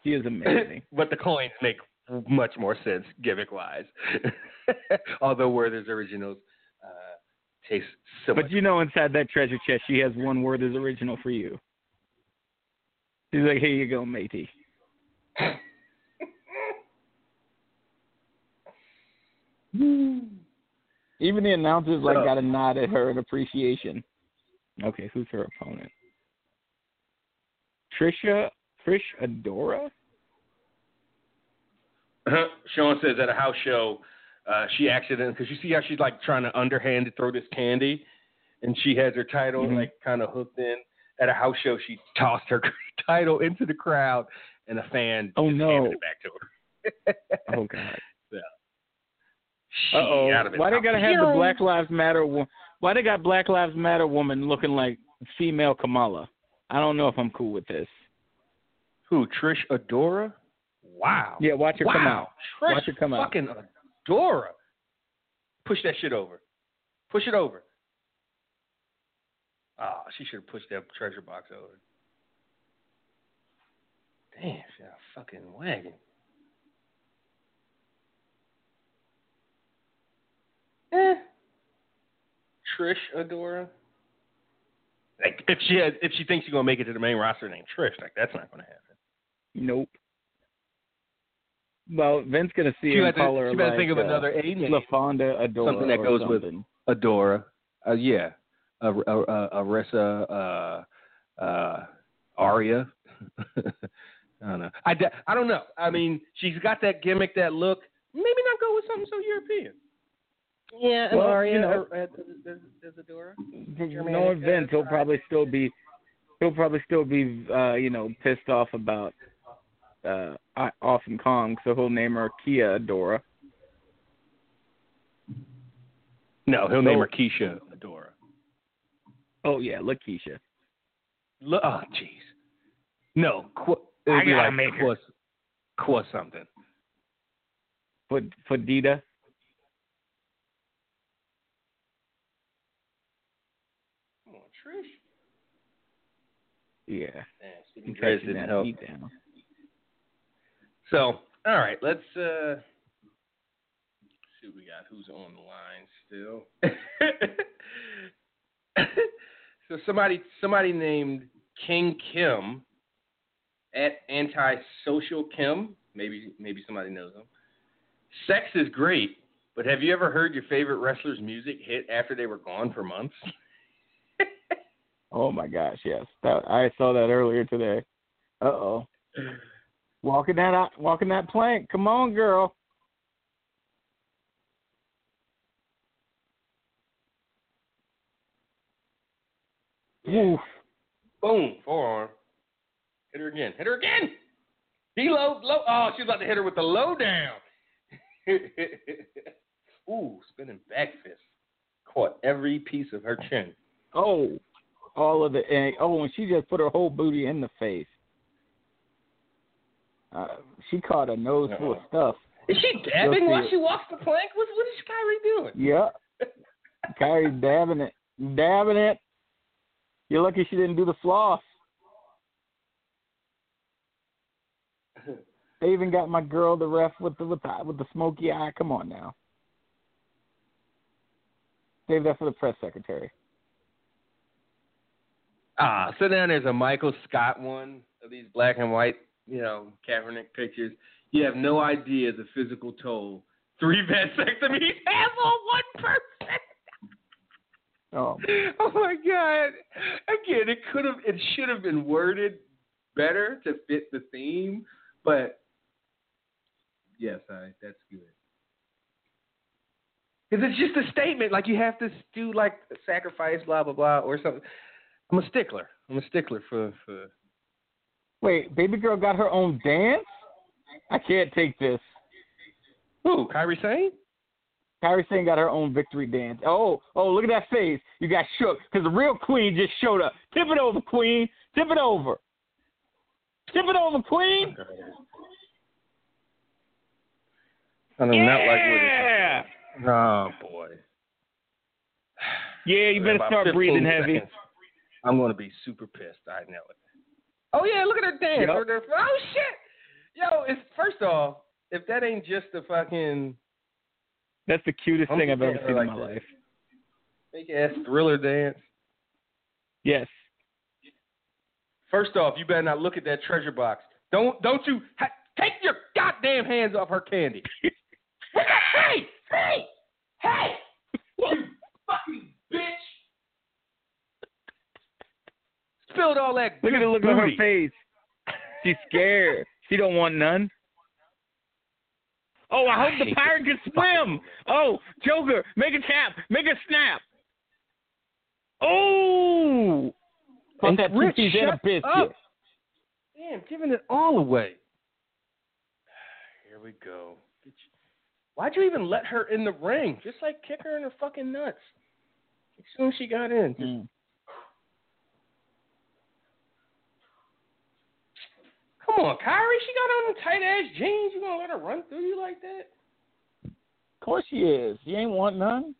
She is amazing. (laughs) but the coins make much more sense gimmick wise. (laughs) Although Werther's Originals uh, taste so but much you know, inside that treasure chest, she has one word as original for you. She's like, "Here you go, matey." (laughs) Even the announcers like got a nod at her in appreciation. Okay, who's her opponent? Trisha Trish Adora. Sean says at a house show, uh, she accidentally because you see how she's like trying to underhanded throw this candy, and she has her title Mhm. like kind of hooked in. At a house show, she tossed her (laughs) title into the crowd, and a fan Oh, just no. handed it back to her. Oh God. (laughs) She Uh oh. of. Why they gotta have the Black Lives Matter? wo- Why they got Black Lives Matter woman looking like female Kamala? I don't know if I'm cool with this. Who? Trish Adora? Wow. Yeah, watch her wow. come out. Trish Watch her come out. fucking Adora. Push that shit over. Push it over. Ah, she should have pushed that treasure box over. Damn, she got a fucking wagon. Eh. Trish Adora. Like if she has, if she thinks she's gonna make it to the main roster named Trish, like that's not gonna happen. Nope. Well, Vince gonna see She him had to, call her she better like think of uh, another A name. LaFonda Adora Something that or goes with- Adora. Uh, yeah. Uh, uh, uh, Arissa. Uh, uh, Aria. (laughs) I don't know. I, I don't know. I mean, she's got that gimmick, that look. Maybe not go with something so European. Yeah, and Well, Aria you know- uh, does, does Adora. Knowing Vince, he'll probably still be he'll probably still be uh, you know pissed off about uh, I- Awesome Kong, so he'll name her Kia Adora. No, he'll name her Keisha Adora. Oh yeah, Lakeisha. Look, oh, jeez. No, qu- it I would be gotta like make her- Qua, Qua something. For for Dita. Come on, Trish. Yeah. Damn, Stephen I'm Dre catching didn't help. down. So, all right, let's uh see what we got. Who's on the line still? (laughs) so somebody somebody named King Kim at antisocial Kim. Maybe maybe somebody knows him. Sex is great, but have you ever heard your favorite wrestler's music hit after they were gone for months? (laughs) Oh my gosh, yes. That I saw that earlier today. Uh oh. (laughs) Walking that out, walking that plank. Come on, girl. Oof. Boom, forearm. Hit her again. Hit her again. Deload, low. Oh, she was about to hit her with the low down. (laughs) Ooh, spinning back fist. Caught every piece of her chin. Oh, all of the and, oh, and she just put her whole booty in the face. Uh, she caught a nose full of stuff. Is she dabbing while it. she walks the plank? What, what is Kairi doing? Yep. (laughs) Kairi's dabbing it, dabbing it. You're lucky she didn't do the floss. (laughs) They even got my girl, the ref, with the with the with the smoky eye. Come on now. Save that for the press secretary. Ah, so then there's a Michael Scott one of these black and white, you know, Kaepernick pictures. You have no idea the physical toll three (laughs) vasectomies have on one person. Oh, Oh my god! Again, it could have, it should have been worded better to fit the theme, but yes, I, that's good. Because it's just a statement, like you have to do like sacrifice, blah blah blah, or something. I'm a stickler. I'm a stickler for for. Wait, baby girl got her own dance? I can't take this. Who? Kairi Sane? Kairi Sane got her own victory dance. Oh, oh, look at that face. You got shook because the real queen just showed up. Tip it over, queen. Tip it over. Tip it over, queen. I do not like what. Yeah. Oh boy. Yeah, you better start breathing heavy. seconds. I'm gonna be super pissed. I know it. Oh yeah, look at her dance. Yep. Oh shit. Yo, it's first off, if that ain't just a fucking That's the cutest I'm thing I've ever seen her in my that. life. fake ass thriller dance. Yes. First off, you better not look at that treasure box. Don't don't you ha- take your goddamn hands off her candy. (laughs) hey, hey, hey, you fucking bitch! Spilled all that. Look at the look on her face. She's scared. she don't want none. Oh, I hope I the (laughs) pirate can swim. Oh, Joker, make a tap, make a snap. Oh, Put And that two Rich, piece a shut biscuit. up. Damn, giving it all away. (sighs) Here we go. Bitch. Why'd you even let her in the ring? Just like kick her in her fucking nuts. As soon as she got in. just- Mm. Come on, Kairi. She got on the tight ass jeans. You gonna let her run through you like that? Of course she is. She ain't want none.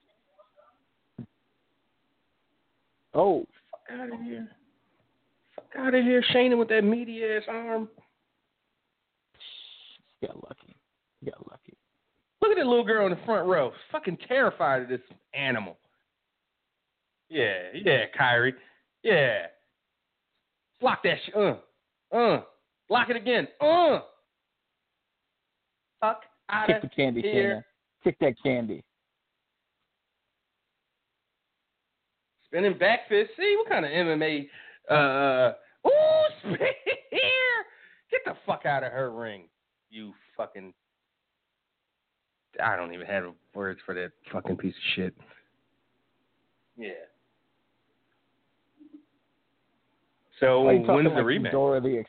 Oh, Fuck out of here. Fuck out of here, Shayna with that meaty ass arm. she got lucky. She got lucky. Look at that little girl in the front row. Fucking terrified of this animal. Yeah, yeah, Kairi. Yeah. Block that shit. Uh. Uh. Block it again. Uh. Fuck out Kick of the candy, here. Kick that candy. Spinning back fist. See what kind of MMA? Uh. Ooh, (laughs) spear. Get the fuck out of her ring. You fucking. I don't even have words for that fucking piece of shit. Yeah. So Why are you talking when's the rematch? Dora the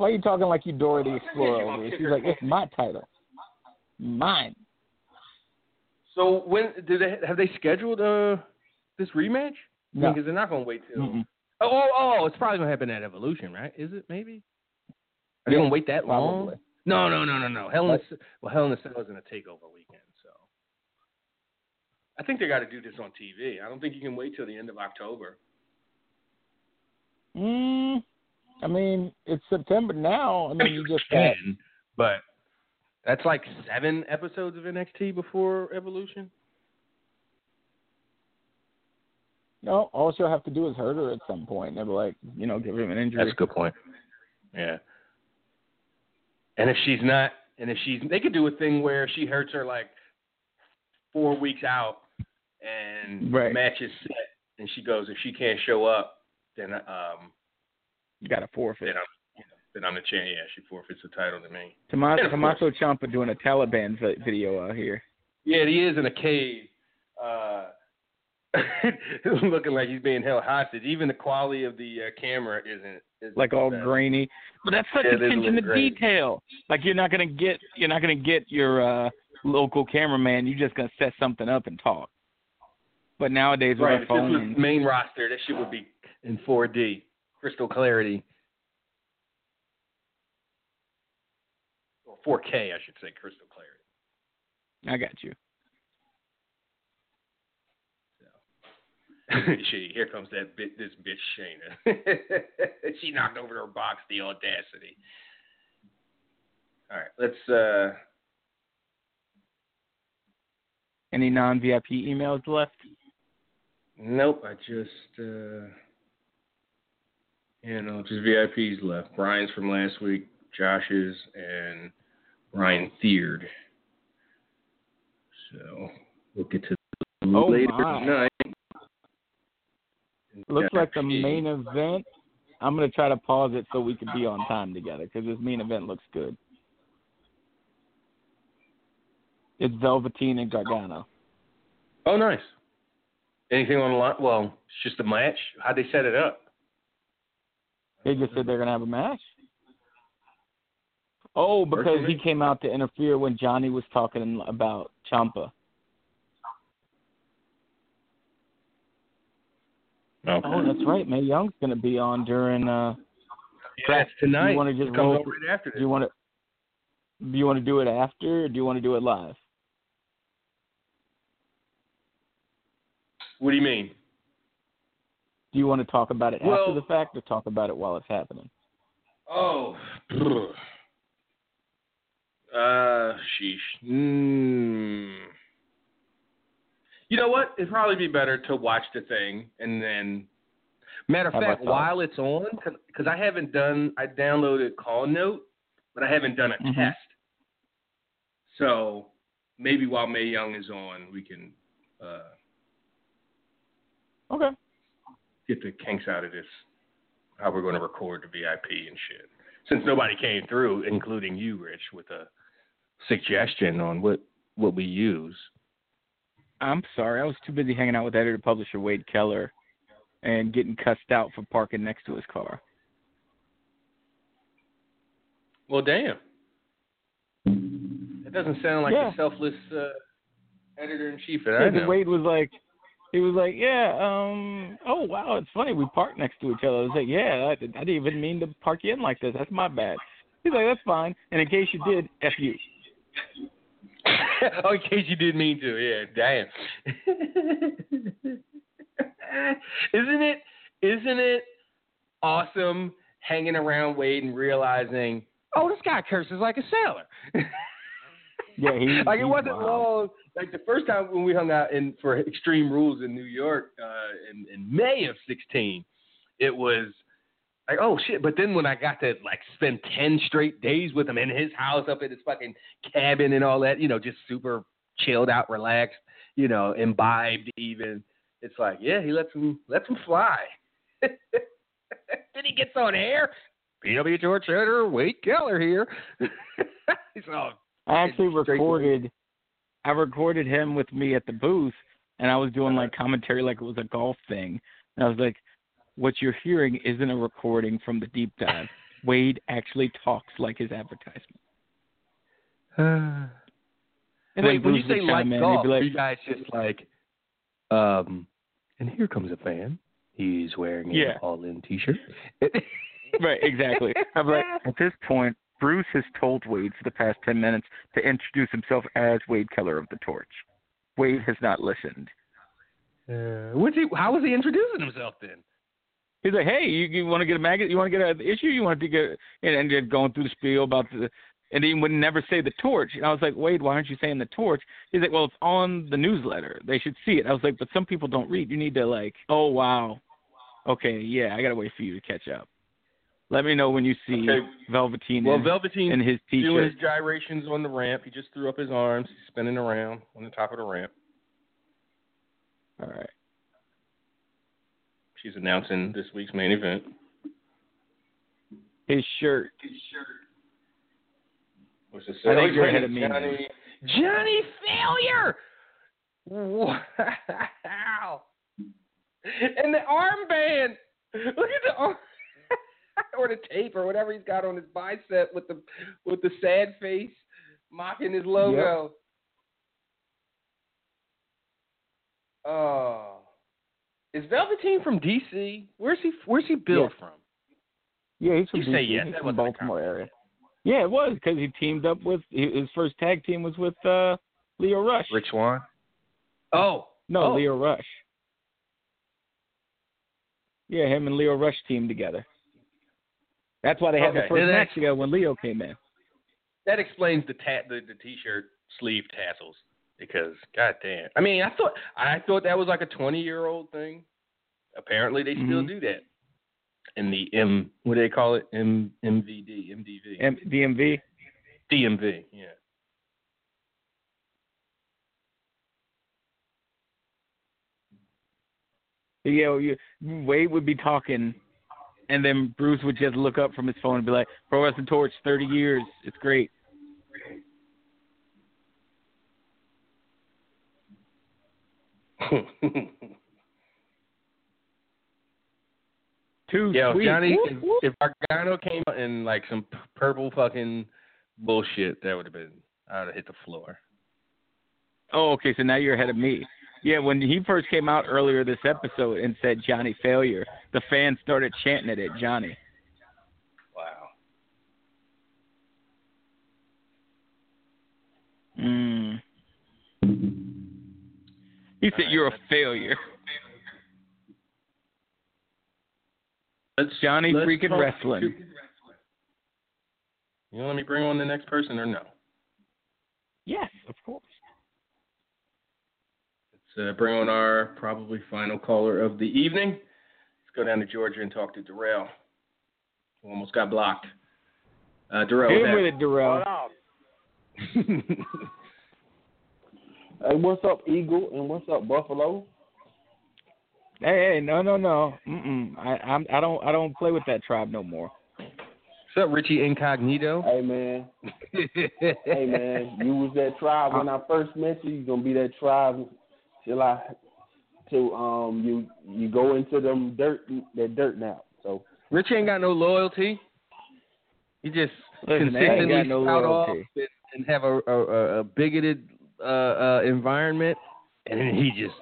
Why are you talking like you Dora the Explorer over here? She's like, it's my title. Mine. So when do they have they scheduled uh this rematch? No. Because they're not gonna wait till. Mm-mm. Oh, oh, oh, it's probably gonna happen at Evolution, right? Is it maybe? Are they gonna wait that long? Probably. No, no, no, no, no. Hell in the, well, Hell in the Cell is in a takeover weekend, so I think they got to do this on TV. I don't think you can wait till the end of October. Mm, I mean, it's September now. I mean, you just got, but that's like seven episodes of NXT before Evolution. no. All she'll have to do is hurt her at some point. They'll be like, you know, give him an injury. That's a good point. Yeah. And if she's not, and if she's, they could do a thing where she hurts her like four weeks out, and Right. the match is set, and she goes, if she can't show up, then um, You got to forfeit. then I'm, you know, then I'm the champ. Yeah, she forfeits the title to me. Tomas- And Tommaso Ciampa doing a Taliban video out here. Yeah, he is in a cave, uh, (laughs) looking like he's being held hostage. Even the quality of the uh, camera isn't, isn't like all grainy. But that's such Yeah, a attention to grainy. detail. Like you're not gonna get you're not gonna get your uh local cameraman. You're just gonna set something up and talk. But nowadays with Right, our this was main roster, that shit would be in 4D, crystal clarity. Or 4K, I should say, crystal clarity. I got you. (laughs) Shit, here comes that bit, this bitch Shayna. (laughs) she knocked over her box. The audacity. All right, let's. uh Any non VIP emails left? Nope, I just. uh Yeah, uh, no, just VIPs left. Brian's from last week, Josh's, and Ryan Theard. So we'll get to Oh, later my. tonight. Looks like the Yeah. main event. I'm gonna try to pause it so we can be on time together because this main event looks good. It's Velveteen and Gargano. Oh, nice. Anything on the line? Well, it's just a match. How'd they set it up? They just said they're gonna have a match. Oh, because he came out to interfere when Johnny was talking about Ciampa. Okay. Oh, that's right. Mae Young's gonna be on during. uh Yeah, it's tonight. You wanna just It comes roll right after Do you want to? Do you want to do it after, or do you want to do it live? What do you mean? Do you want to talk about it Well- after the fact, or talk about it while it's happening? Oh. (clears throat) Uh, sheesh. Mm. You know what? It'd probably be better to watch the thing and then. Matter of How fact, while it's on, because I haven't done, I downloaded Call Note, but I haven't done a Mhm. test. So maybe while Mae Young is on, we can uh, Okay. Get the kinks out of this. How we're going to record the VIP and shit. Since nobody came through, including you, Rich, with a suggestion on what what we use. I'm sorry, I was too busy hanging out with editor publisher Wade Keller, and getting cussed out for parking next to his car. Well, damn. That doesn't sound like Yeah. the selfless uh, editor in chief Yeah, Wade was like, he was like, yeah, um, oh wow, it's funny we parked next to each other. I was like, yeah, I, I didn't even mean to park you in like this. That's my bad. He's like, that's fine. And in case you did, f you. (laughs) oh, in case you didn't mean to, yeah, damn. (laughs) isn't it? Isn't it awesome hanging around Wade and realizing, oh, this guy curses like a sailor. (laughs) Yeah, he- like it wasn't wild. long. Like the first time when we hung out in for Extreme Rules in New York uh, in, in May of '16, it was like, oh shit. But then when I got to like spend ten straight days with him in his house, up in his fucking cabin and all that, you know, just super chilled out, relaxed, you know, imbibed even. It's like, yeah, he lets him lets him fly. (laughs) then he gets on air. PW Torch Editor, Wade Keller here. (laughs) He's all I actually recorded, I recorded him with me at the booth, and I was doing like commentary like it was a golf thing. And I was like, what you're hearing isn't a recording from the deep dive. (laughs) Wade actually talks like his advertisement. (sighs) And Wait, when you say like in, golf, like- you guys just like, um, and here comes a fan. He's wearing a Yeah. all-in T-shirt. Right, exactly. I'm like, (laughs) at this point, Bruce has told Wade for the past 10 minutes to introduce himself as Wade Keller of the Torch. Wade has not listened. Uh, what's he? How was he introducing himself then? He's like, hey, you, you want to get a magazine? You want to get an issue? You want to get and, and then going through the spiel about the, and he would never say the torch. And I was like, Wade, why aren't you saying the torch? He's like, well, it's on the newsletter. They should see it. I was like, but some people don't read. You need to like, oh wow, okay, yeah, I gotta wait for you to catch up. Let me know when you see Okay. Velveteen Well, Velveteen in his doing t-shirt. his gyrations on the ramp. He just threw up his arms, He's spinning around on the top of the ramp. All right. She's announcing this week's main event. His shirt. His shirt. What's it I say? think Oh, you're ahead of me. Johnny, Johnny Failure. Wow. (laughs) And the armband. Look at the arm. (laughs) or the tape or whatever he's got on his bicep with the with the sad face mocking his logo. Oh. Is Velveteen from DC? Where's he where's he built Yes. from? Yeah, he's from You say DC. yes, He's that from wasn't Baltimore area. Yeah, it was because he teamed up with his first tag team was with uh Lio Rush. Rich Swann? Oh. No, oh. Lio Rush. Yeah, him and Lio Rush teamed together. That's why they had okay. the first that, match ago when Lio came in. That explains the ta- the, the t-shirt sleeve tassels because God damn, I mean, I thought I thought that was like a 20-year-old thing. Apparently, they mm-hmm. still do that. In the M, what do they call it? M MVD, MDV. M- DMV. DMV. Yeah. Yeah, you, Wade would be talking and then Bruce would just look up from his phone and be like, "Pro Wrestling Torch, thirty years, it's great." (laughs) Too Yo, sweet. Johnny, Whoop, if, whoop. if Gargano came out in like some purple fucking bullshit, that would have been. I would have hit the floor. Oh, okay. So now you're ahead of me. Yeah, when he first came out earlier this episode and said Johnny failure, the fans started chanting it at Johnny. Wow. Mm. He said you're a failure. Let's Johnny let's freaking wrestling. You want let me bring on the next person or no? Yes, of course. Let's uh, bring on our probably final caller of the evening. Let's go down to Georgia and talk to Darrell, who almost got blocked. Uh, Darrell, Hit what's with it, Darrell. (laughs) Hey, what's up, Eagle, and what's up, Buffalo? Hey, hey, no, no, no. Mm-mm. I, I'm, I don't, I don't play with that tribe no more. What's up, Richie Incognito? Hey, man. (laughs) hey, man. You was that tribe when I first met you. You gonna be that tribe till I, till um you you go into them dirt that dirt now. So Richie ain't got no loyalty. He just Listen, consistently got no spout off and, and have a, a, a- a bigoted uh, uh, environment, and then he just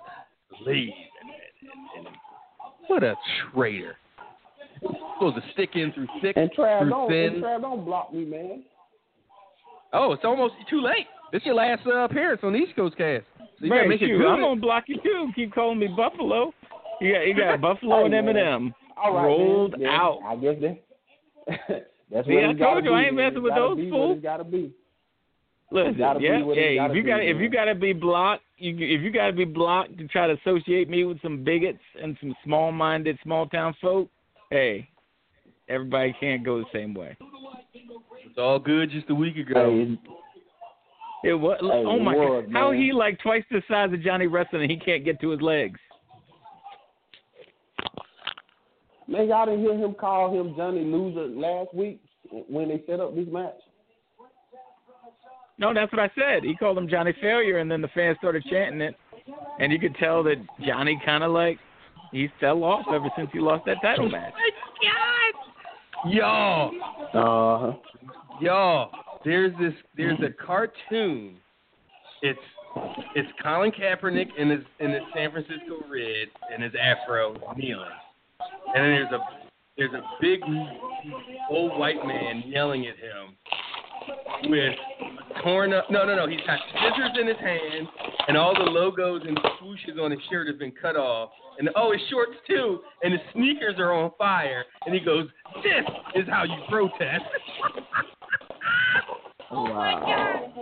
leaves. And, and, and, what a traitor! Supposed to stick in through thick, and Trav through don't thin. and Trav don't block me, man. Oh, it's almost too late. This is your last uh, appearance on the East Coast Cast. So you gotta Right, make it shoot, good. I'm gonna block you too. Keep calling me Buffalo. You got, you got (laughs) Buffalo and Eminem All right, rolled man. Then out. I guess that. (laughs) That's See, what I told you, be, I ain't messing with those be fools. It's gotta be. Listen, gotta be yeah, hey, gotta if you be, got if you got to be blocked, you if you got to be blocked to try to associate me with some bigots and some small-minded small town folk, hey, everybody can't go the same way. It's all good just a week ago. Hey, it's- It was Hey, oh my was, god, how he like twice the size of Johnny Wrestling and he can't get to his legs. Man, y'all didn't hear him call him Johnny Loser last week when they set up this match? No, that's what I said. He called him Johnny Failure, and then the fans started chanting it, and you could tell that Johnny kind of like he fell off ever since he lost that title match. Oh my god! Yo, Uh huh. yo, there's this, there's a mm. cartoon. It's, it's Colin Kaepernick in his in his San Francisco red and his afro kneeling, and then there's a there's a big old white man yelling at him with torn up. No, no, no. He's got scissors in his hand, and all the logos and swooshes on his shirt have been cut off. And oh, his shorts too, and his sneakers are on fire. And he goes, "This is how you protest." (laughs) Oh, wow.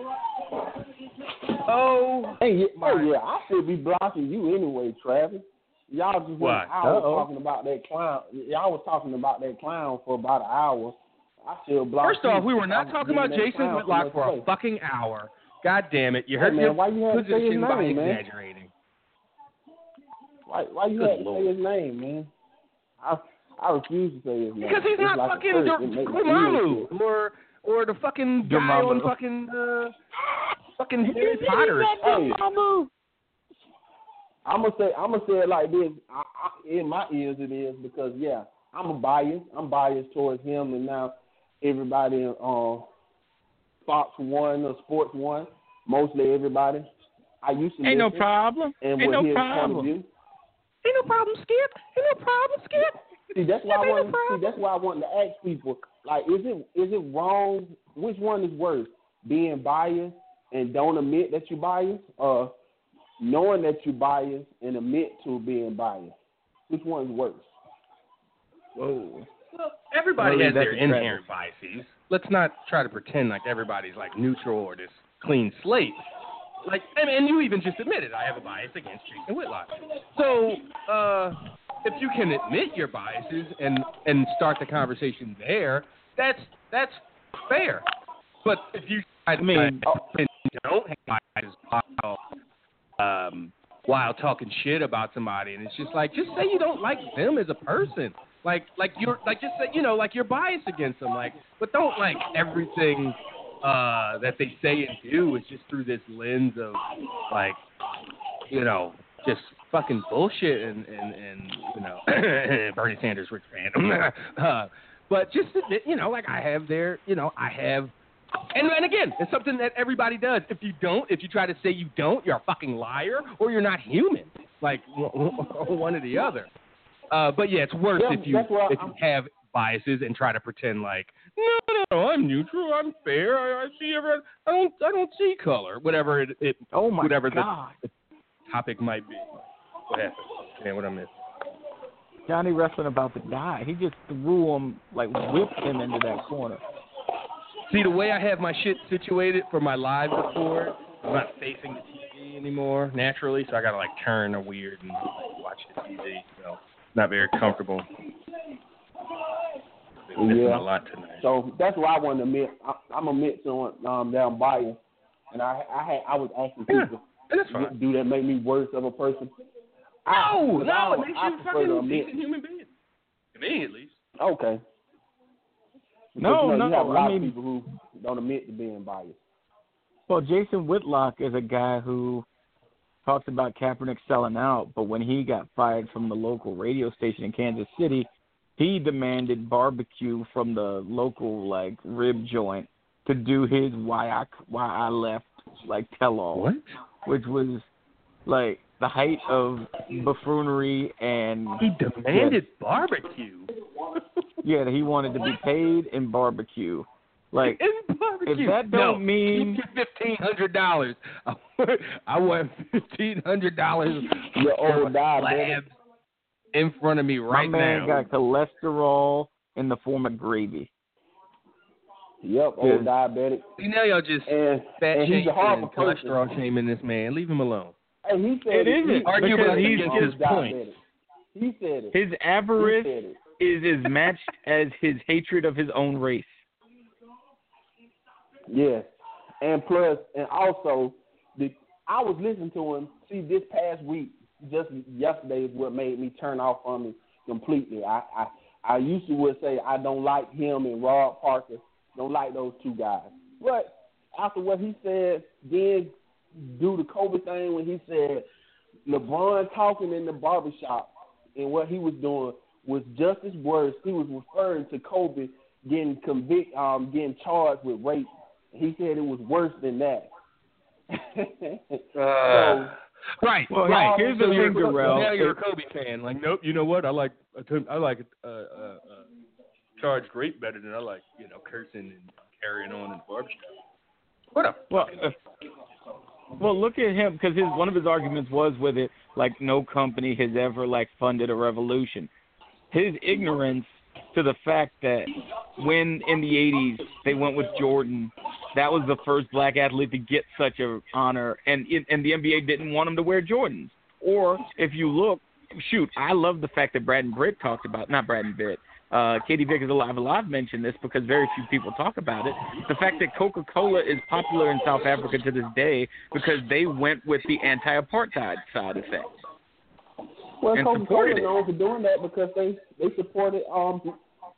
oh, Hey, yeah, oh yeah, I should be blocking you anyway, Travis. Y'all just Why? went hours Uh-oh. talking about that clown. Y'all was talking about that clown for about an hour. I should block first off, we were not talking about Jason clown too Whitlock much for a space. fucking hour. God damn it! You Hey, heard man, your why you had to say his position by man? exaggerating. Why, why you Good had to Lord. say his name, man? I I refuse to say his name. Because he's It's not like fucking curse. Dur- It make my ears Dormammu or or the fucking guy on fucking uh, fucking Harry Potter. Hey, I'm gonna say I'm gonna say it like this. I, I, in my ears, it is because yeah, I'm a bias. I'm biased towards him, and now everybody on Fox One or Sports One, mostly everybody. I used to Ain't no problem. and Ain't with no his point problem. view. Ain't no problem, Skip. Ain't no problem, Skip. See, that's why I Ain't no want. See, that's why I want to ask people. Like, is it is it wrong? Which one is worse, being biased and don't admit that you're biased, or knowing that you're biased and admit to being biased? Which one's worse? Whoa. Well, everybody Well, has their a inherent biases. Let's not try to pretend like everybody's like neutral or this clean slate. Like, and, and you even just admitted I have a bias against Jason Whitlock. So, uh, if you can admit your biases and and start the conversation there, that's that's fair. But if you I mean- and don't have biases, while, um, while talking shit about somebody, and it's just like, just say you don't like them as a person. Like, like you're like just say, you know, like you're biased against them. Like, but don't like everything uh that they say and do is just through this lens of like, you know, just fucking bullshit and and and you know, (coughs) Bernie Sanders rich fan. (laughs) uh, but just you know, like I have there, you know, I have and, and again, it's something that everybody does. If you don't, if you try to say you don't, you're a fucking liar or you're not human. Like (laughs) one or the other. Uh, but yeah, it's worse Yeah, if you if you have biases and try to pretend like no, no, no, I'm neutral, I'm fair, I, I see everyone, I don't, I don't see color, whatever it, it Oh my whatever God. the, the topic might be. What happened? And what I missed? Johnny wrestling about to die. He just threw him, like whipped him into that corner. See, the way I have my shit situated for my live record, I'm not facing the TV anymore naturally, so I gotta like turn a weird and like, watch the TV. So not very comfortable. Been Yeah. a lot tonight. So that's why I want to admit I, I'm admit to um that I'm biased, and I I had I was asking people, and that's fine. Do that make me worse of a person? I, No, 'cause no, I, it makes you prefer fucking a decent human being. To me, at least. Okay. No, you know, no, you have a I lot mean- of people who don't admit to being biased. Well, Jason Whitlock is a guy who talks about Kaepernick selling out, but when he got fired from the local radio station in Kansas City, he demanded barbecue from the local like rib joint to do his why I why I left like tell all, What? Which was like the height of buffoonery and He demanded barbecue. (laughs) yeah, that he wanted to be paid in barbecue. Like In barbecue. if that don't mean fifteen hundred dollars. (laughs) I want fifteen hundred dollars (laughs) Your old slabs in front of me right my man now. got cholesterol in the form of gravy. Yep, Yeah. old diabetic. See now y'all just And, fat and he's shaming a horrible and person. cholesterol shaming this man. Leave him alone. Hey, he said It He, isn't, Arguably because he's against he's his point. He said it. His avarice said it. is as matched (laughs) as his hatred of his own race. Yes, and plus, and also, the I was listening to him. See, this past week, just yesterday, is what made me turn off from him completely. I I I used to would say I don't like him and Rob Parker. Don't like those two guys. But after what he said, then do the COVID thing when he said LeBron talking in the barbershop and what he was doing was just as worse. He was referring to Kobe getting convict, um, getting charged with rape. He said it was worse than that. (laughs) so Right, Well, right. here's so the you're, thing, Darrell. Now you're a Kobe fan. Like, nope. You know what? I like I like uh, uh, uh, charged rape better than I like you know cursing and carrying on in the barbershop. What a Well, uh, well, look at him because his one of his arguments was with it like no company has ever like funded a revolution. His ignorance to the fact that when in the 80s they went with Jordan, that was the first black athlete to get such a honor, and and the NBA didn't want him to wear Jordans. Or if you look, shoot, I love the fact that Brad and Britt talked about not Brad and Britt. Uh, Katie Vickers Alive Alive mentioned this because very few people talk about it. The fact that Coca Cola is popular in South Africa to this day because they went with the anti apartheid side of things. well, and Coca Cola it. known for doing that because they they supported um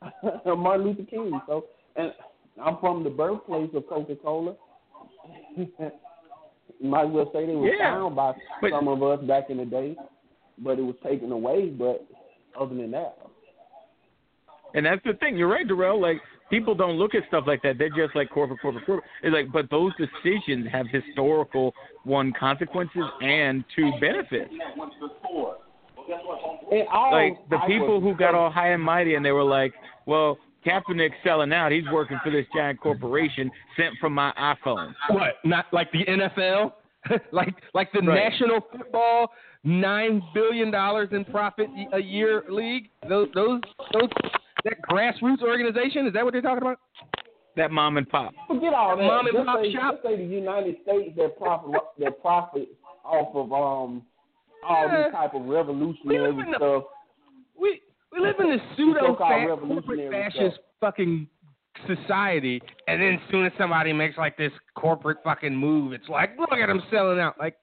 (laughs) Martin Luther King. So, and I'm from the birthplace of Coca Cola. (laughs) Might as well say they were Yeah, found by but- some of us back in the day, but it was taken away. But other than that, And that's the thing. You're right, Darrell. Like people don't look at stuff like that. They're just like corporate, corporate, corporate. It's like, but those decisions have historical one consequences and two benefits. Like the people who got all high and mighty and they were like, well, Kaepernick's selling out. He's working for this giant corporation sent from my iPhone. what? Not like the NFL, (laughs) like like the Right. National Football nine billion dollars in profit a year league. Those those those that grassroots organization is that what they're talking about? That mom and pop. Forget all that. Mom and just pop say, shop. Just say the United States that profit that profit off of um all Yeah. this type of revolutionary We live the- stuff. We we live in this (laughs) pseudo corporate fascist stuff. fucking society, and then as soon as somebody makes like this corporate fucking move, it's like look at them selling out. Like,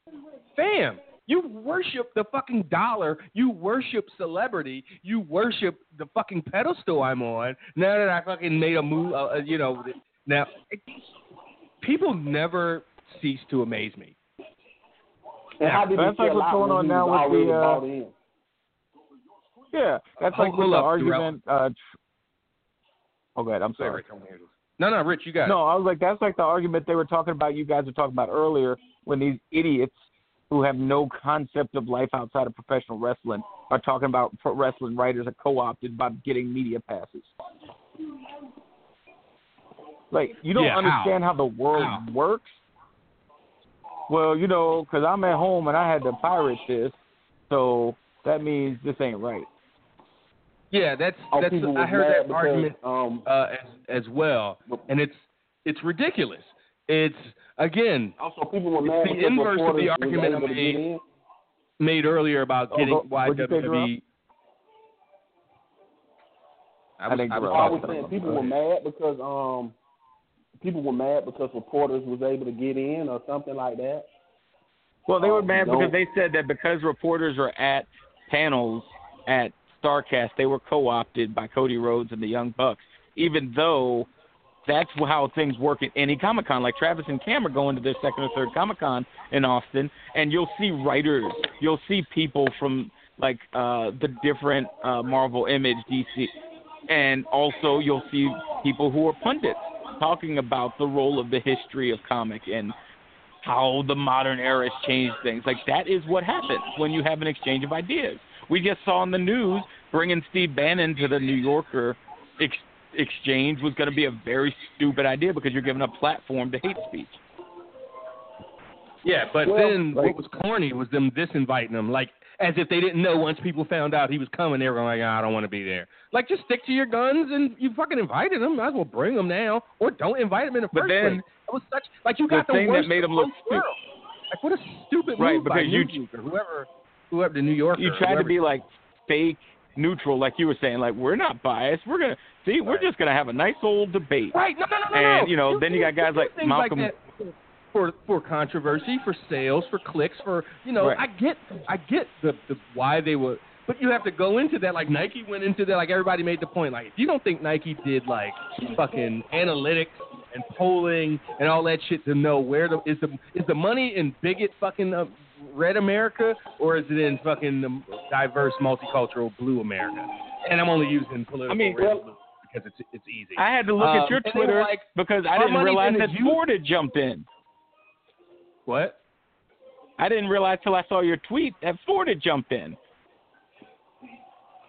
fam, You worship the fucking dollar. You worship celebrity. You worship the fucking pedestal I'm on. Now that I fucking made a move, uh, uh, you know, now it, people never cease to amaze me. And how did That's like what's going on now with the, uh. Yeah, that's Hold- like with the argument. Uh, tr- oh, God, I'm sorry. No, no, Rich, you got No, I was like, that's like the argument they were talking about. You guys were talking about earlier when these idiots who have no concept of life outside of professional wrestling are talking about pro wrestling writers are co-opted by getting media passes. Like, you don't Yeah, understand how? the world works. Well, you know, because I'm at home and I had to pirate this, so that means this ain't right. Yeah, that's Oh, that's. I heard that because, argument Um, uh, as as well, and it's it's ridiculous. It's again also, people were mad the inverse of the argument I made. made earlier about Oh, getting go- why what'd you say, Jerome? WWE. I I was, think I was I was saying people were mad because um people were mad because reporters was able to get in or something like that. Well, they were Oh, mad no. because they said that because reporters are at panels at Starcast, they were co-opted by Cody Rhodes and the Young Bucks, even though that's how things work at any Comic Con. Like Travis and Cam are going to their second or third Comic Con in Austin, and you'll see writers, you'll see people from like uh the different uh Marvel Image, DC, and also you'll see people who are pundits talking about the role of the history of comic and how the modern era has changed things. Like that is what happens when you have an exchange of ideas. We just saw in the news bringing Steve Bannon to the New Yorker exchange was going to be a very stupid idea because you're giving a platform to hate speech. Yeah, but Well, then like- what was corny was them disinviting him, like as if they didn't know once people found out he was coming, they were like, "Ah, I don't want to be there. Like, just stick to your guns and you fucking invited him. Might as well bring him now, or don't invite him in the But first then, place. It was such like you the got the, thing that made of him look stupid- Like, what a stupid Right, move by because you- Newsweek or whoever, whoever the New Yorker. You tried to be like fake neutral, like you were saying, like we're not biased. We're gonna see. We're just gonna have a nice old debate. Right. No, no, no, no. And, you know, then you got guys like Malcolm- that for for controversy, for sales, for clicks, for you know, Right. I get I get the the why they were but you have to go into that like Nike went into that like everybody made the point like if you don't think Nike did like fucking analytics and polling and all that shit to know where the is the is the money in bigot fucking uh, red America or is it in fucking um, diverse multicultural blue America? And I'm only using political I mean, well- because it's it's easy. I had to look Um, at your and they were Twitter like, because I didn't realize that youth. Ford had jumped in. What? I didn't realize till I saw your tweet that Ford had jumped in,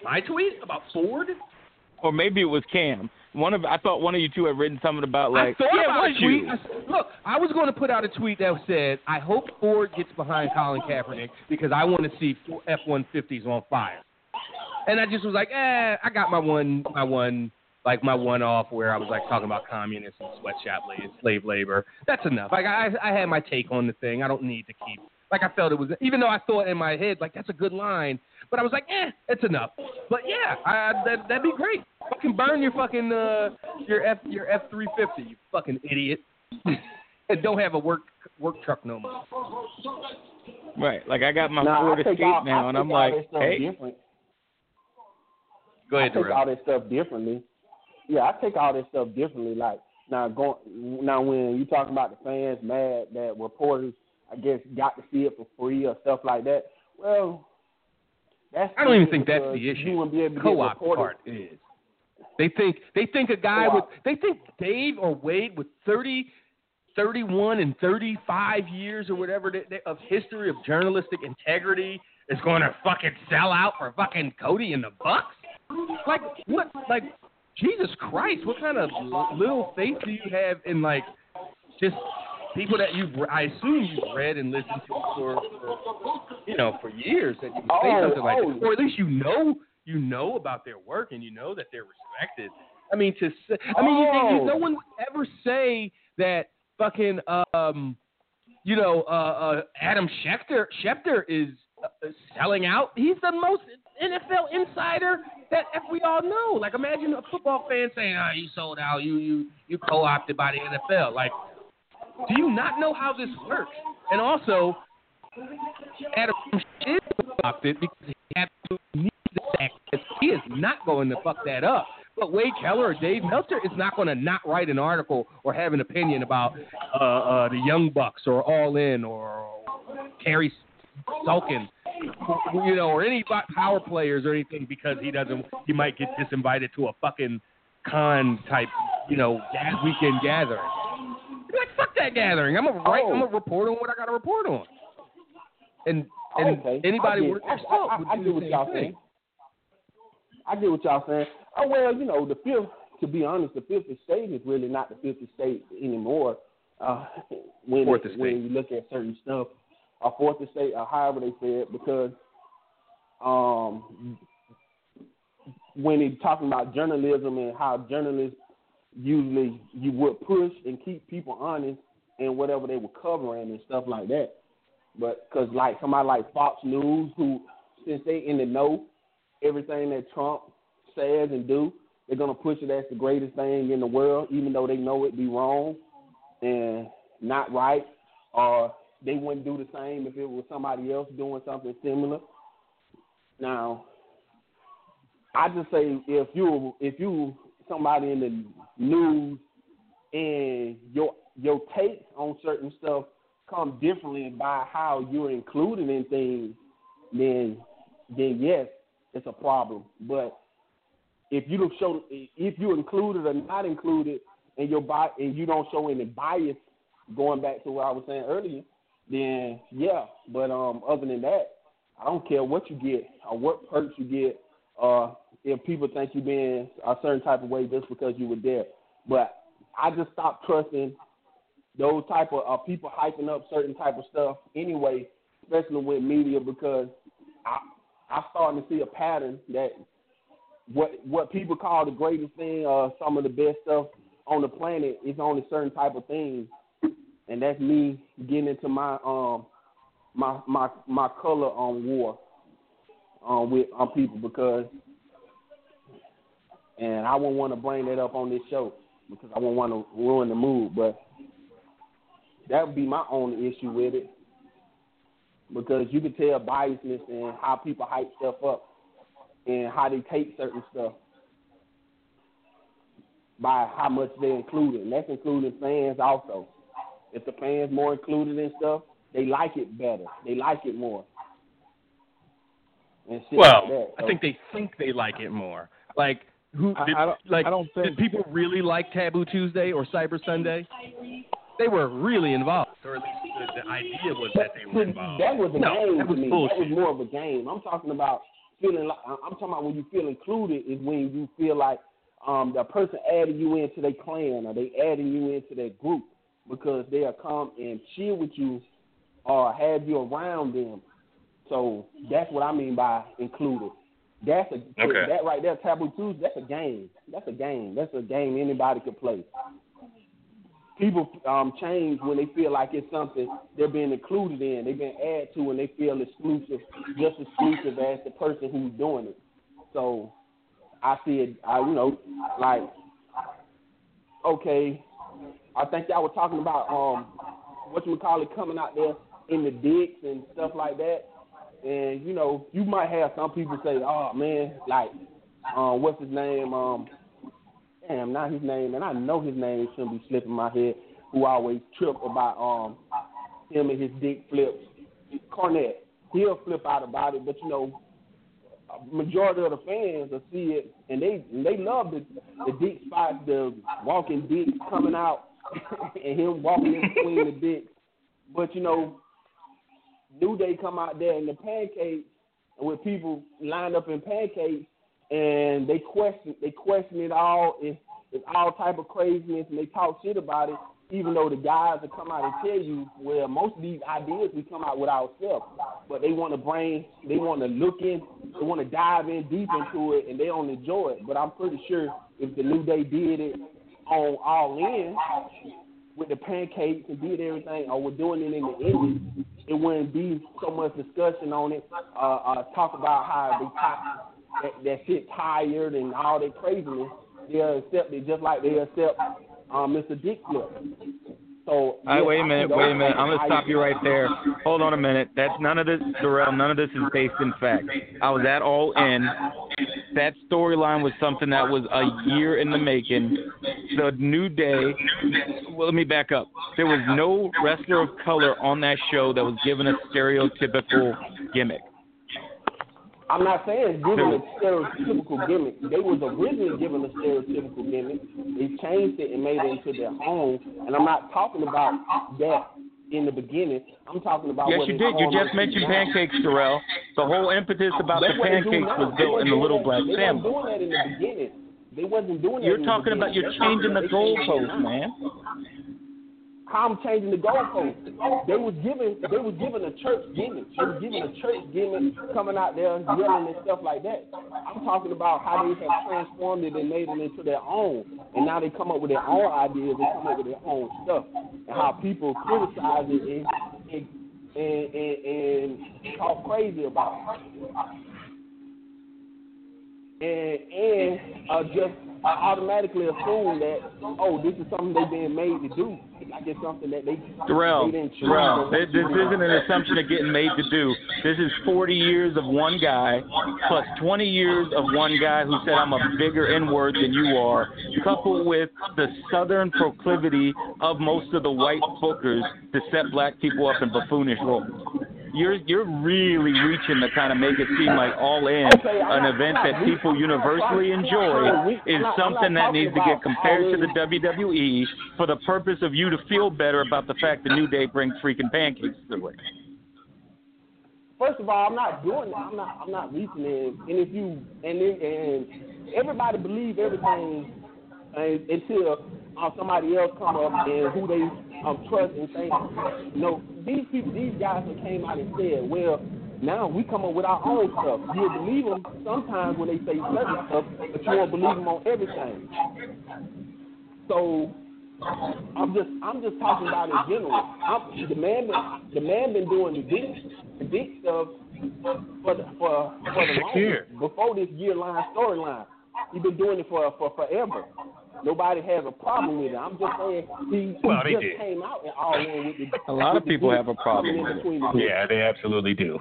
My tweet about Ford? or maybe it was Cam. One of I thought one of you two had written something about like I thought yeah, about it was a tweet. I- look, I was going to put out a tweet that said, "I hope Ford gets behind Colin Kaepernick because I want to see F one fifties on fire." And I just was like, "Eh, I got my one, my one, like my one off where I was like talking about communists and sweatshop labor, slave labor. That's enough. Like I, I had my take on the thing. I don't need to keep. Like I felt it was, even though I thought in my head like that's a good line, but I was like, eh, it's enough. But yeah, I, that that'd be great. Fucking burn your fucking uh your F your F three fifty, you fucking idiot. (laughs) and don't have a work work truck no more. Right, like I got my Now, Ford Escape all, now, and I'm like, hey, different. Go I ahead, take Darrell. all this stuff differently. Yeah, I take all this stuff differently. Like now, going now when you talking about the fans mad that reporters, I guess, got to see it for free or stuff like that. Well, that's I don't even think that's the uh, issue. Able to Co-op part is. They think they think a guy with Co-op. they think Dave or Wade with 30, 31 and 35 years or whatever of history of journalistic integrity is going to fucking sell out for fucking Cody and the Bucks? Like what? Like Jesus Christ! What kind of little faith do you have in like just people that you've I assume you've read and listened to for, for you know for years that you would say Oh, something like oh. that, or at least you know you know about their work and you know that they're respected. I mean, to say, I mean, you, you, Oh. no one would ever say that fucking um, you know, uh, uh, Adam Schefter Schefter is uh, selling out. He's the most NFL insider that if we all know. Like, imagine a football fan saying, "Oh, you sold out. You you you co-opted by the NFL." Like, do you not know how this works? And also, Adam is fucked it because he absolutely needs that. access. He is not going to fuck that up. But Wade Keller or Dave Meltzer is not going to not write an article or have an opinion about uh, uh, the Young Bucks or All In or Terry Sulkin, you know, or any power players or anything because he doesn't. He might get disinvited to a fucking con type, you know, weekend gathering. That gathering. I'm gonna write. I'm gonna report on what I got to report on. And and okay. anybody I worth I, their salt I, I, get what y'all saying. I get what y'all saying. Oh well, you know, the fifth. To be honest, the fifth estate is really not the fifth estate anymore. Uh, when Fourth it, when you look at certain stuff, or fourth estate, or however they say it, because um, when he's talking about journalism and how journalists usually you would push and keep people honest in whatever they were covering and stuff like that. But because like somebody like Fox News, who since they in the know, everything that Trump says and do, they're gonna push it as the greatest thing in the world, even though they know it be wrong and not right, or they wouldn't do the same if it was somebody else doing something similar. Now, I just say if you if you somebody in the news and your your take on certain stuff come differently by how you're included in things, then then yes, it's a problem. But if you don't show if you included or not included and your and you don't show any bias, going back to what I was saying earlier, then yeah. But um, other than that, I don't care what you get or what perks you get, uh, if people think you being a certain type of way just because you were there. But I just stopped trusting those type of uh, people hyping up certain type of stuff anyway, especially with media because I I starting to see a pattern that what what people call the greatest thing or some of the best stuff on the planet is only certain type of things, and that's me getting into my um my my my color on war um with on people because and I won't want to bring that up on this show because I won't want to ruin the mood, but that would be my only issue with it because you can tell biasness and how people hype stuff up and how they take certain stuff by how much they include it. And that's including fans also. If the fans more included in stuff, they like it better. They like it more. And shit Well, like that. I think they think they like it more. Like who? I- Did, I don't- like I don't think- did people really like Taboo Tuesday or Cyber Sunday? They were really involved, or at least the, the idea was that they were involved. That was a no, game that to was me. bullshit. That was more of a game. I'm talking about feeling like I'm talking about when you feel included is when you feel like um the person adding you into their clan or they adding you into their group because they'll come and chill with you or have you around them. So that's what I mean by included. That's a Okay. that right there, Taboo Tuesday. That's a game. That's a game. That's a game anybody could play. People um, change when they feel like it's something they're being included in. They've been added to, and they feel exclusive, just exclusive as the person who's doing it. So I see it. I you know like okay. I think y'all were talking about um what you call it coming out there in the dicks and stuff like that. And you know, you might have some people say, "Oh man, like, um, what's his name? Um, damn, not his name, and I know his name shouldn't be slipping my head. Who always trip about um him and his dick flips. Cornette, he'll flip out about it, but you know, majority of the fans will see it, and they they love the the dick spots, the walking dick coming out, (laughs) and him walking in between the dicks. But you know, New Day come out there in the pancakes, with people lined up in pancakes, and they question they question it all. It's, it's all type of craziness, and they talk shit about it. Even though the guys will come out and tell you, well, most of these ideas we come out with ourselves, but they want to bring, they want to look in, they want to dive in deep into it, and they don't enjoy it. But I'm pretty sure if the New Day did it on All In with the pancakes and did everything, or we're doing it in the Indies, it wouldn't be so much discussion on it. Uh, uh, talk about how they top, that, that shit tired and all that craziness. They'll accept it just like they accept um, Mr. Dick Flip. So right, wait a minute, wait a minute. I'm gonna stop you right there. Hold on a minute. That's none of this, Darrell. None of this is based in fact. I was at All In. That storyline was something that was a year in the making. The New Day. Well, let me back up. There was no wrestler of color on that show that was given a stereotypical gimmick. I'm not saying giving a stereotypical gimmick. They was originally given a stereotypical gimmick. They changed it and made it into their own. And I'm not talking about that in the beginning. I'm talking about Yes, what you did. You just mentioned pancakes, Darrell. The whole impetus about the they pancakes was They built in the Little Black They wasn't doing that in the beginning. They wasn't doing that. You're in the talking about you're changing the They goalposts, man. How I'm changing the goalposts. They was giving they was giving a church gimmick. They was giving a church gimmick coming out there and yelling and stuff like that. I'm talking about how they have transformed it and made it into their own. And now they come up with their own ideas, they come up with their own stuff. And how people criticize it and and and, and, and talk crazy about it. And and uh, just automatically assume that oh this is something they've been made to do. Like it's something that they Darrell, they. Darrell, this, this isn't an assumption of getting made to do. This is 40 years of one guy plus 20 years of one guy who said I'm a bigger N-word than you are, coupled with the southern proclivity of most of the white bookers to set black people up in buffoonish roles. You're you're really reaching to kind of make it seem like all in Okay, an not- event that people universally enjoy is something that needs to get compared to the WWE for the purpose of you to feel better about the fact the New Day brings freaking pancakes to the ring. First of all, I'm not doing that. I'm not. I'm not reaching in. And if you and and everybody believe everything uh, until uh, somebody else come up and who they um, trust and you know, these people, these guys that came out and said, well, now we come up with our own stuff. You'll believe them sometimes when they say certain stuff, but you won't believe them on everything. So I'm just I'm just talking about in general. I'm, the man been, the man been doing the dick the dick stuff for the, for for the longest before this year line storyline. He's been doing it for for forever. Nobody has a problem with it. I'm just saying he, Well, he they just did. came out and all in with the (laughs) A lot of people have a problem with it. between the dick. Yeah, they absolutely do.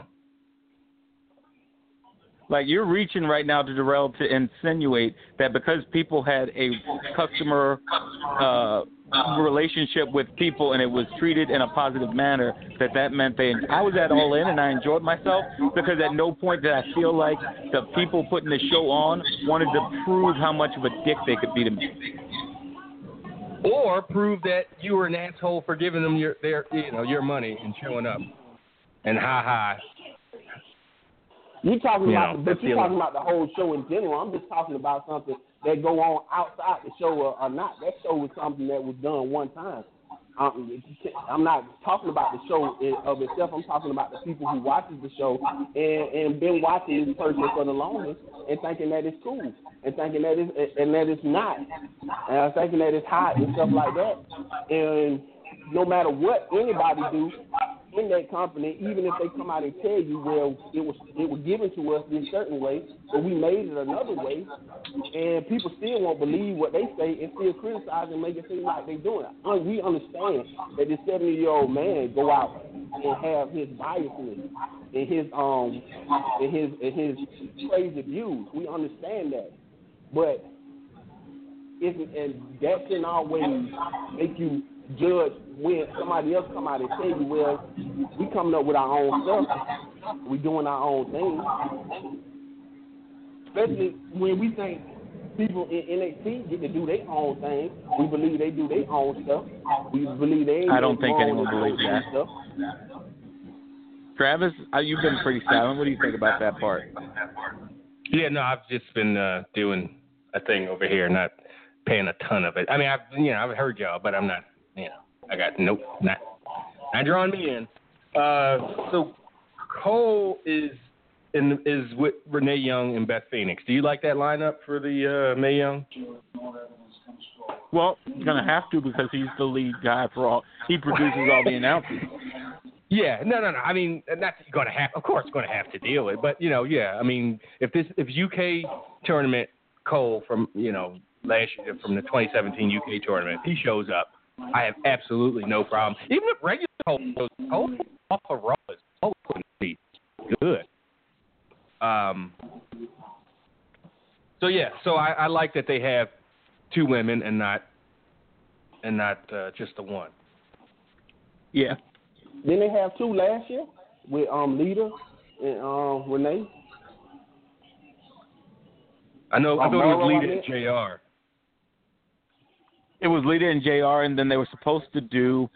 Like you're reaching right now to Darrell to insinuate that because people had a customer uh, Uh-huh. relationship with people and it was treated in a positive manner, that that meant they. I was at All In and I enjoyed myself because at no point did I feel like the people putting the show on wanted to prove how much of a dick they could be to me. Or prove that you were an asshole for giving them your their you know your money and showing up. And ha ha. You talking You about, know, but you talking about the whole show in general. I'm just talking about something that go on outside the show or, or not. That show was something that was done one time. Um, I'm not talking about the show of itself. I'm talking about the people who watches the show and and been watching this person for the longest and thinking that it's cool and thinking that it's and that it's not and thinking that it's hot and stuff like that. And no matter what anybody do in that company, even if they come out and tell you, well, it was it was given to us this certain way, but we made it another way, and people still won't believe what they say and still criticize and make it seem like they're doing it. We understand that this seventy year old man go out and have his biases and his um and his and his crazy views. We understand that, but it's, and that shouldn't always make you judge when somebody else come out and tell you, well, we coming up with our own stuff, we doing our own thing. Especially when we think people in NXT get to do their own thing. We believe they do their own stuff. We believe they. ain't I don't think anyone believes that. Stuff. Travis, uh, you've been pretty silent. What do you think about that part? Yeah, no, I've just been uh, doing a thing over here, not paying a ton of it. I mean, I've you know I've heard y'all, but I'm not you know I got nope, not not drawing me in. Uh, so Cole is in is with Renee Young and Beth Phoenix. Do you like that lineup for the uh, Mae Young? Well, he's gonna have to because he's the lead guy for all. He produces all the announcements. Yeah, no, no, no. I mean, not that you're going to have, of course, going to have to deal with, but you know, yeah. I mean, if this, if UK tournament Cole from you know last year from the 2017 UK tournament, he shows up, I have absolutely no problem. Even if regular goes off of Raw is always good. Um. So yeah, so I, I like that they have two women and not and not uh, just the one. Yeah. Didn't they have two last year with um Lita and um Renee? I know. I know it was Lita and JR It was Lita and JR, and then they were supposed to do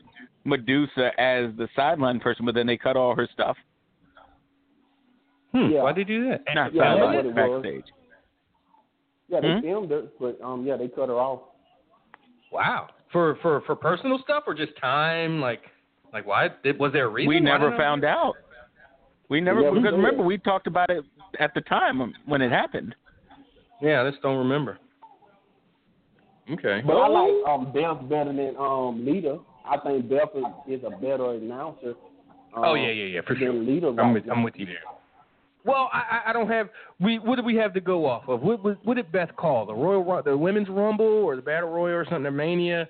Madusa as the sideline person, but then they cut all her stuff. Hmm. Yeah. Why'd they do that? Not Yeah, sideline, what was. backstage. Yeah, they Hmm? filmed it, but um yeah, they cut her off. Wow. For for for personal stuff or just time? Like like why? Was there a reason? We Why never didn't I- found out. We never Yeah, because did. remember we talked about it at the time when it happened. Yeah, I just don't remember. Okay. But I like um Beth better than um Lita. I think Beth is, is a better announcer. Um, Oh yeah, yeah, yeah, for than sure. Lita I'm with. I'm with you there. Well, I, I I don't have. We what do we have to go off of? What, what, what did Beth call the Royal the Women's Rumble or the Battle Royal or something? The Mania.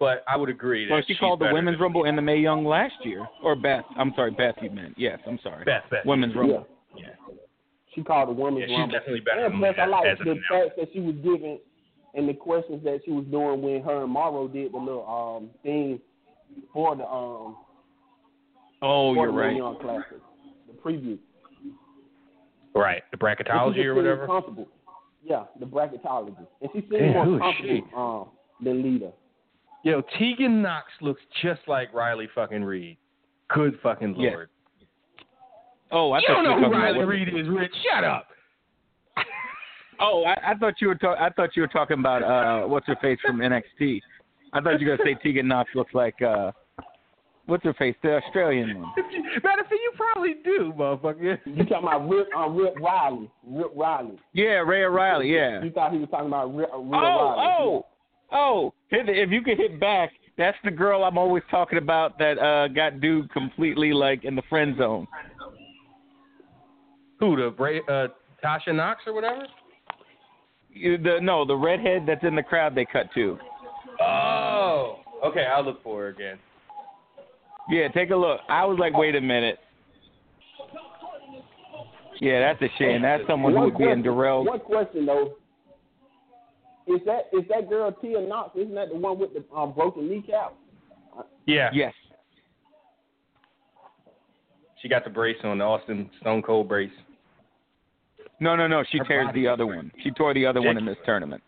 But I would agree that Well, she called the Women's Rumble and the Mae Young last year, or Beth. I'm sorry, Beth. You meant yes. I'm sorry. Beth. Beth. Women's Rumble. Yeah. She called the women's Yeah, she's rumble. definitely better And than plus, I like the announcer. fact that she was giving and the questions that she was doing when her and Morrow did the little um thing for the um Oh, for you're the right. Young Classic, the preview. Right, the bracketology or seemed whatever. Comfortable. Yeah, the bracketology, and she seemed Damn, more is she? comfortable um, than Lita. Yo, Tegan Nox looks just like Riley fucking Reid. Good fucking Yeah. lord. Oh, I you don't know who Riley about. Reid is, Rich. Shut up. Oh, I, I thought you were talking. I thought you were talking about uh, what's her face from NXT. I thought you were gonna say Tegan Nox looks like uh, what's her face, the Australian one. Matter of fact, you probably do, motherfucker. You talking about Rip, uh, Rip Riley? Rip Riley. Yeah, Ray O'Reilly. Yeah. You thought he was talking about Rip, uh, Rip Oh, Riley? oh, oh! Hit, if you could hit back, that's the girl I'm always talking about that uh, got dude completely like in the friend zone. Who the Bra- uh, Tasha Knox or whatever? You- The no, the redhead that's in the crowd they cut too. Oh, okay. I'll look for her again. Yeah, take a look. I was like, wait a minute. Yeah, that's a shame. That's someone who One would be in question- Darrell. One question though. Is that is that girl Tia Knox? Isn't that the one with the um, broken kneecap? Yeah. Yes. She got the brace on, the Austin Stone Cold brace. No, no, no. She Her tears the other one. She tore the other one in this tournament.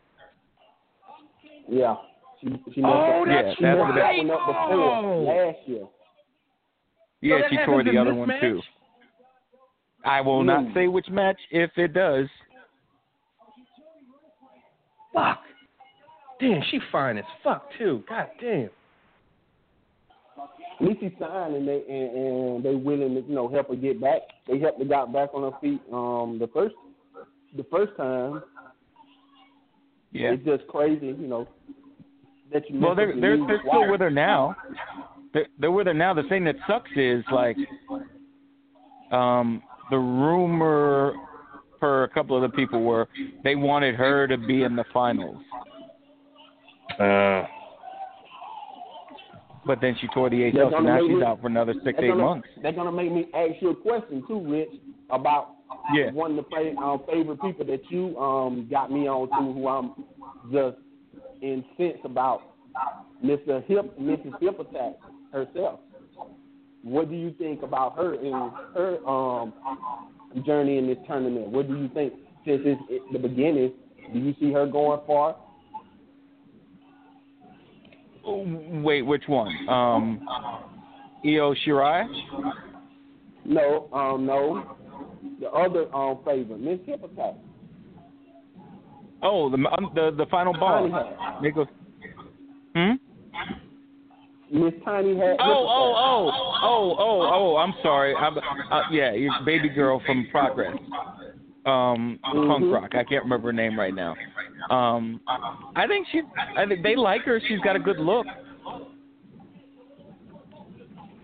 Yeah. She she Oh, messed up, that's right. that one up before Oh. last year. Yeah, that she tore the other one match? too. I will not Mm. say which match if it does. Fuck. Damn, she fine as fuck too. God damn. At least she signed and they and, and they willing to you know help her get back. They helped her got back on her feet um the first the first time. Yeah. It's just crazy, you know. That you Well, they're they're they're still with her now. They're, they're with her now. The thing that sucks is like, um, the rumor per a couple of the people were they wanted her to be in the finals, Uh, but then she tore the ACL, so now she's me- out for another six eight gonna, months. They're gonna make me ask you a question too, Rich, about Yeah. one of the fa- um, favorite people that you um got me on to, who I'm just incensed about, Mr. Hip, Mrs. Hip Attack herself. What do you think about her and her um journey in this tournament? What do you think since it's the beginning? Do you see her going far? Wait, which one? Um, Io Shirai? No, um, no. The other um favorite, Miss Hip Attack. Oh, the um, the the final Tiny ball. Hat. Nicholas. Hmm. Miss Tiny Hat. Oh, oh, oh, oh, oh, oh! I'm sorry. I'm, uh, yeah, your baby girl from Progress, um, punk Mhm. rock. I can't remember her name right now. Um, I think she. I think they like her. She's got a good look.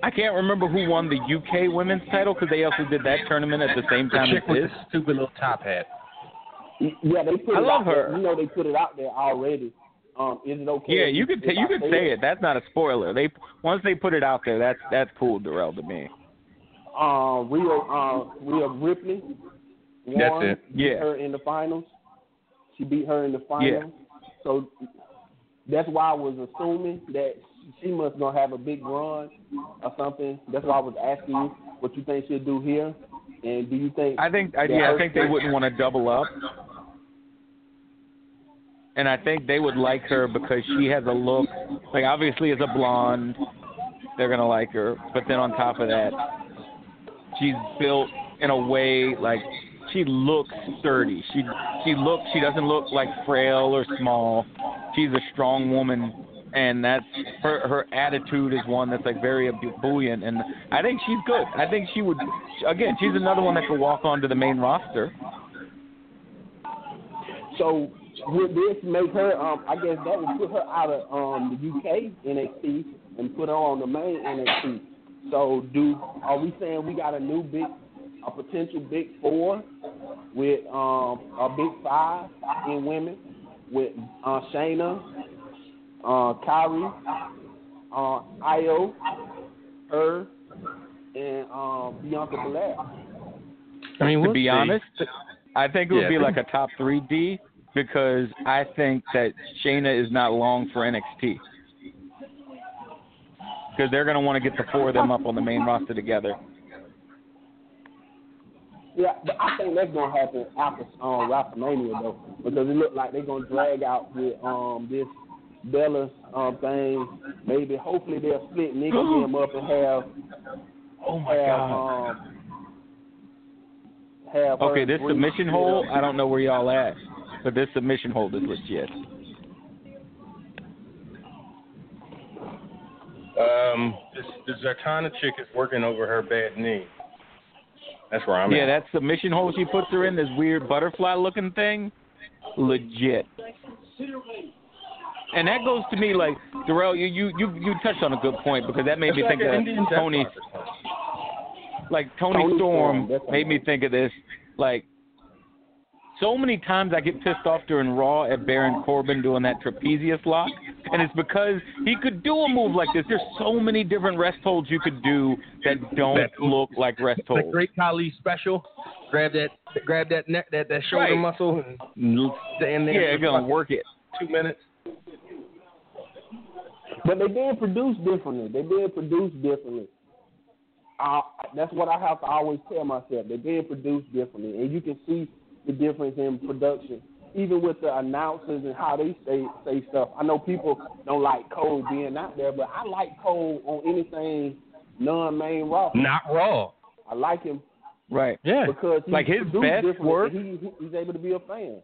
I can't remember who won the UK women's title because they also did that tournament at the same the time chick as with this. the stupid little top hat. Yeah, they put I it love out there. You know, they put it out there already. Um, is it okay? Yeah, you could t- you could say it. That's not a spoiler. They once they put it out there, that's that's cool, Darrell to me. Uh, Rhea, uh, Rhea Ripley That's it. beat Yeah. her in the finals. She beat her in the finals. Yeah. So that's why I was assuming that she must gonna have a big run or something. That's why I was asking you what you think she'll do here, and do you think? I think I, yeah, I think they wouldn't want to double up. And I think they would like her because she has a look like obviously as a blonde, they're gonna like her. But then on top of that, she's built in a way like she looks sturdy. She she looks she doesn't look like frail or small. She's a strong woman and that's her her attitude is one that's like very buoyant and I think she's good. I think she would again, she's another one that could walk onto the main roster. So would this make her? Um, I guess that would put her out of um the UK NXT and put her on the main NXT. So do are we saying we got a new big, a potential big four with um a big five in women with uh Shayna, uh Kairi, uh Io, her, and um Bianca Belair. I mean, to we'll be see. honest, I think it would Yeah, be I like a top three D because I think that Shayna is not long for NXT. Because they're going to want to get the four of them up on the main roster together. Yeah, but I think that's gonna happen after um, WrestleMania though, because it look like they're gonna drag out with um this Bella um thing. Maybe hopefully they'll split Nikki them up and have (gasps) Oh my have God. um have Okay, this submission split hold. I don't know where y'all at, but this submission hold is legit. Um, this, this Zatara chick is working over her bad knee. That's where I'm at. yeah, at. that submission hole she puts her in, this weird butterfly looking thing, legit. And that goes to me like Darrell, you you you, you touched on a good point because that made me like think of Indian Tony mark or something. like Toni, Toni Storm Storm, made me think of this. Like so many times I get pissed off during Raw at Baron Corbin doing that trapezius lock, and it's because he could do a move like this. There's so many different rest holds you could do that don't That- look like rest holds. The holds. Great Khali special. Grab that, grab that neck, that that shoulder Right. muscle, and stand there. Yeah, you're gonna fucking work it. two minutes. But they did produce differently. They did produce differently. Uh, that's what I have to always tell myself. They did produce differently, and you can see the difference in production, even with the announcers and how they say say stuff. I know people don't like Cole being out there, but I like Cole on anything non-main roster. Not raw. I like him Right. Yeah. because he's Like his best work- He, he, he's able to be a fan.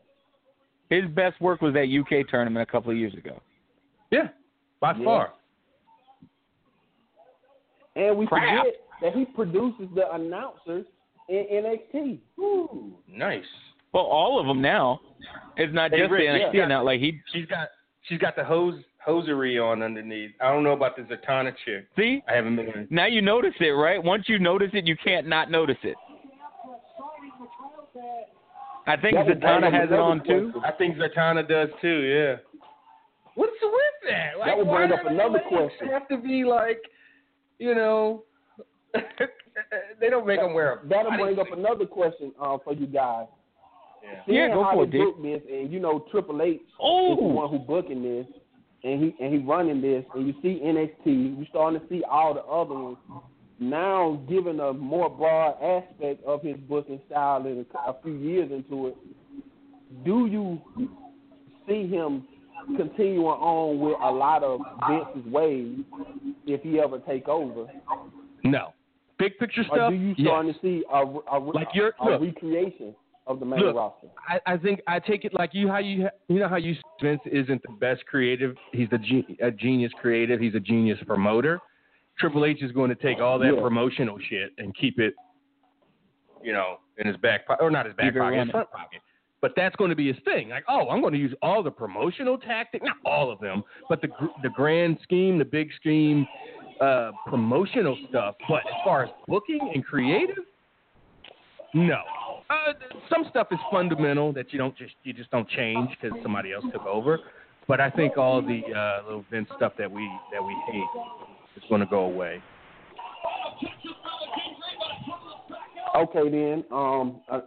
His best work was that UK tournament a couple of years ago. Yeah. By Yeah. far. And we Crap. forget that he produces the announcers in NXT. Ooh. Nice. Well, all of them now. It's not Hey, just Rick, the NXT yeah. now. Like he She's got she's got the hose hosiery on underneath. I don't know about the Zatara chick. see I haven't been. now you notice it, right? Once you notice it, you can't not notice it. I think That Zatara has it on too. I think Zatara does too. Yeah. What's with that? Like, That would bring up another they question. Have to be like, you know, (laughs) they don't make them wear. A That'll bring up another question uh, for you guys. Yeah. Seeing Yeah, go how for they it, D. book this, and you know Triple H is the Oh, one who booking this, and he and he running this, and you see NXT, you starting to see all the other ones now giving a more broad aspect of his booking style in a, a few years into it. Do you see him continuing on with a lot of Vince's ways if he ever take over, No. Big picture or stuff. do you yes. starting to see a, a, Like you're- a look. recreation of the main Look, roster? I, I think I take it like you how you you know how you Vince isn't the best creative. He's the ge- a genius creative. He's a genius promoter. Triple H is going to take all that Yeah. promotional shit and keep it, you know, in his back pocket or not his back pocket, his front pocket. But that's going to be his thing. Like, oh, I'm going to use all the promotional tactics, not all of them, but the gr- the grand scheme, the big scheme, uh, promotional stuff. But as far as booking and creative, no. Uh, some stuff is fundamental that you don't just you just don't change because somebody else took over. but I think all the uh, little Vince stuff that we that we hate is going to go away. Okay, then. Um, uh,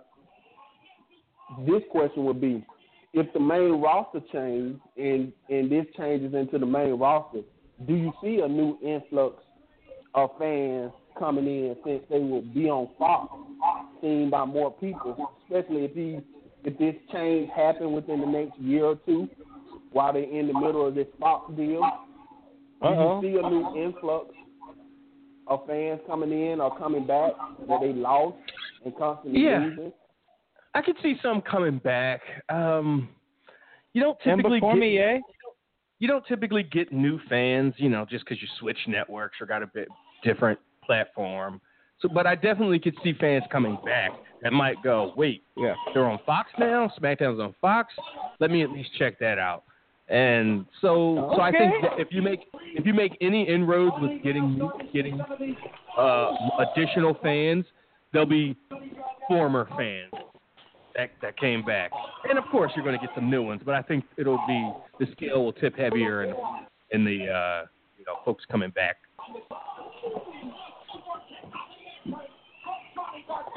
this question would be: If the main roster changes and and this changes into the main roster, do you see a new influx of fans coming in since they will be on Fox, seen by more people, especially if these if this change happen within the next year or two, while they're in the middle of this Fox deal? Do Uh-oh. you see a new influx of fans coming in or coming back that they lost and constantly Yeah. losing? I could see some coming back. Um, you don't typically get, me, eh? you don't typically get new fans, you know, just because you switch networks or got a bit different platform. So, but I definitely could see fans coming back that might go, wait, Yeah. they're on Fox now. SmackDown's on Fox. Let me at least check that out. And so, so I think if you make if you make any inroads with getting getting uh, additional fans, there'll be former fans that that came back, and of course you're going to get some new ones. But I think it'll be the scale will tip heavier in in the uh, you know folks coming back.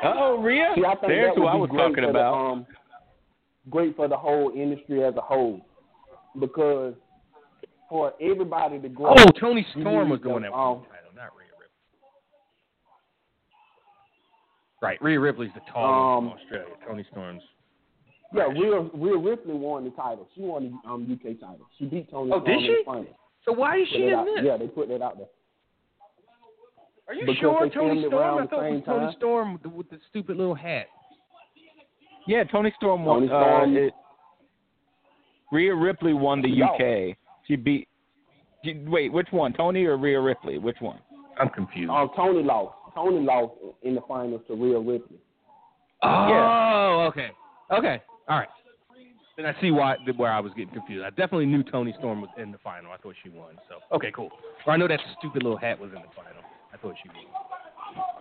Oh, Rhea. See, I think There's who I was talking about. The, um, great for the whole industry as a whole, because for everybody to grow. Oh, Toni Storm need was the one that um, title, not Rhea Ripley. Right, Rhea Ripley's the tall one Um, from Australia. Toni Storm's. Yeah, Rhea, Rhea Ripley won the title. She won the um, UK title. She beat Toni Oh, Storm did in she? the final. So why is Put she it in out- this? Yeah, they put that out there. Are you because sure Toni Storm? I thought it was Toni time. Storm with the, with the stupid little hat. Yeah, Toni Storm won. Toni Storm- Uh, it, Rhea Ripley won the No. UK. She beat. She, wait, which one? Toni or Rhea Ripley? Which one? I'm confused. Um, Toni lost. Toni lost in the finals to Rhea Ripley. Oh, okay, okay, all right. Then I see why where I was getting confused. I definitely knew Toni Storm was in the final. I thought she won. So okay, cool. Or I know that stupid little hat was in the final. She won.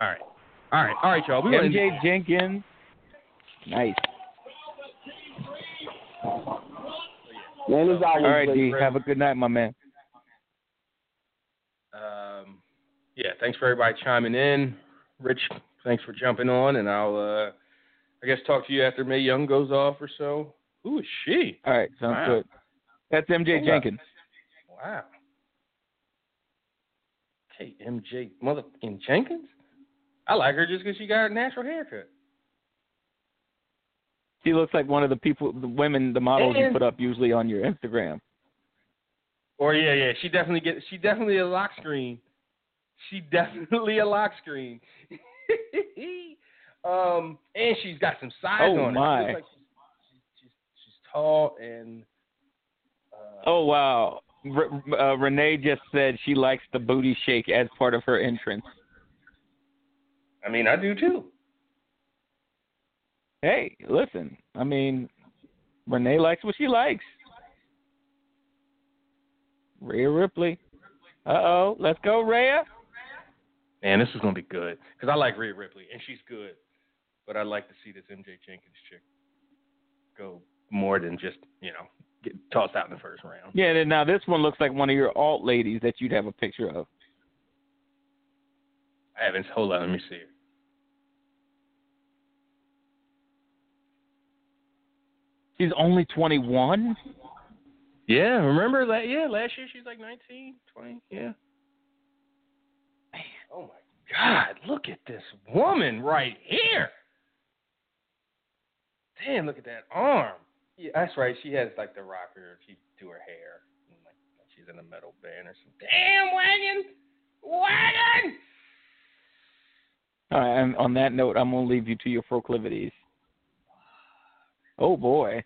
All right, all right, all right, y'all. We gonna- MJ Jenkins. Nice. Man, it's always All right. D. Have a good night, my man. Um, yeah, thanks for everybody chiming in. Rich, thanks for jumping on, and I'll, uh, I guess, talk to you after Mae Young goes off or so. Who is she? All right, sounds Wow. good. That's MJ. Jenkins. Wow. Okay, MJ motherfucking Jenkins. I like her just because she got a natural haircut. She looks like one of the people, the women, the models you put up usually on your Instagram. Or yeah, yeah, she definitely get. She definitely a lock screen. She (laughs) definitely a lock screen. (laughs) um, and she's got some size Oh, on my. She like she's, she's, she's, she's tall and. Uh, Oh wow. Uh, Renee just said she likes the booty shake as part of her entrance. I mean, I do too. Hey, listen. I mean, Renee likes what she likes. Rhea Ripley. Uh oh. Let's go, Rhea. Man, this is gonna be good because I like Rhea Ripley and she's good, but I'd like to see this MJ Jenkins chick go more than just you know get tossed out in the first round. Yeah, then now this one looks like one of your alt ladies that you'd have a picture of. I haven't. Hold on, let me see her. She's only 21? Yeah, remember that? Yeah, last year she was like 19, 20. Yeah. Oh my God! Look at this woman right here. Damn! Look at that arm. Yeah, that's right. She has like the rocker. She do her hair. And, like she's in a metal band or something. Damn wagon, wagon. All right, and on that note, I'm going to leave you to your proclivities. Oh, boy.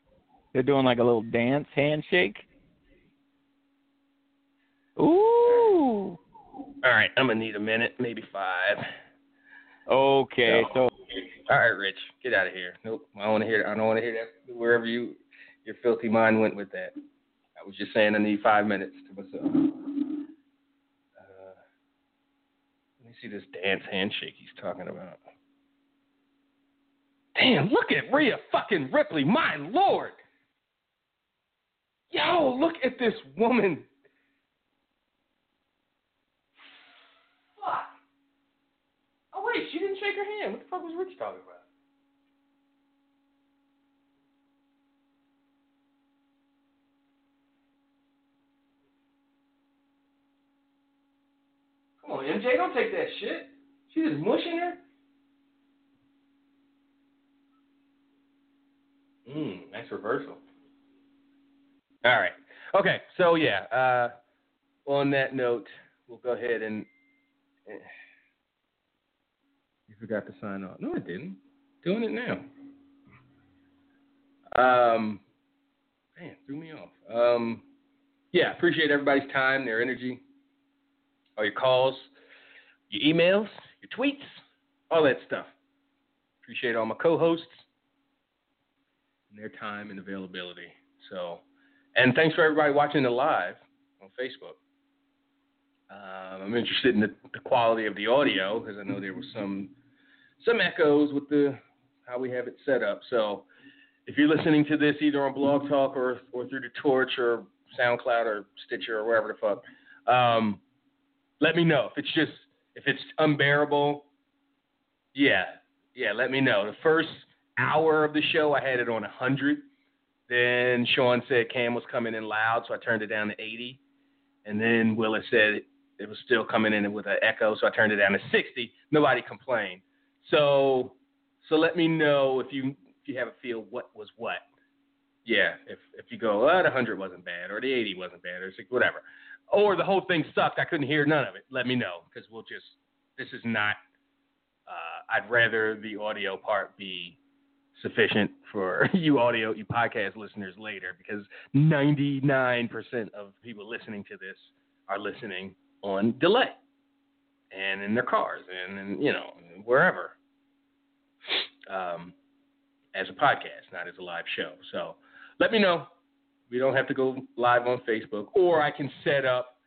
They're doing like a little dance handshake. Ooh. All right, I'm gonna need a minute, maybe five. Okay, so All right, Rich, get out of here. Nope, I don't want to hear. I don't want to hear that. Wherever you, your filthy mind went with that. I was just saying I need five minutes to myself. Uh, let me see this dance handshake he's talking about. Damn, look at Rhea fucking Ripley, my lord. Yo, look at this woman. Fuck. Oh wait, she didn't shake her hand. What the fuck was Rich talking about? Come on, MJ, don't take that shit. She just mushing her. Mmm, nice reversal. All right. Okay. So yeah. Uh, on that note, we'll go ahead and. You forgot to sign off. No, I didn't. Doing it now. Um, man, threw me off. Um, yeah, appreciate everybody's time, their energy, all your calls, your emails, your tweets, all that stuff. Appreciate all my co-hosts and their time and availability. So, and thanks for everybody watching the live on Facebook. Um, I'm interested in the, the quality of the audio because I know there was some some echoes with the how we have it set up. So, if you're listening to this either on Blog Talk or or through the Torch or SoundCloud or Stitcher or wherever the fuck, um, let me know if it's just if it's unbearable. Yeah, yeah, let me know. The first hour of the show, I had it on 100. Then Sean said Cam was coming in loud, so I turned it down to 80. And then Willis said it was still coming in with an echo, so I turned it down to 60. Nobody complained. So, so let me know if you if you have a feel what was what. Yeah, if if you go, oh, the 100 wasn't bad, or the 80 wasn't bad, or whatever, or the whole thing sucked, I couldn't hear none of it. Let me know because we'll just this is not. Uh, I'd rather the audio part be sufficient for (laughs) you audio, you podcast listeners later because 99% of people listening to this are listening on delay and in their cars and, and you know, wherever um, as a podcast, not as a live show. So let me know. We don't have to go live on Facebook, or I can set up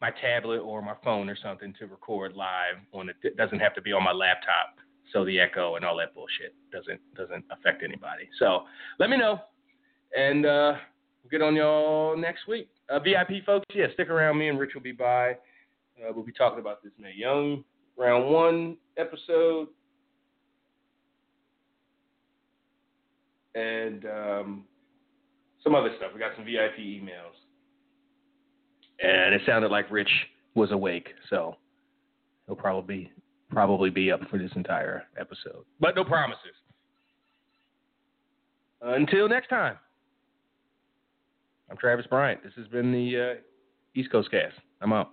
my tablet or my phone or something to record live on it. Doesn't have to be on my laptop so the echo and all that bullshit doesn't doesn't affect anybody. So let me know, and uh, we'll get on y'all next week. Uh, VIP folks, yeah, stick around. Me and Rich will be by. Uh, we'll be talking about this Mae Young round one episode, and um, some other stuff. We got some VIP emails, and it sounded like Rich was awake, so he'll probably probably be up for this entire episode. But no promises. Until next time, I'm Travis Bryant. This has been the uh, East Coast Cast. I'm out.